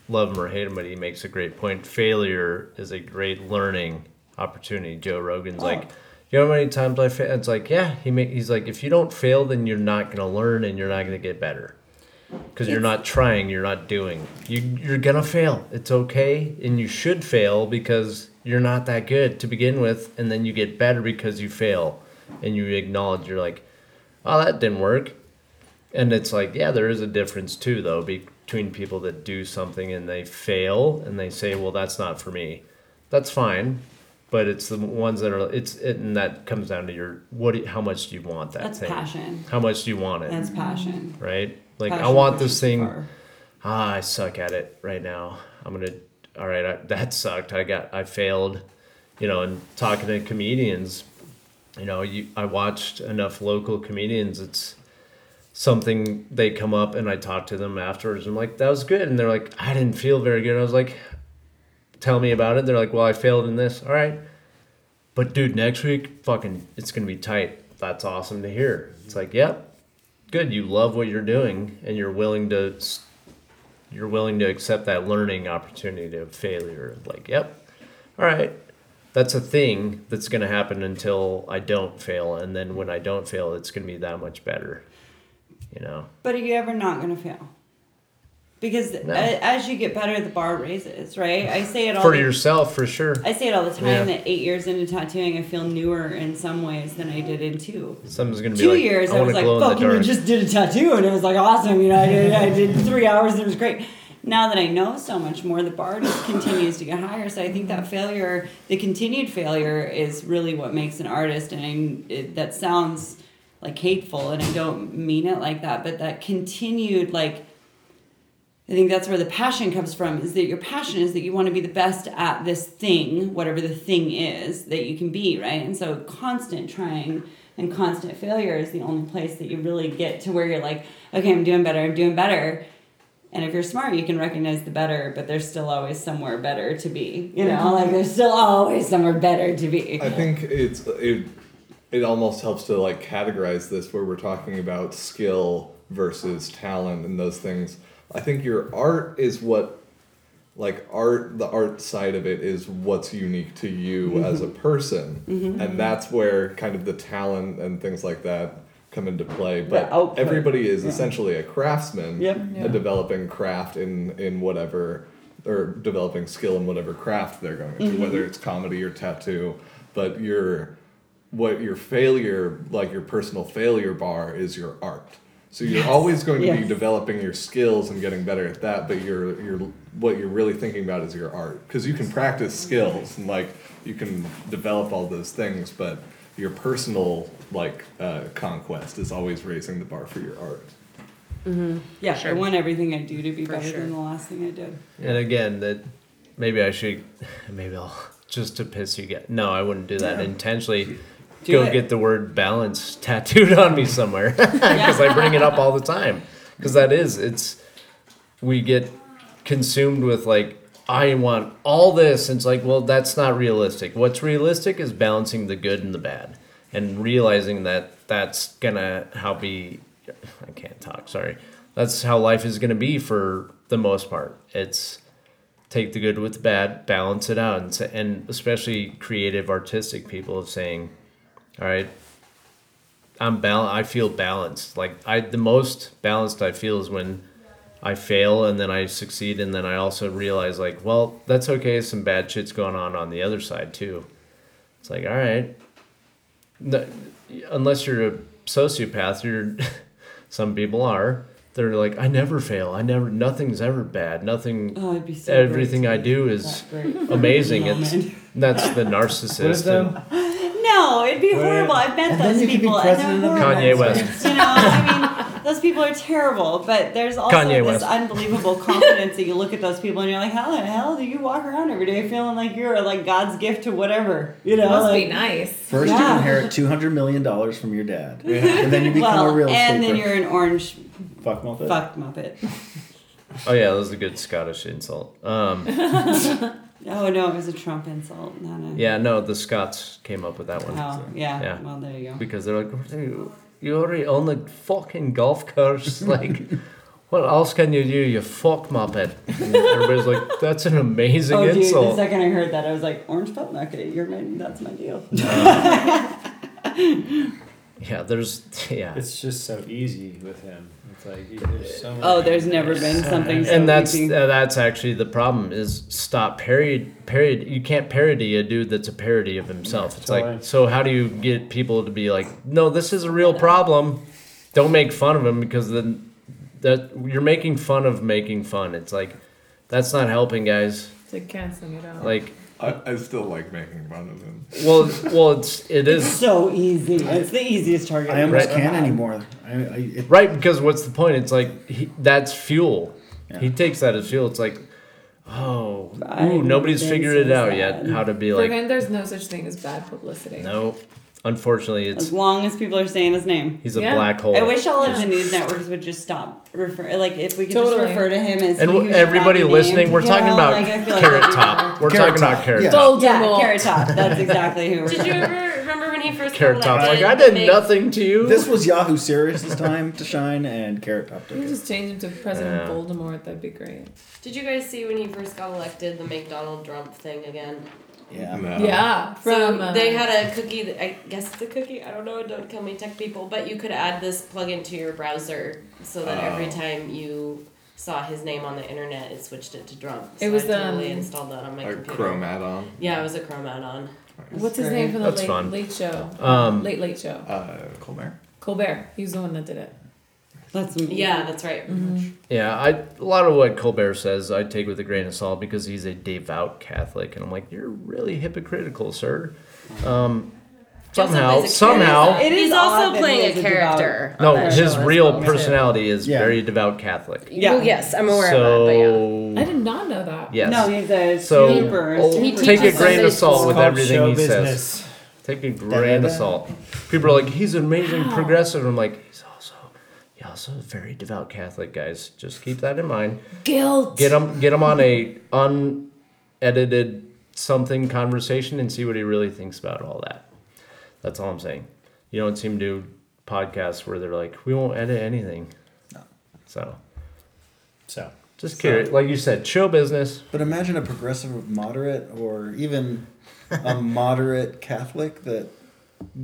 Speaker 1: love him or hate him, but he makes a great point. Failure is a great learning opportunity. Joe Rogan's
Speaker 3: Oh.
Speaker 1: like, you know how many times I fail? It's like, yeah, he make, he's like, if you don't fail, then you're not gonna learn and you're not gonna get better. Because you're not trying, you're not doing. You you're gonna fail. It's okay, and you should fail because you're not that good to begin with, and then you get better because you fail, and you acknowledge you're like, oh, that didn't work, and it's like, yeah, there is a difference too, though, between people that do something and they fail and they say, well, that's not for me. That's fine, but it's the ones that are. It's it, and that comes down to your what. How much do you want that
Speaker 3: That's
Speaker 1: thing?
Speaker 3: passion.
Speaker 1: How much do you want it?
Speaker 3: That's passion.
Speaker 1: right? Like I want this thing.
Speaker 3: far.
Speaker 1: Ah, I suck at it right now. I'm gonna. All right, I, that sucked. I got. I failed. You know, and talking to comedians, you know, you I watched enough local comedians. It's something they come up and I talk to them afterwards. I'm like, that was good, and they're like, I didn't feel very good. I was like, tell me about it. They're like, well, I failed in this. All right, but dude, next week, fucking, it's gonna be tight. That's awesome to hear. It's like, yep, good. You love what you're doing, and you're willing to, you're willing to accept that learning opportunity of failure. Like, yep, all right, that's a thing that's gonna happen until I don't fail, and then when I don't fail, it's gonna be that much better. You know.
Speaker 3: But are you ever not going to fail? Because
Speaker 1: No.
Speaker 3: a- as you get better, the bar raises, right? I say it all.
Speaker 1: For
Speaker 3: the-
Speaker 1: yourself, for sure.
Speaker 3: I say it all the time
Speaker 1: Yeah.
Speaker 3: that eight years into tattooing, I feel newer in some ways than I did in two.
Speaker 1: Someone's gonna be
Speaker 3: Two
Speaker 1: like,
Speaker 3: years,
Speaker 1: I,
Speaker 3: I, was like,
Speaker 1: glow in the
Speaker 3: "Fucking, you just did a tattoo," and it was like awesome. You know, I did, I did three hours, and it was great. Now that I know so much more, the bar just continues to get higher. So I think that failure, the continued failure, is really what makes an artist. And I, it, that sounds like hateful, and I don't mean it like that. But that continued, like, I think that's where the passion comes from. Is that your passion is that you want to be the best at this thing, whatever the thing is that you can be, right? And so constant trying and constant failure is the only place that you really get to where you're like, okay, I'm doing better, I'm doing better. And if you're smart, you can recognize the better, but there's still always somewhere better to be. You know, like there's still always somewhere better to be.
Speaker 2: I think it's it. It almost helps to like categorize this where we're talking about skill versus talent and those things. I think your art is what, like art, the art side of it is what's unique to you mm-hmm. as a person, mm-hmm. and that's where kind of the talent and things like that come into play. But everybody is
Speaker 3: Yeah.
Speaker 2: essentially a craftsman,
Speaker 3: Yep.
Speaker 6: Yeah.
Speaker 2: a developing craft in in whatever or developing skill in whatever craft they're going into, mm-hmm. whether it's comedy or tattoo. But your what your failure, like your personal failure bar, is your art. So you're always going to be developing your skills and getting better at that. But you're you're what you're really thinking about is your art because you can practice skills and like you can develop all those things, but your personal like uh, conquest is always raising the bar for your art.
Speaker 3: yeah,
Speaker 7: Sure.
Speaker 3: I want everything I do to be
Speaker 7: For
Speaker 3: better
Speaker 7: sure.
Speaker 3: than the last thing I did.
Speaker 1: And again, that maybe I should, maybe I'll just to piss you guys. No, I wouldn't do that intentionally.
Speaker 3: Do
Speaker 1: Go
Speaker 3: it.
Speaker 1: get the word balance tattooed on me somewhere because I bring it up all the time. Because that is, it's we get consumed with like I want all this. And it's like, well, that's not realistic. What's realistic is balancing the good and the bad, and realizing that that's gonna how be. I can't talk. Sorry. That's how life is gonna be for the most part. It's take the good with the bad, balance it out, and, and especially creative, artistic people of saying, "All right, I'm bal- I feel balanced. Like I, the most balanced I feel is when I fail and then I succeed and then I also realize like, well, that's okay. Some bad shit's going on on the other side too. It's like, all right, no, unless you're a sociopath, you're some people are. They're like, I never fail. I never. Nothing's ever bad. Nothing.
Speaker 3: Oh, it'd be so
Speaker 1: everything
Speaker 3: great
Speaker 1: I do is
Speaker 3: that great.
Speaker 1: amazing. It's that's the
Speaker 4: What is
Speaker 1: narcissist.
Speaker 4: Them?
Speaker 3: it'd be horrible. I've met
Speaker 5: And then
Speaker 3: those
Speaker 5: you could be
Speaker 3: people, and
Speaker 5: president
Speaker 3: they're
Speaker 5: of
Speaker 3: horrible.
Speaker 1: Kanye West.
Speaker 3: You know, I mean, those people are terrible. But there's also
Speaker 1: Kanye
Speaker 3: this
Speaker 1: West.
Speaker 3: unbelievable confidence that you look at those people and you're like, how the hell do you walk around every day feeling like you're like God's gift to whatever? You know,
Speaker 6: It must
Speaker 3: like,
Speaker 6: be nice.
Speaker 5: First, you inherit two hundred million dollars from your dad, and then you become
Speaker 3: well,
Speaker 5: a real estate.
Speaker 3: and then you're an orange
Speaker 5: fuck Muppet.
Speaker 3: fuck muppet.
Speaker 1: Oh yeah, that was a good Scottish insult. Um,
Speaker 3: Oh no, it was a Trump insult, not a.
Speaker 1: yeah, no, the Scots came up with that one
Speaker 3: Oh yeah.
Speaker 1: Yeah.
Speaker 3: Well, there you go.
Speaker 1: because they're like, "You- you already own the fucking golf course. Like, what else can you do? You fuck muppet. And everybody's like, that's an amazing
Speaker 3: Oh, dude! The second I heard that, I was like, "Orange fuck muppet, you're my, that's my deal."
Speaker 1: yeah, there's yeah,
Speaker 4: It's just so easy with him. It's like there's so
Speaker 3: Oh, there's never been something so
Speaker 1: and that's uh, that's actually the problem is stop parody parody. You can't parody a dude that's a parody of himself. It's
Speaker 4: Totally.
Speaker 1: like so how do you get people to be like, no, this is a real problem. Don't make fun of him because then that you're making fun of making fun. It's like that's not helping guys.
Speaker 6: It's like canceling it out.
Speaker 1: Like
Speaker 2: I, I still like making fun of him.
Speaker 1: well well it's it
Speaker 3: It's so easy. It's the easiest target.
Speaker 5: I almost
Speaker 1: Right.
Speaker 5: can't anymore. I, I, it,
Speaker 1: right because what's the point? It's like he, that's fuel.
Speaker 5: Yeah.
Speaker 1: He takes that as fuel. It's like oh
Speaker 3: I've
Speaker 1: ooh, nobody's
Speaker 3: been
Speaker 1: figured it
Speaker 3: so
Speaker 1: out yet
Speaker 3: sad.
Speaker 1: how to be
Speaker 6: For
Speaker 1: like
Speaker 6: him, there's no such thing as bad publicity.
Speaker 1: no. Unfortunately, it's
Speaker 3: As long as people are saying his name.
Speaker 1: he's a
Speaker 6: Yeah.
Speaker 1: black hole.
Speaker 3: I wish all of the news networks would just stop refer like if we could
Speaker 6: Totally.
Speaker 3: just refer to him as
Speaker 1: And
Speaker 3: he
Speaker 1: w- everybody listening,
Speaker 3: named,
Speaker 1: we're
Speaker 3: you
Speaker 1: talking about
Speaker 3: Like, like
Speaker 1: Carrot Top. We're
Speaker 5: Carrot
Speaker 1: talking
Speaker 5: Top,
Speaker 1: about Carrot
Speaker 5: yeah.
Speaker 1: Top.
Speaker 3: Yeah,
Speaker 6: Voldemort.
Speaker 3: Carrot Top. That's exactly who we're
Speaker 7: Did
Speaker 3: talking
Speaker 7: you ever remember when he first
Speaker 1: Carrot
Speaker 7: top?
Speaker 1: Top's like, I did
Speaker 7: big-
Speaker 1: nothing to you.
Speaker 5: this was Yahoo Serious' time to shine, and Carrot Top took
Speaker 6: You
Speaker 5: it.
Speaker 6: just change him to President
Speaker 1: Yeah.
Speaker 6: Voldemort. That'd be great.
Speaker 7: Did you guys see when he first got elected the McDonald Trump thing again?
Speaker 5: Yeah.
Speaker 2: No.
Speaker 6: yeah, from
Speaker 7: so
Speaker 6: uh,
Speaker 7: they had a cookie. That, I guess it's a cookie. I don't know. Don't kill me, tech people. But you could add this plugin to your browser so that every
Speaker 2: Oh.
Speaker 7: time you saw his name on the internet, it switched it to Drumpf.
Speaker 6: It
Speaker 7: So
Speaker 6: was,
Speaker 7: I totally
Speaker 6: um,
Speaker 7: installed that on my
Speaker 2: Like
Speaker 7: computer.
Speaker 2: Chrome add-on.
Speaker 7: Yeah, it was a Chrome add-on.
Speaker 6: what's his name from the
Speaker 1: That's
Speaker 6: late,
Speaker 1: fun.
Speaker 6: late show?
Speaker 1: Um,
Speaker 6: late late show.
Speaker 2: Uh, Colbert.
Speaker 6: Colbert. He was the one that did it.
Speaker 3: That's amazing.
Speaker 7: Yeah, that's right.
Speaker 1: Yeah, I a lot of what Colbert says I take with a grain of salt because he's a devout Catholic, and I'm like, you're really hypocritical, sir. Um, somehow, somehow.
Speaker 3: It is
Speaker 7: He's also playing a
Speaker 3: is a devout-
Speaker 7: character.
Speaker 1: no, his real
Speaker 7: well.
Speaker 1: personality is
Speaker 5: Yeah.
Speaker 1: very devout Catholic.
Speaker 3: Yeah.
Speaker 7: Well, yes, I'm aware of that. But yeah.
Speaker 1: So
Speaker 6: I did not know that.
Speaker 1: yes,
Speaker 3: No, he's a
Speaker 1: So,
Speaker 3: super.
Speaker 7: He
Speaker 3: super
Speaker 1: take a grain of salt with everything
Speaker 4: show
Speaker 1: he says.
Speaker 4: business.
Speaker 1: Take a grain of salt. People are like, he's an amazing progressive. I'm like, he's also, a very devout Catholic, guys. Just keep that in mind.
Speaker 6: Guilt.
Speaker 1: Get him, get him on a unedited something conversation and see what he really thinks about all that. That's all I'm saying. You don't seem to do podcasts where they're like, we won't edit anything.
Speaker 5: No.
Speaker 1: So
Speaker 4: So
Speaker 1: just curious, like you said, show business.
Speaker 5: But imagine a progressive moderate or even a moderate Catholic that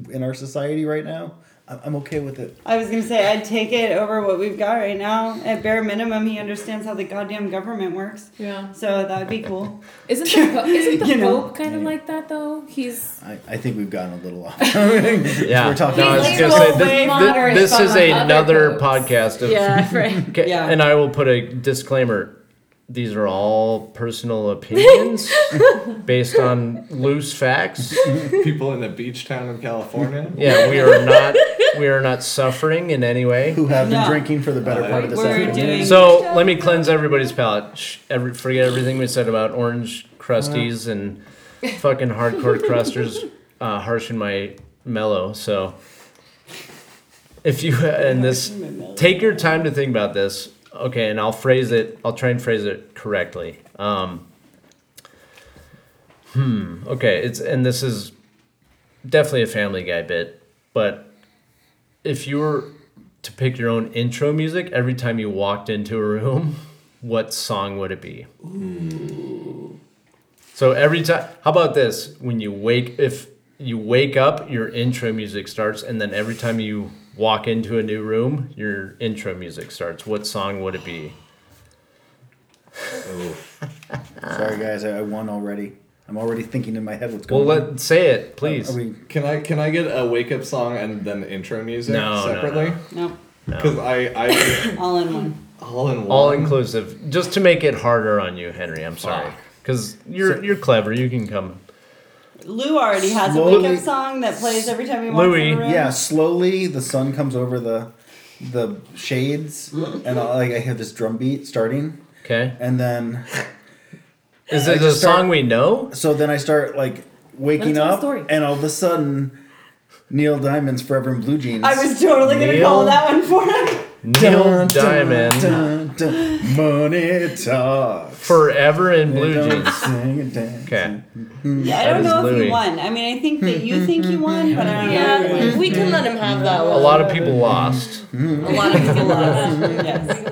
Speaker 5: in our society right now. I- I'm okay with it.
Speaker 3: I was gonna say I'd take it over what we've got right now. At bare minimum, he understands how the goddamn government works,
Speaker 6: Yeah.
Speaker 3: so that would be cool.
Speaker 6: Isn't the, po- isn't the
Speaker 3: You know.
Speaker 6: Pope kind of like that though? He's
Speaker 5: I, I think we've gotten a little off.
Speaker 1: Yeah,
Speaker 5: We're talking
Speaker 1: no, I was gonna say this, this, this is another
Speaker 6: popes.
Speaker 1: podcast of
Speaker 7: Yeah, right.
Speaker 1: Okay,
Speaker 3: Yeah.
Speaker 1: and I will put a disclaimer. These are all personal opinions based on loose facts.
Speaker 2: People in a beach town in California.
Speaker 1: Yeah, we are not we are not suffering in any way.
Speaker 5: Who have been
Speaker 3: No.
Speaker 5: drinking for the better part of this
Speaker 3: We're
Speaker 5: afternoon.
Speaker 1: So let me cleanse everybody's palate. Shh, every, forget everything we said about orange crusties and fucking hardcore crusters uh, harshing my mellow. So if you and this, take your time to think about this. Okay, and I'll phrase it. I'll try and phrase it correctly. Um, hmm. Okay. It's and this is definitely a Family Guy bit, but if you were to pick your own intro music every time you walked into a room, what song would it be? So every time, how about this? When you wake, if you wake up, your intro music starts, and then every time you walk into a new room, your intro music starts. What song would it be?
Speaker 2: Oh.
Speaker 5: Sorry, guys, I, I won already. I'm already thinking in my head what's
Speaker 1: Well,
Speaker 5: going on.
Speaker 1: Well let say it, please.
Speaker 5: Are we,
Speaker 2: Can I can I get a wake up song and then intro music
Speaker 1: No, no,
Speaker 2: separately?
Speaker 3: Nope.
Speaker 2: Because I I
Speaker 3: All in one.
Speaker 2: all in one.
Speaker 1: All inclusive, just to make it harder on you, Henry. I'm sorry, because you're you're clever. You can come.
Speaker 3: Lou already has a wake up song that plays every time he walks
Speaker 1: Louis.
Speaker 3: in the room.
Speaker 5: yeah, slowly the sun comes over the the shades, and I, like I hear this drum beat starting,
Speaker 1: Okay.
Speaker 5: and then
Speaker 1: Is it a
Speaker 5: start-
Speaker 1: song we know?
Speaker 5: so then I start like waking
Speaker 6: Let's
Speaker 5: up, and all of a sudden, Neil Diamond's "Forever in Blue Jeans."
Speaker 3: I was totally gonna call that one for him.
Speaker 1: Neil
Speaker 5: Dun, dun,
Speaker 1: Diamond,
Speaker 5: dun, dun, money talks.
Speaker 1: forever in blue jeans.
Speaker 5: sing and dance.
Speaker 1: Okay.
Speaker 3: Yeah, I
Speaker 1: That
Speaker 3: don't know if
Speaker 1: Louis.
Speaker 3: he won. I mean, I think that you think he won, but I don't know.
Speaker 7: Yeah, we can let him have that one.
Speaker 1: A lot of people lost.
Speaker 7: A lot of people lost.
Speaker 3: Yes.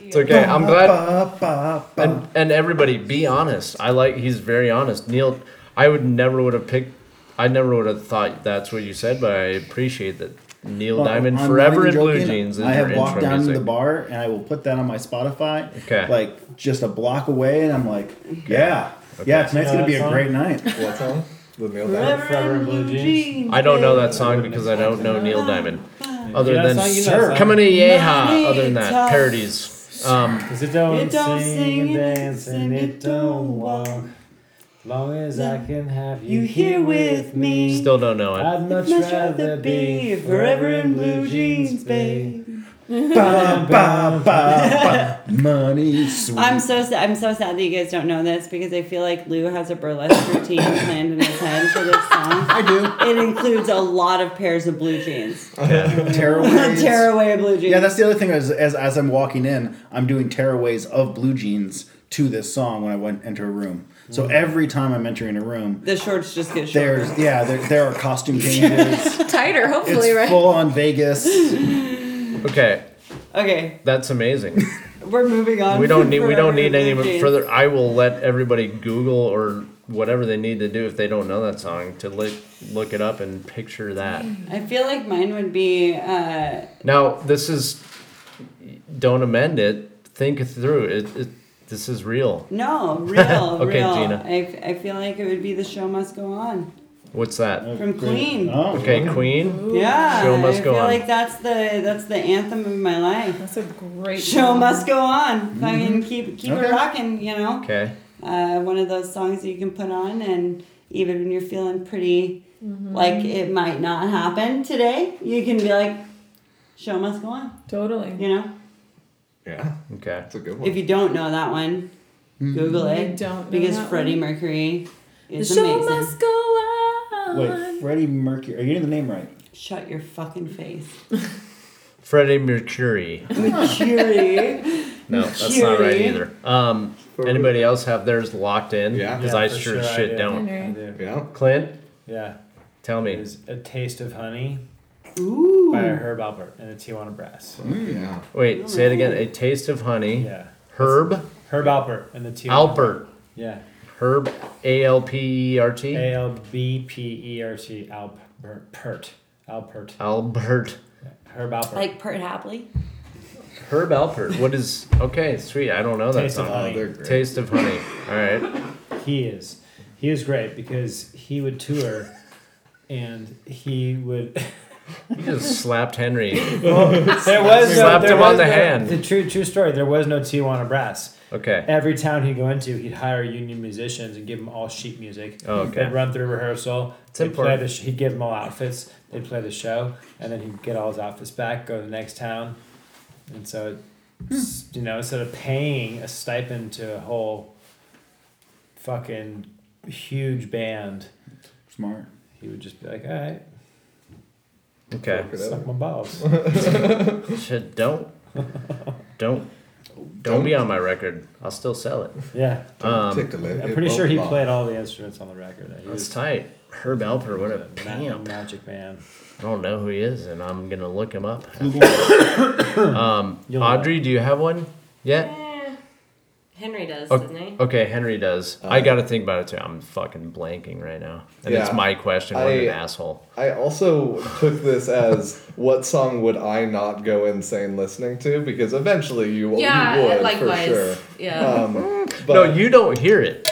Speaker 1: It's okay. I'm glad. And and everybody, be honest. I like. He's very honest. Neil, I would never would have picked. I never would have thought that's what you said, but I appreciate that. Neil
Speaker 5: Well,
Speaker 1: Diamond,
Speaker 5: I'm
Speaker 1: forever in
Speaker 5: even
Speaker 1: blue jeans.
Speaker 5: I have walked
Speaker 1: intro
Speaker 5: down to the bar and I will put that on my Spotify.
Speaker 1: Okay.
Speaker 5: Like just a block away, and I'm like, yeah, yeah, tonight's gonna be
Speaker 4: that
Speaker 5: a
Speaker 4: song?
Speaker 5: great night.
Speaker 2: What song? The Neil Diamond.
Speaker 3: Forever,
Speaker 4: Forever
Speaker 3: in
Speaker 4: in
Speaker 3: blue
Speaker 4: Blue
Speaker 3: jeans.
Speaker 1: I don't know that song because I don't know Neil Diamond. Other
Speaker 4: You know that
Speaker 1: than
Speaker 4: song? You know
Speaker 5: Sir.
Speaker 1: coming to Yeehaw.
Speaker 3: Money
Speaker 1: Other than that, parodies. Um,
Speaker 4: Cause it don't,
Speaker 3: It don't
Speaker 4: sing,
Speaker 3: sing
Speaker 4: and
Speaker 3: and
Speaker 4: dance and
Speaker 3: it
Speaker 4: it
Speaker 3: don't
Speaker 4: don't
Speaker 3: walk.
Speaker 4: Walk. Long as I can have you,
Speaker 3: You here with me.
Speaker 1: still don't know it.
Speaker 4: I'd much
Speaker 3: Much
Speaker 4: rather be
Speaker 3: forever in blue jeans, babe.
Speaker 5: ba, ba, ba, ba. Money sweet.
Speaker 3: I'm so sad. I'm so sad that you guys don't know this because I feel like Lou has a burlesque routine planned in his head for this song.
Speaker 5: I do.
Speaker 3: It includes a lot of pairs of blue jeans.
Speaker 5: Tearaways.
Speaker 3: Tearaway blue jeans.
Speaker 5: Yeah, that's the other thing. Is as as I'm walking in, I'm doing tearaways of blue jeans to this song when I went into a room. So every time I'm entering a room,
Speaker 3: the shorts just get shorter.
Speaker 5: there's yeah, there, there are costume changes.
Speaker 6: Tighter, hopefully,
Speaker 5: it's
Speaker 6: right?
Speaker 5: full on Vegas.
Speaker 1: Okay,
Speaker 3: Okay,
Speaker 1: that's amazing.
Speaker 3: we're moving on.
Speaker 1: We don't need we don't need any
Speaker 3: jeans.
Speaker 1: further. I will let everybody Google or whatever they need to do if they don't know that song to look look it up and picture that.
Speaker 3: I feel like mine would be. Uh,
Speaker 1: Now this is don't amend it. Think it through. It, it this is real.
Speaker 3: no, real,
Speaker 1: Okay,
Speaker 3: real.
Speaker 1: Jeana.
Speaker 3: I, I feel like it would be the show must go on
Speaker 1: What's that?
Speaker 3: from Queen.
Speaker 5: Oh,
Speaker 1: Okay, Queen.
Speaker 3: Yeah,
Speaker 1: Show must
Speaker 3: I
Speaker 1: go on.
Speaker 3: I feel like that's the that's the anthem of my life.
Speaker 6: That's a great
Speaker 3: Show
Speaker 6: song.
Speaker 3: must go on. Fucking keep keep it rocking. You know,
Speaker 1: Okay.
Speaker 3: uh, one of those songs that you can put on, and even when you're feeling pretty like it might not happen today, you can be like, "Show must go on."
Speaker 6: Totally.
Speaker 3: You know,
Speaker 2: Yeah,
Speaker 1: Okay.
Speaker 2: that's a good one.
Speaker 3: if you don't know that one, Google it.
Speaker 6: I
Speaker 3: it
Speaker 6: don't know
Speaker 3: because
Speaker 6: that
Speaker 3: Freddie
Speaker 6: one.
Speaker 3: Mercury
Speaker 6: The
Speaker 3: is
Speaker 6: show
Speaker 3: amazing.
Speaker 6: must go on.
Speaker 5: Wait, Freddie Mercury. Are you getting the name right?
Speaker 3: Shut your fucking face,
Speaker 1: Freddie Mercury.
Speaker 3: Mercury.
Speaker 1: No, that's not right
Speaker 3: Mercury.
Speaker 1: either. Um, anybody else have theirs locked in?
Speaker 2: Yeah.
Speaker 1: Because
Speaker 4: Yeah,
Speaker 1: I
Speaker 4: for
Speaker 1: sure
Speaker 4: sure
Speaker 1: as
Speaker 4: I
Speaker 1: shit
Speaker 4: do.
Speaker 1: don't.
Speaker 4: I
Speaker 6: Henry.
Speaker 4: do.
Speaker 2: yeah.
Speaker 1: Clint,
Speaker 4: Yeah.
Speaker 1: tell me.
Speaker 4: Is a taste of honey
Speaker 3: Ooh.
Speaker 4: by Herb Alpert and the Tijuana Brass.
Speaker 2: Mm, yeah.
Speaker 1: Wait, say it again. A taste of honey.
Speaker 4: Yeah.
Speaker 1: Herb
Speaker 4: Herb Alpert and the Tijuana.
Speaker 1: Alpert.
Speaker 4: Yeah.
Speaker 1: Herb A L P E R T.
Speaker 4: A L B P E R T. Alpert. Pert. Alpert.
Speaker 1: Albert.
Speaker 4: Herb Alpert.
Speaker 3: Like Pert Hapley.
Speaker 1: Herb Alpert. What is? Okay, sweet. I don't know that
Speaker 4: Taste of
Speaker 1: song.
Speaker 4: honey.
Speaker 2: Oh, they're great.
Speaker 1: Taste of honey. All right.
Speaker 4: He is. He is great because he would tour and he would.
Speaker 1: You just slapped Henry.
Speaker 4: there was no,
Speaker 1: Slapped
Speaker 4: there
Speaker 1: him on the
Speaker 4: no-
Speaker 1: hand.
Speaker 4: The true true story. There was no Tijuana Brass.
Speaker 1: Okay.
Speaker 4: Every town he'd go into, he'd hire union musicians and give them all sheet music.
Speaker 1: Oh, okay.
Speaker 4: They'd run through rehearsal.
Speaker 1: It's
Speaker 4: they'd play the sh- he'd give them all outfits. They'd play the show, and then he'd get all his outfits back, go to the next town, and so, it's, you know, instead of paying a stipend to a whole fucking huge band,
Speaker 5: Smart.
Speaker 4: he would just be like, "All right,
Speaker 1: Okay.
Speaker 2: Work
Speaker 4: suck my balls."
Speaker 1: Shit. Don't. Don't. Don't be on my record. I'll still sell it.
Speaker 4: yeah,
Speaker 1: Um,
Speaker 2: Tickle it,
Speaker 4: I'm
Speaker 2: it
Speaker 4: pretty sure he
Speaker 2: won't
Speaker 4: played all the instruments on the record. He
Speaker 1: that's
Speaker 4: was
Speaker 1: tight. Herb Alpert. What a
Speaker 4: a ma-
Speaker 1: pimp.
Speaker 4: magic man.
Speaker 1: I don't know who he is, and I'm gonna look him up.
Speaker 5: Google.
Speaker 1: Um,
Speaker 4: You'll
Speaker 1: Audrey, do you have one yet?
Speaker 7: Henry does,
Speaker 1: O-
Speaker 7: doesn't he?
Speaker 1: Okay, Henry does. I got to think about it too. I'm fucking blanking right now, and it's my question. What an asshole.
Speaker 2: I also took this as what song would I not go insane listening to? Because eventually you,
Speaker 7: Yeah,
Speaker 2: you would
Speaker 7: likewise.
Speaker 2: for sure.
Speaker 7: Yeah.
Speaker 2: Um, but,
Speaker 1: no, you don't hear it.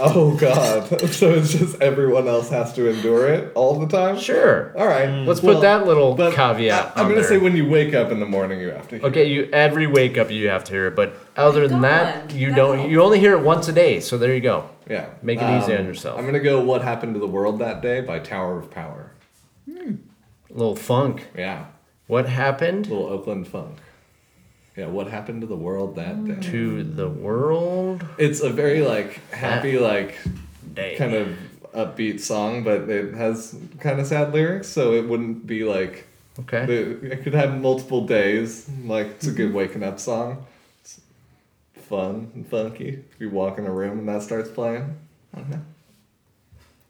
Speaker 2: Oh god! so it's just everyone else has to endure it all the time.
Speaker 1: Sure.
Speaker 2: All right. Mm.
Speaker 1: Let's
Speaker 2: Well,
Speaker 1: put that little caveat.
Speaker 2: I, am gonna
Speaker 1: there.
Speaker 2: say when you wake up in the morning, you have to. Hear
Speaker 1: Okay, you every wake up you have to hear it, but other than that,
Speaker 7: God,
Speaker 1: you
Speaker 7: that
Speaker 1: don't.
Speaker 7: helps.
Speaker 1: You only hear it once a day. So there you go.
Speaker 2: Yeah.
Speaker 1: Make it easy on um, yourself.
Speaker 2: I'm gonna go. What happened to the world that day by Tower of Power. Hmm.
Speaker 1: little funk.
Speaker 2: Yeah.
Speaker 1: What happened
Speaker 2: Little Oakland funk. Yeah. What happened to the world that day?
Speaker 1: to the world?
Speaker 2: It's a very like happy like
Speaker 1: Day.
Speaker 2: kind of upbeat song, but it has kind of sad lyrics, so it wouldn't be like
Speaker 1: Okay.
Speaker 2: the, it could have multiple days. Like it's a good mm-hmm. waking up song. It's fun and funky. If you walk in a room and that starts playing, I don't know.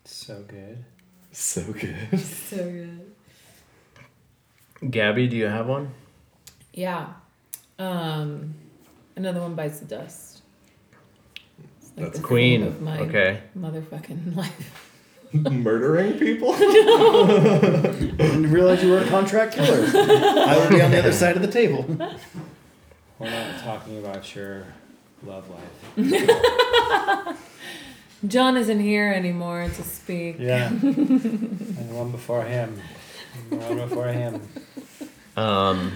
Speaker 4: So good.
Speaker 2: So good.
Speaker 7: so good.
Speaker 1: Gabby, do you have one?
Speaker 6: Yeah. Um, another one bites the dust. It's like
Speaker 2: That's
Speaker 6: the
Speaker 1: Queen.
Speaker 6: Of my
Speaker 1: Okay.
Speaker 6: Motherfucking life.
Speaker 2: Murdering people.
Speaker 5: Didn't realize you were a contract killer. I would be on the other side of the table.
Speaker 4: We're not talking about your love life.
Speaker 6: John isn't here anymore to speak.
Speaker 4: Yeah. and one before him. And one before him.
Speaker 1: Um,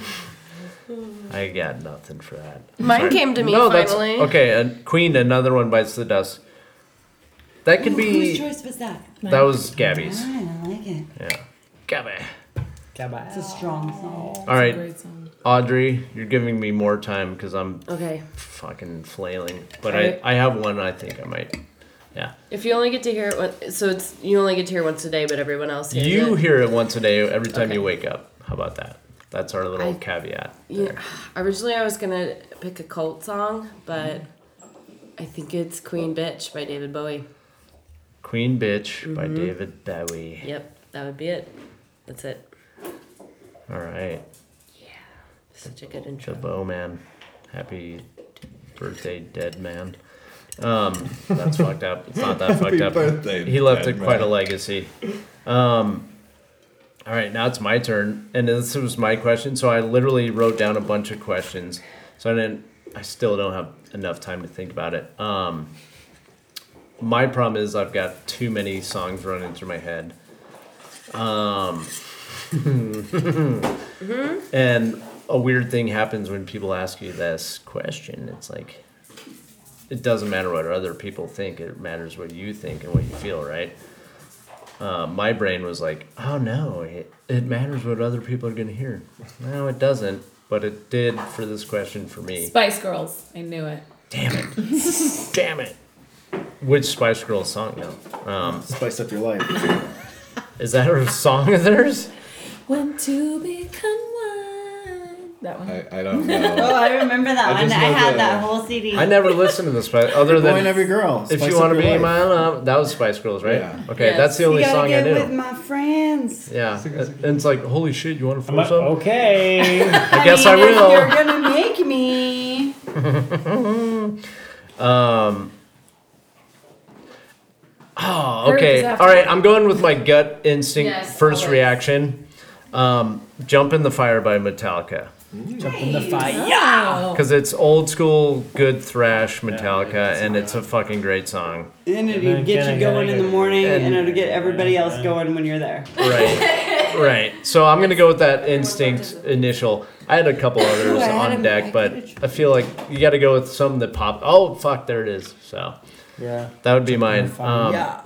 Speaker 1: I got nothing for that.
Speaker 7: Mine
Speaker 1: Sorry.
Speaker 7: came to me
Speaker 1: no, that's okay. And Queen, another one bites the dust. That could
Speaker 3: Whose
Speaker 1: be.
Speaker 3: choice was that?
Speaker 1: That was Gabby's.
Speaker 3: Alright, I like it.
Speaker 1: Yeah. Gabby. Gabby.
Speaker 3: It's a strong song.
Speaker 1: All right,
Speaker 6: Great song.
Speaker 1: Audrey, you're giving me more time because I'm
Speaker 7: Okay.
Speaker 1: fucking flailing. But
Speaker 7: Alright.
Speaker 1: I, I have one I think I might. Yeah.
Speaker 7: If you only get to hear it, one, so it's you only get to hear it once a day, but everyone else hears
Speaker 1: You
Speaker 7: it.
Speaker 1: hear it once a day every time
Speaker 7: Okay.
Speaker 1: you wake up. How about that? That's our little
Speaker 7: I-
Speaker 1: caveat.
Speaker 7: Yeah, originally I was gonna pick a cult song, but I think it's Queen Bitch by David Bowie.
Speaker 1: Queen Bitch by
Speaker 7: Mm-hmm.
Speaker 1: David Bowie.
Speaker 7: Yep, that would be it. That's it.
Speaker 1: All right.
Speaker 7: Yeah, such a good
Speaker 1: The
Speaker 7: intro.
Speaker 1: Bow Man. Happy birthday, dead man. Um, that's fucked up. It's not that fucked
Speaker 2: Happy
Speaker 1: up.
Speaker 2: birthday,
Speaker 1: he left
Speaker 2: dead
Speaker 1: a, quite a legacy. Um, all right, now it's my turn, and this was my question. So I literally wrote down a bunch of questions. So I didn't. I still don't have enough time to think about it. Um, my problem is I've got too many songs running through my head. Um, and a weird thing happens when people ask you this question. It's like it doesn't matter what other people think; it matters what you think and what you feel, right? Uh, my brain was like, "Oh no, it, it matters what other people are gonna hear." No, it doesn't, but it did for this question for me.
Speaker 6: Spice Girls. I knew it.
Speaker 1: Damn it! Damn it! Which Spice Girls song though? Um,
Speaker 5: Spice up your life.
Speaker 1: is that a song of theirs?
Speaker 6: When to become one. That one.
Speaker 2: I, I don't know.
Speaker 3: Oh, I remember that
Speaker 2: I
Speaker 3: one. I had
Speaker 2: the-
Speaker 3: that whole CD.
Speaker 1: I never listened to the Spice other
Speaker 5: Boy and
Speaker 1: than
Speaker 5: every girl.
Speaker 1: if you want to be
Speaker 5: life.
Speaker 1: my love. That was Spice Girls, right?
Speaker 2: Yeah.
Speaker 1: Okay,
Speaker 7: Yes.
Speaker 1: that's the
Speaker 3: you
Speaker 1: only
Speaker 3: gotta
Speaker 1: song I
Speaker 3: get
Speaker 1: knew.
Speaker 3: with my friends.
Speaker 1: Yeah, and it's like, holy shit, you want to
Speaker 4: I'm
Speaker 1: force
Speaker 4: like,
Speaker 1: up?
Speaker 4: okay.
Speaker 1: I guess I
Speaker 3: mean, if You're
Speaker 1: will.
Speaker 3: gonna make me.
Speaker 1: Um. Oh, okay. All right. I'm going with my gut instinct.
Speaker 7: Yes,
Speaker 1: first
Speaker 7: always.
Speaker 1: reaction. Um, "Jump in the Fire" by Metallica
Speaker 4: Jump in the fire.
Speaker 6: Oh.
Speaker 1: because it's old school, good thrash Metallica, and it's a fucking great song.
Speaker 3: And it'll get
Speaker 4: again,
Speaker 3: you going in the morning, and,
Speaker 1: and-
Speaker 3: it'll get everybody else going when you're there.
Speaker 1: Right, right. So I'm gonna go with that instinct initial. I had a couple others
Speaker 3: I had
Speaker 1: on
Speaker 3: a-
Speaker 1: deck, but
Speaker 3: could've-
Speaker 1: I feel like you got to go with something that pop. Oh fuck, there it is. So
Speaker 4: Yeah.
Speaker 1: that would be mine. Um,
Speaker 3: yeah.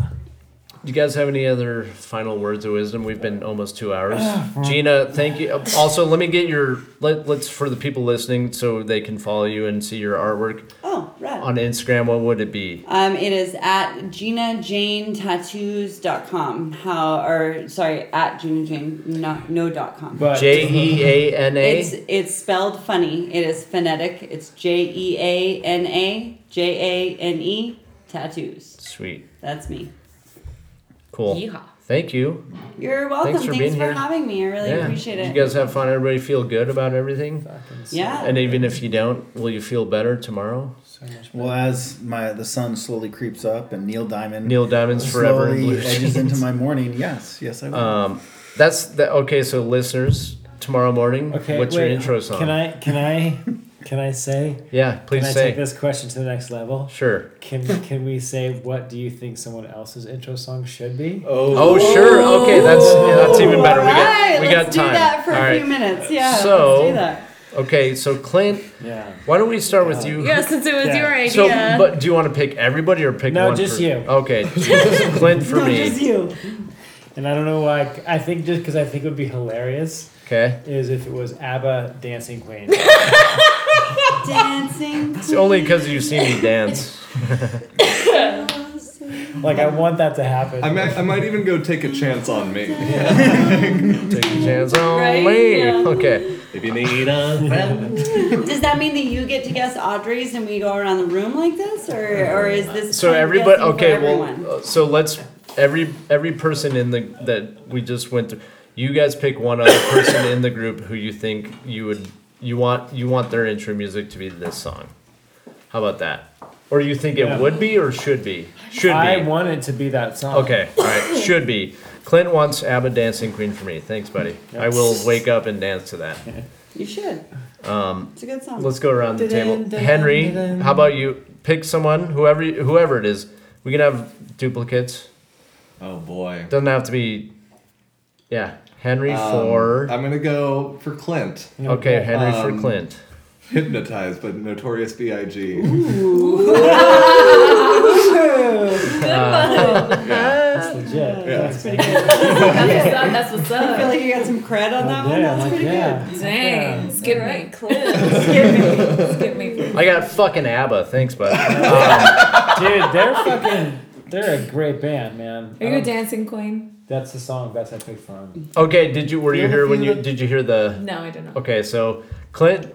Speaker 1: Do you guys have any other final words of wisdom? We've been almost two hours. Jeana, thank you. Also, let me get your let, let's for the people listening so they can follow you and see your artwork
Speaker 3: Oh, right.
Speaker 1: on Instagram. What would it be?
Speaker 3: Um, it is at jeanajanetattoos.com. How or sorry, at Jeana Jane no, no dot com.
Speaker 4: But
Speaker 1: J E A N
Speaker 3: It's it's spelled funny. It is phonetic. It's J E A N A J A N E tattoos.
Speaker 1: Sweet,
Speaker 3: That's me.
Speaker 1: Cool.
Speaker 7: Yeehaw.
Speaker 1: Thank you.
Speaker 3: You're welcome.
Speaker 1: Thanks
Speaker 3: Thanks
Speaker 1: for
Speaker 3: for,
Speaker 1: being here.
Speaker 3: having me. I really
Speaker 1: yeah.
Speaker 3: appreciate
Speaker 1: Did
Speaker 3: it.
Speaker 1: you guys have fun? Everybody feel good about everything?
Speaker 3: Yeah.
Speaker 1: And even if you don't, will you feel better tomorrow?
Speaker 4: So much
Speaker 5: Well, as my the sun slowly creeps up and Neil Diamond
Speaker 1: Neil Diamond's forever
Speaker 5: slowly edges
Speaker 1: jeans.
Speaker 5: into my morning, yes, yes, I will.
Speaker 1: Um, that's the okay. So listeners, tomorrow morning,
Speaker 4: Okay,
Speaker 1: what's
Speaker 4: wait,
Speaker 1: your intro song?
Speaker 4: Can I can I can I say
Speaker 1: Yeah, please
Speaker 4: can I
Speaker 1: say.
Speaker 4: take this question to the next level?
Speaker 1: Sure.
Speaker 4: Can can we say what do you think someone else's intro song should be?
Speaker 1: Oh, oh sure. Okay, that's yeah, that's even better. We got
Speaker 3: Alright,
Speaker 1: we
Speaker 3: let's
Speaker 1: got time.
Speaker 3: do that for
Speaker 1: All
Speaker 3: a
Speaker 1: right.
Speaker 3: few minutes. Yeah.
Speaker 1: So-
Speaker 3: let's do that.
Speaker 1: Okay, so Clint,
Speaker 4: Yeah.
Speaker 1: why don't we start with you?
Speaker 7: Yeah, since it was
Speaker 4: Yeah.
Speaker 7: your idea.
Speaker 1: So, but do you want to pick everybody or pick
Speaker 4: No,
Speaker 1: one?
Speaker 4: just
Speaker 1: per-
Speaker 4: you.
Speaker 1: Okay, Clint for
Speaker 3: No,
Speaker 1: me.
Speaker 3: just you.
Speaker 4: And I don't know why. I think just because I think it would be hilarious
Speaker 1: Okay,
Speaker 4: is if it was ABBA Dancing Queen.
Speaker 3: Dancing.
Speaker 1: it's only because you see me dance.
Speaker 4: like I want that to happen.
Speaker 2: I might, I might even go take a chance on me.
Speaker 1: Take a chance on
Speaker 3: Right,
Speaker 1: me.
Speaker 3: yeah.
Speaker 1: Okay.
Speaker 2: If you need a friend.
Speaker 3: Does that mean that you get to guess Audrey's and we go around the room like this, or or is this?
Speaker 1: So everybody. Okay. Well, uh, so let's every every person in the that we just went through. You guys pick one other person in the group who you think you would you want you want their intro music to be this song. How about that? Or you think it would be or should be? Should
Speaker 4: I
Speaker 1: be.
Speaker 4: want it to be that song.
Speaker 1: Okay, all right, should be. Clint wants ABBA Dancing Queen for me. Thanks, buddy. I will wake up and dance to that.
Speaker 3: you should.
Speaker 1: Um,
Speaker 3: It's a good song.
Speaker 1: let's go around the table.
Speaker 4: Dun, dun,
Speaker 1: Henry,
Speaker 4: dun, dun.
Speaker 1: how about you? Pick someone, whoever whoever it is. We can have duplicates.
Speaker 2: Oh boy.
Speaker 1: Doesn't have to be. Yeah, Henry
Speaker 2: Um,
Speaker 1: for.
Speaker 2: I'm gonna go for Clint.
Speaker 1: Okay, Henry for
Speaker 2: Um,
Speaker 1: Clint.
Speaker 2: Hypnotized, but Notorious B.I.G.
Speaker 4: That's legit.
Speaker 2: Yeah.
Speaker 3: That's pretty good.
Speaker 6: That's what's up. That's what's
Speaker 3: I feel like you got some cred on that one.
Speaker 4: Yeah,
Speaker 3: That's
Speaker 4: like,
Speaker 3: pretty
Speaker 4: yeah.
Speaker 6: Dang. Skip me.
Speaker 7: Alright, Clint.
Speaker 6: Skip me.
Speaker 1: I got fucking ABBA. Thanks, bud. Um,
Speaker 4: Dude, they're fucking. They're a great band, man.
Speaker 6: Are you a
Speaker 4: Um,
Speaker 6: dancing queen?
Speaker 4: That's the song best I picked from. 'em.
Speaker 1: okay, did you were you
Speaker 5: You
Speaker 1: here when you did you hear the?
Speaker 6: No, I didn't. know.
Speaker 1: Okay, so Clint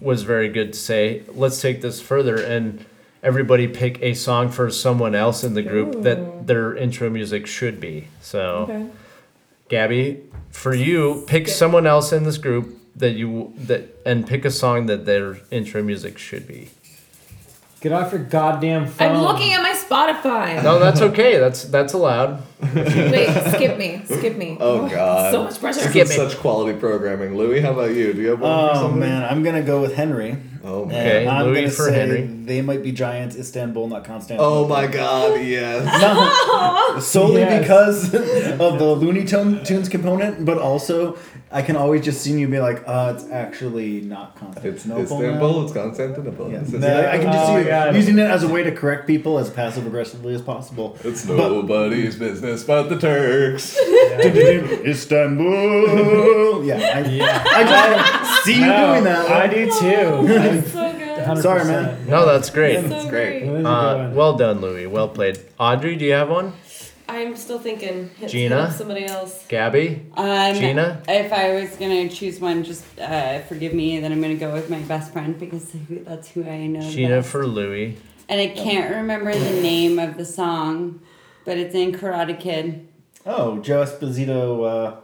Speaker 1: was very good to say. Let's take this further and everybody pick a song for someone else in the group that their intro music should be. So,
Speaker 6: Okay.
Speaker 1: Gabby, for you, pick someone else in this group that you that and pick a song that their intro music should be.
Speaker 4: Get off your goddamn phone.
Speaker 6: I'm looking at my Spotify.
Speaker 1: No, that's okay. That's that's allowed.
Speaker 6: Wait, skip me. Skip me.
Speaker 2: Oh God.
Speaker 6: So much pressure.
Speaker 1: Skip
Speaker 2: This
Speaker 1: me.
Speaker 2: is such quality programming. Louis, how about you? Do you have one for
Speaker 5: Oh
Speaker 2: something?
Speaker 5: man, I'm gonna go with Henry.
Speaker 2: Oh man.
Speaker 1: Okay,
Speaker 5: And I'm
Speaker 1: Louis
Speaker 5: gonna
Speaker 1: for
Speaker 5: say
Speaker 1: Henry.
Speaker 5: They might be giants, Istanbul, not Constantinople.
Speaker 2: Oh my God, yes.
Speaker 5: No, solely
Speaker 4: Yes.
Speaker 5: because of the Looney Tune- Tunes component, but also I can always just see you be like, uh, it's actually not Constantinople.
Speaker 2: It's Istanbul,
Speaker 5: now.
Speaker 2: it's Constantinople.
Speaker 5: Yeah.
Speaker 2: It's,
Speaker 5: That- I can just
Speaker 4: Oh
Speaker 5: see you
Speaker 4: God.
Speaker 5: using it as a way to correct people as passive aggressively as possible.
Speaker 2: it's
Speaker 5: But-
Speaker 2: nobody's business but the Turks.
Speaker 5: Istanbul. Yeah, I,
Speaker 4: Yeah.
Speaker 5: I just see you
Speaker 4: No,
Speaker 5: doing that.
Speaker 4: I do too.
Speaker 7: so good.
Speaker 4: 100%.
Speaker 5: Sorry, man.
Speaker 1: No, that's great.
Speaker 7: So
Speaker 2: great.
Speaker 4: Where's it
Speaker 1: Uh, well done, Louis. Well played. Audrey, do you have one?
Speaker 7: I'm still thinking. Hit, Jeana? somebody else.
Speaker 1: Gabby?
Speaker 3: Um,
Speaker 1: Jeana?
Speaker 3: If I was gonna choose one, just uh, forgive me. Then I'm gonna go with my best friend because that's who I know. the
Speaker 1: Jeana
Speaker 3: best.
Speaker 1: for Louis.
Speaker 3: And I can't remember the name of the song, but it's in Karate Kid.
Speaker 5: Oh, Joe Esposito, uh,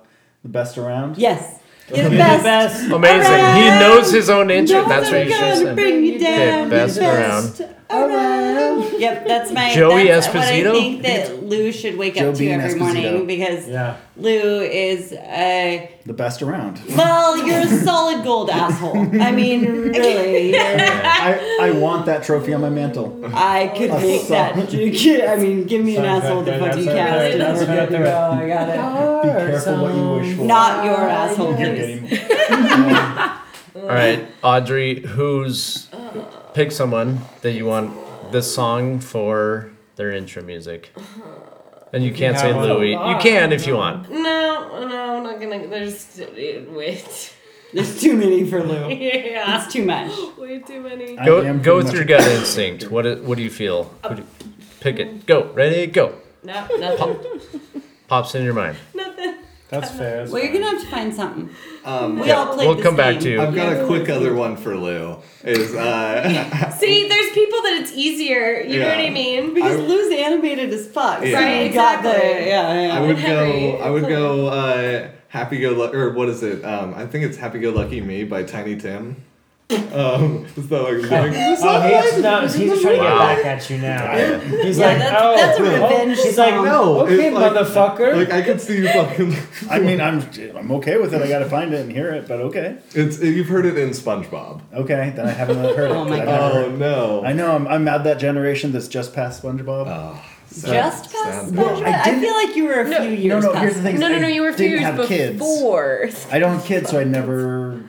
Speaker 5: the best around.
Speaker 3: Yes, you're the best.
Speaker 4: best.
Speaker 1: Amazing. He knows his own intro.
Speaker 3: No
Speaker 1: That's what
Speaker 3: one's
Speaker 1: you should
Speaker 3: gonna
Speaker 1: have said.
Speaker 3: Bring you down.
Speaker 1: Okay, best
Speaker 3: You're
Speaker 1: around.
Speaker 3: Oh, around. Yep, that's my.
Speaker 1: Joey
Speaker 3: that's
Speaker 1: Esposito?
Speaker 3: What I think that Lou should wake
Speaker 5: Joe
Speaker 3: up to
Speaker 5: Bean
Speaker 3: every
Speaker 5: Esposito.
Speaker 3: morning because
Speaker 4: Yeah.
Speaker 3: Lou is a
Speaker 5: The best around.
Speaker 3: well, you're a solid gold asshole. I mean, really, you're-
Speaker 5: I, I want that trophy on my mantle.
Speaker 3: I could
Speaker 5: A
Speaker 3: make that. I mean, give me an
Speaker 4: Sounds
Speaker 3: asshole to
Speaker 4: there,
Speaker 3: put you
Speaker 4: that's right
Speaker 3: cast.
Speaker 4: there,
Speaker 3: and
Speaker 4: that's
Speaker 3: we're
Speaker 4: right
Speaker 3: good
Speaker 4: there.
Speaker 3: go. I got it.
Speaker 5: Be careful what you wish for.
Speaker 3: Not your asshole, please.
Speaker 5: Getting.
Speaker 1: All right, Audrey, who's pick someone that you want this song for their intro music. And you can't say
Speaker 4: have one.
Speaker 1: Louis. You can if you want.
Speaker 7: No, no, I'm not gonna. There's wait.
Speaker 3: There's too many for Lou.
Speaker 7: yeah,
Speaker 3: It's too much.
Speaker 7: way too many.
Speaker 5: I
Speaker 1: Go
Speaker 5: am
Speaker 1: go
Speaker 5: pretty
Speaker 1: with your
Speaker 5: much-
Speaker 1: gut instinct. What do- what do you feel? Who do- pick it. Go. Ready? Go.
Speaker 7: No, nothing,
Speaker 1: Pops in your mind.
Speaker 7: nothing.
Speaker 4: That's fair. That's
Speaker 3: Well, you're gonna have to find something.
Speaker 2: Um,
Speaker 3: We
Speaker 2: yeah,
Speaker 3: all played
Speaker 1: we'll
Speaker 3: this
Speaker 1: come back to you.
Speaker 2: I've got
Speaker 7: Yeah.
Speaker 2: a quick other one for Lou. Is uh,
Speaker 7: See, there's people that it's easier. You know what I mean?
Speaker 3: Because
Speaker 2: I-
Speaker 3: Lou's animated as fuck.
Speaker 2: Yeah.
Speaker 7: Right,
Speaker 3: you got the
Speaker 7: exactly.
Speaker 3: yeah, yeah.
Speaker 2: I would
Speaker 7: Henry,
Speaker 2: go. I would go. Uh, Happy Go Lucky, or what is it? Um, I think it's Happy Go Lucky Me by Tiny Tim. Um, is that like, like
Speaker 4: Oh, he's, no, he's trying to get back at you now. He's
Speaker 3: Yeah,
Speaker 4: like,
Speaker 3: that's-
Speaker 4: oh,
Speaker 3: that's a
Speaker 4: oh,
Speaker 3: revenge
Speaker 4: He's like,
Speaker 3: song.
Speaker 4: no, okay,
Speaker 2: it's like-
Speaker 4: motherfucker.
Speaker 2: like I could see you fucking.
Speaker 5: I mean, I'm I'm okay with it. I gotta find it and hear it, but okay,
Speaker 2: It's you've heard it in SpongeBob.
Speaker 5: okay. Then I haven't heard it.
Speaker 3: Oh my
Speaker 5: 'cause I've
Speaker 3: God.
Speaker 2: Oh no.
Speaker 5: I know I'm, I'm mad that generation that's just past SpongeBob.
Speaker 2: Oh,
Speaker 3: Just past
Speaker 2: sound
Speaker 5: Well,
Speaker 3: SpongeBob?
Speaker 5: I
Speaker 3: I, feel like you were a few
Speaker 6: No,
Speaker 5: no,
Speaker 3: years
Speaker 5: no.
Speaker 3: past.
Speaker 5: Here's the thing.
Speaker 6: No, no, no. You were a few years
Speaker 5: have kids.
Speaker 6: before.
Speaker 5: I don't have kids, so I never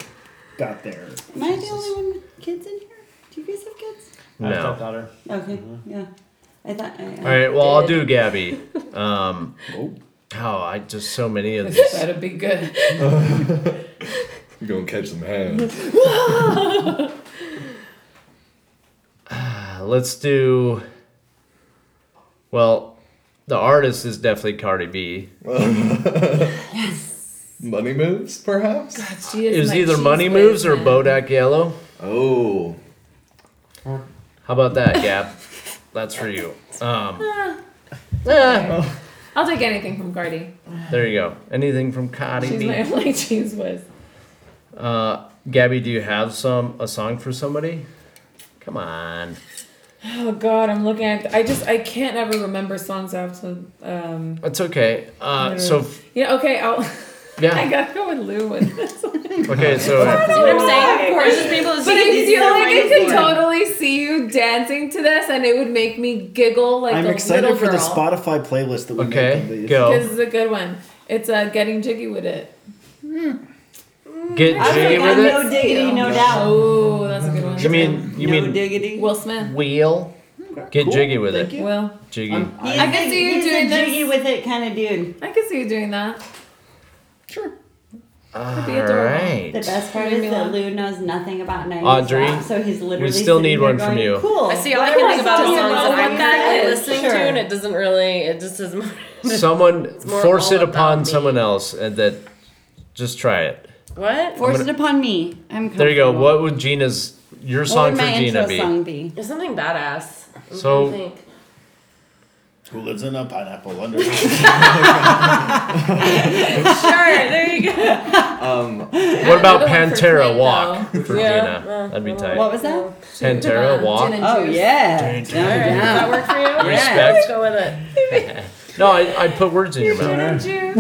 Speaker 5: got there.
Speaker 3: Am I the only one with kids in here? Do you guys have kids?
Speaker 4: I have a
Speaker 1: No.
Speaker 4: stepdaughter.
Speaker 3: Okay, yeah. I thought. I, I
Speaker 1: All right. Well, I'll do Gabby. Um,
Speaker 5: Oh.
Speaker 1: oh, I just so many of
Speaker 6: This That'd be good.
Speaker 2: You're gonna catch some hands.
Speaker 1: Let's do. Well, the artist is definitely Cardi B.
Speaker 2: Money moves, perhaps.
Speaker 6: She is
Speaker 1: It was
Speaker 6: my
Speaker 1: either Money Moves or
Speaker 6: man.
Speaker 1: Bodak Yellow.
Speaker 2: Oh,
Speaker 1: How about that, Gab? That's for you. Um, eh,
Speaker 6: I'll take anything from Cardi.
Speaker 1: there you go. Anything from Cardi
Speaker 6: She's
Speaker 1: B?
Speaker 6: my only cheese whiz.
Speaker 1: Uh, Gabby, do you have some a song for somebody? Come on.
Speaker 6: Oh God, I'm looking at. I just I can't ever remember songs I have to. Um,
Speaker 1: That's okay. Uh, so
Speaker 6: yeah, okay. I'll. I gotta go with Lou with this. one.
Speaker 1: Okay, so
Speaker 7: See what I'm saying? There's just people
Speaker 6: But I
Speaker 7: see
Speaker 6: feel like I
Speaker 3: Easier
Speaker 6: could totally see you dancing to this, and it would make me giggle like
Speaker 5: I'm
Speaker 6: a
Speaker 5: excited
Speaker 6: little
Speaker 5: for the
Speaker 6: girl.
Speaker 5: Spotify playlist that we
Speaker 1: okay,
Speaker 5: make. of these.
Speaker 1: go.
Speaker 6: This is a good one. It's uh, getting jiggy with it.
Speaker 1: Get
Speaker 3: I
Speaker 1: jiggy
Speaker 3: like,
Speaker 1: with
Speaker 3: no
Speaker 1: it.
Speaker 3: diggity, no doubt.
Speaker 6: Oh, that's a good one.
Speaker 1: You mean you
Speaker 3: no
Speaker 1: mean
Speaker 3: diggity.
Speaker 6: Will Smith?
Speaker 1: wheel? Get
Speaker 5: Cool,
Speaker 1: jiggy with
Speaker 5: thank
Speaker 1: it.
Speaker 5: you.
Speaker 6: Will.
Speaker 1: Jiggy.
Speaker 5: I'm-
Speaker 3: He's
Speaker 6: I
Speaker 3: a-
Speaker 6: can see you
Speaker 3: he's
Speaker 6: doing
Speaker 3: a
Speaker 6: this.
Speaker 3: jiggy with it kind of dude.
Speaker 6: I can see you doing that.
Speaker 5: Sure.
Speaker 1: All
Speaker 6: be
Speaker 1: right.
Speaker 3: The best part is that
Speaker 6: laugh.
Speaker 3: Lou knows nothing about 90s
Speaker 1: Audrey,
Speaker 3: rap, so he's literally
Speaker 1: still
Speaker 3: sitting
Speaker 1: need
Speaker 3: here
Speaker 1: one from
Speaker 3: going,
Speaker 1: you.
Speaker 3: Cool.
Speaker 7: I see all I
Speaker 3: Whatever
Speaker 7: can think about is songs that I'm
Speaker 3: what
Speaker 7: currently
Speaker 3: that is.
Speaker 7: listening
Speaker 3: Sure.
Speaker 7: to, and it doesn't really, it just doesn't.
Speaker 1: Someone
Speaker 7: more
Speaker 1: force it
Speaker 7: about
Speaker 1: upon
Speaker 7: me.
Speaker 1: someone else and that just try it.
Speaker 7: What?
Speaker 3: Force
Speaker 1: I'm
Speaker 3: it upon me. I'm
Speaker 1: There you go. What would Jeana's your
Speaker 3: What
Speaker 1: song
Speaker 3: would
Speaker 1: for
Speaker 3: my
Speaker 1: Jeana
Speaker 3: intro
Speaker 1: be?
Speaker 3: song be?
Speaker 7: It's something badass. I'm
Speaker 1: So-
Speaker 7: think.
Speaker 5: Who lives in a pineapple under?
Speaker 7: Sure, there you go.
Speaker 2: um,
Speaker 1: What about
Speaker 6: Another for
Speaker 1: Pantera Walk for
Speaker 7: Yeah,
Speaker 1: Jeana?
Speaker 7: well,
Speaker 1: That'd be tight.
Speaker 3: What was that?
Speaker 1: Pantera Walk.
Speaker 3: Oh yeah.
Speaker 1: Dun,
Speaker 3: Down,
Speaker 7: All right, does that work for you?
Speaker 1: Respect.
Speaker 7: Let's go with it.
Speaker 1: No, I, I put words in your mouth.
Speaker 6: juice.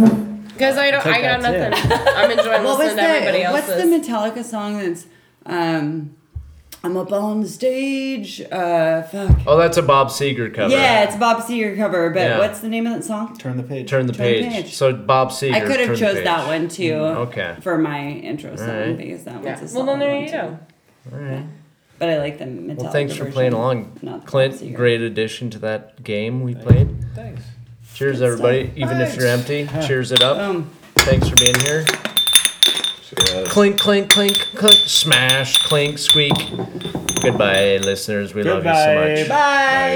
Speaker 7: Because I don't,
Speaker 4: Take
Speaker 7: I got
Speaker 4: that,
Speaker 7: nothing. I'm enjoying
Speaker 3: What was
Speaker 7: listening to everybody
Speaker 3: the What's
Speaker 7: else's.
Speaker 3: the Metallica song that's um I'm up on the stage. Uh fuck.
Speaker 1: Oh, that's a Bob Seger cover.
Speaker 3: Yeah, it's a Bob Seger cover, but
Speaker 1: Yeah.
Speaker 3: what's the name of that song?
Speaker 5: Turn the page.
Speaker 1: Turn the
Speaker 3: Turn the
Speaker 1: page.
Speaker 3: page.
Speaker 1: So Bob Seger.
Speaker 3: I could have chose that one too
Speaker 1: Okay.
Speaker 3: for my intro song
Speaker 1: Alright.
Speaker 3: because that
Speaker 7: Yeah.
Speaker 3: one's a
Speaker 7: Well, then
Speaker 3: solid
Speaker 7: there
Speaker 3: one
Speaker 7: you
Speaker 3: too.
Speaker 7: go.
Speaker 1: All right.
Speaker 3: But I like the Metallica
Speaker 1: Well, thanks for
Speaker 3: version,
Speaker 1: playing along,
Speaker 3: not
Speaker 1: Clint. Great addition to that game we played.
Speaker 4: Thanks.
Speaker 1: Cheers,
Speaker 3: Good
Speaker 1: everybody.
Speaker 3: stuff.
Speaker 1: Even if you're empty, cheers it up.
Speaker 3: Boom.
Speaker 1: Thanks for being here.
Speaker 2: Yes.
Speaker 1: Clink, clink, clink, clink, smash, clink, squeak. Goodbye, listeners. We love you so
Speaker 4: Goodbye.
Speaker 1: much.
Speaker 3: Bye.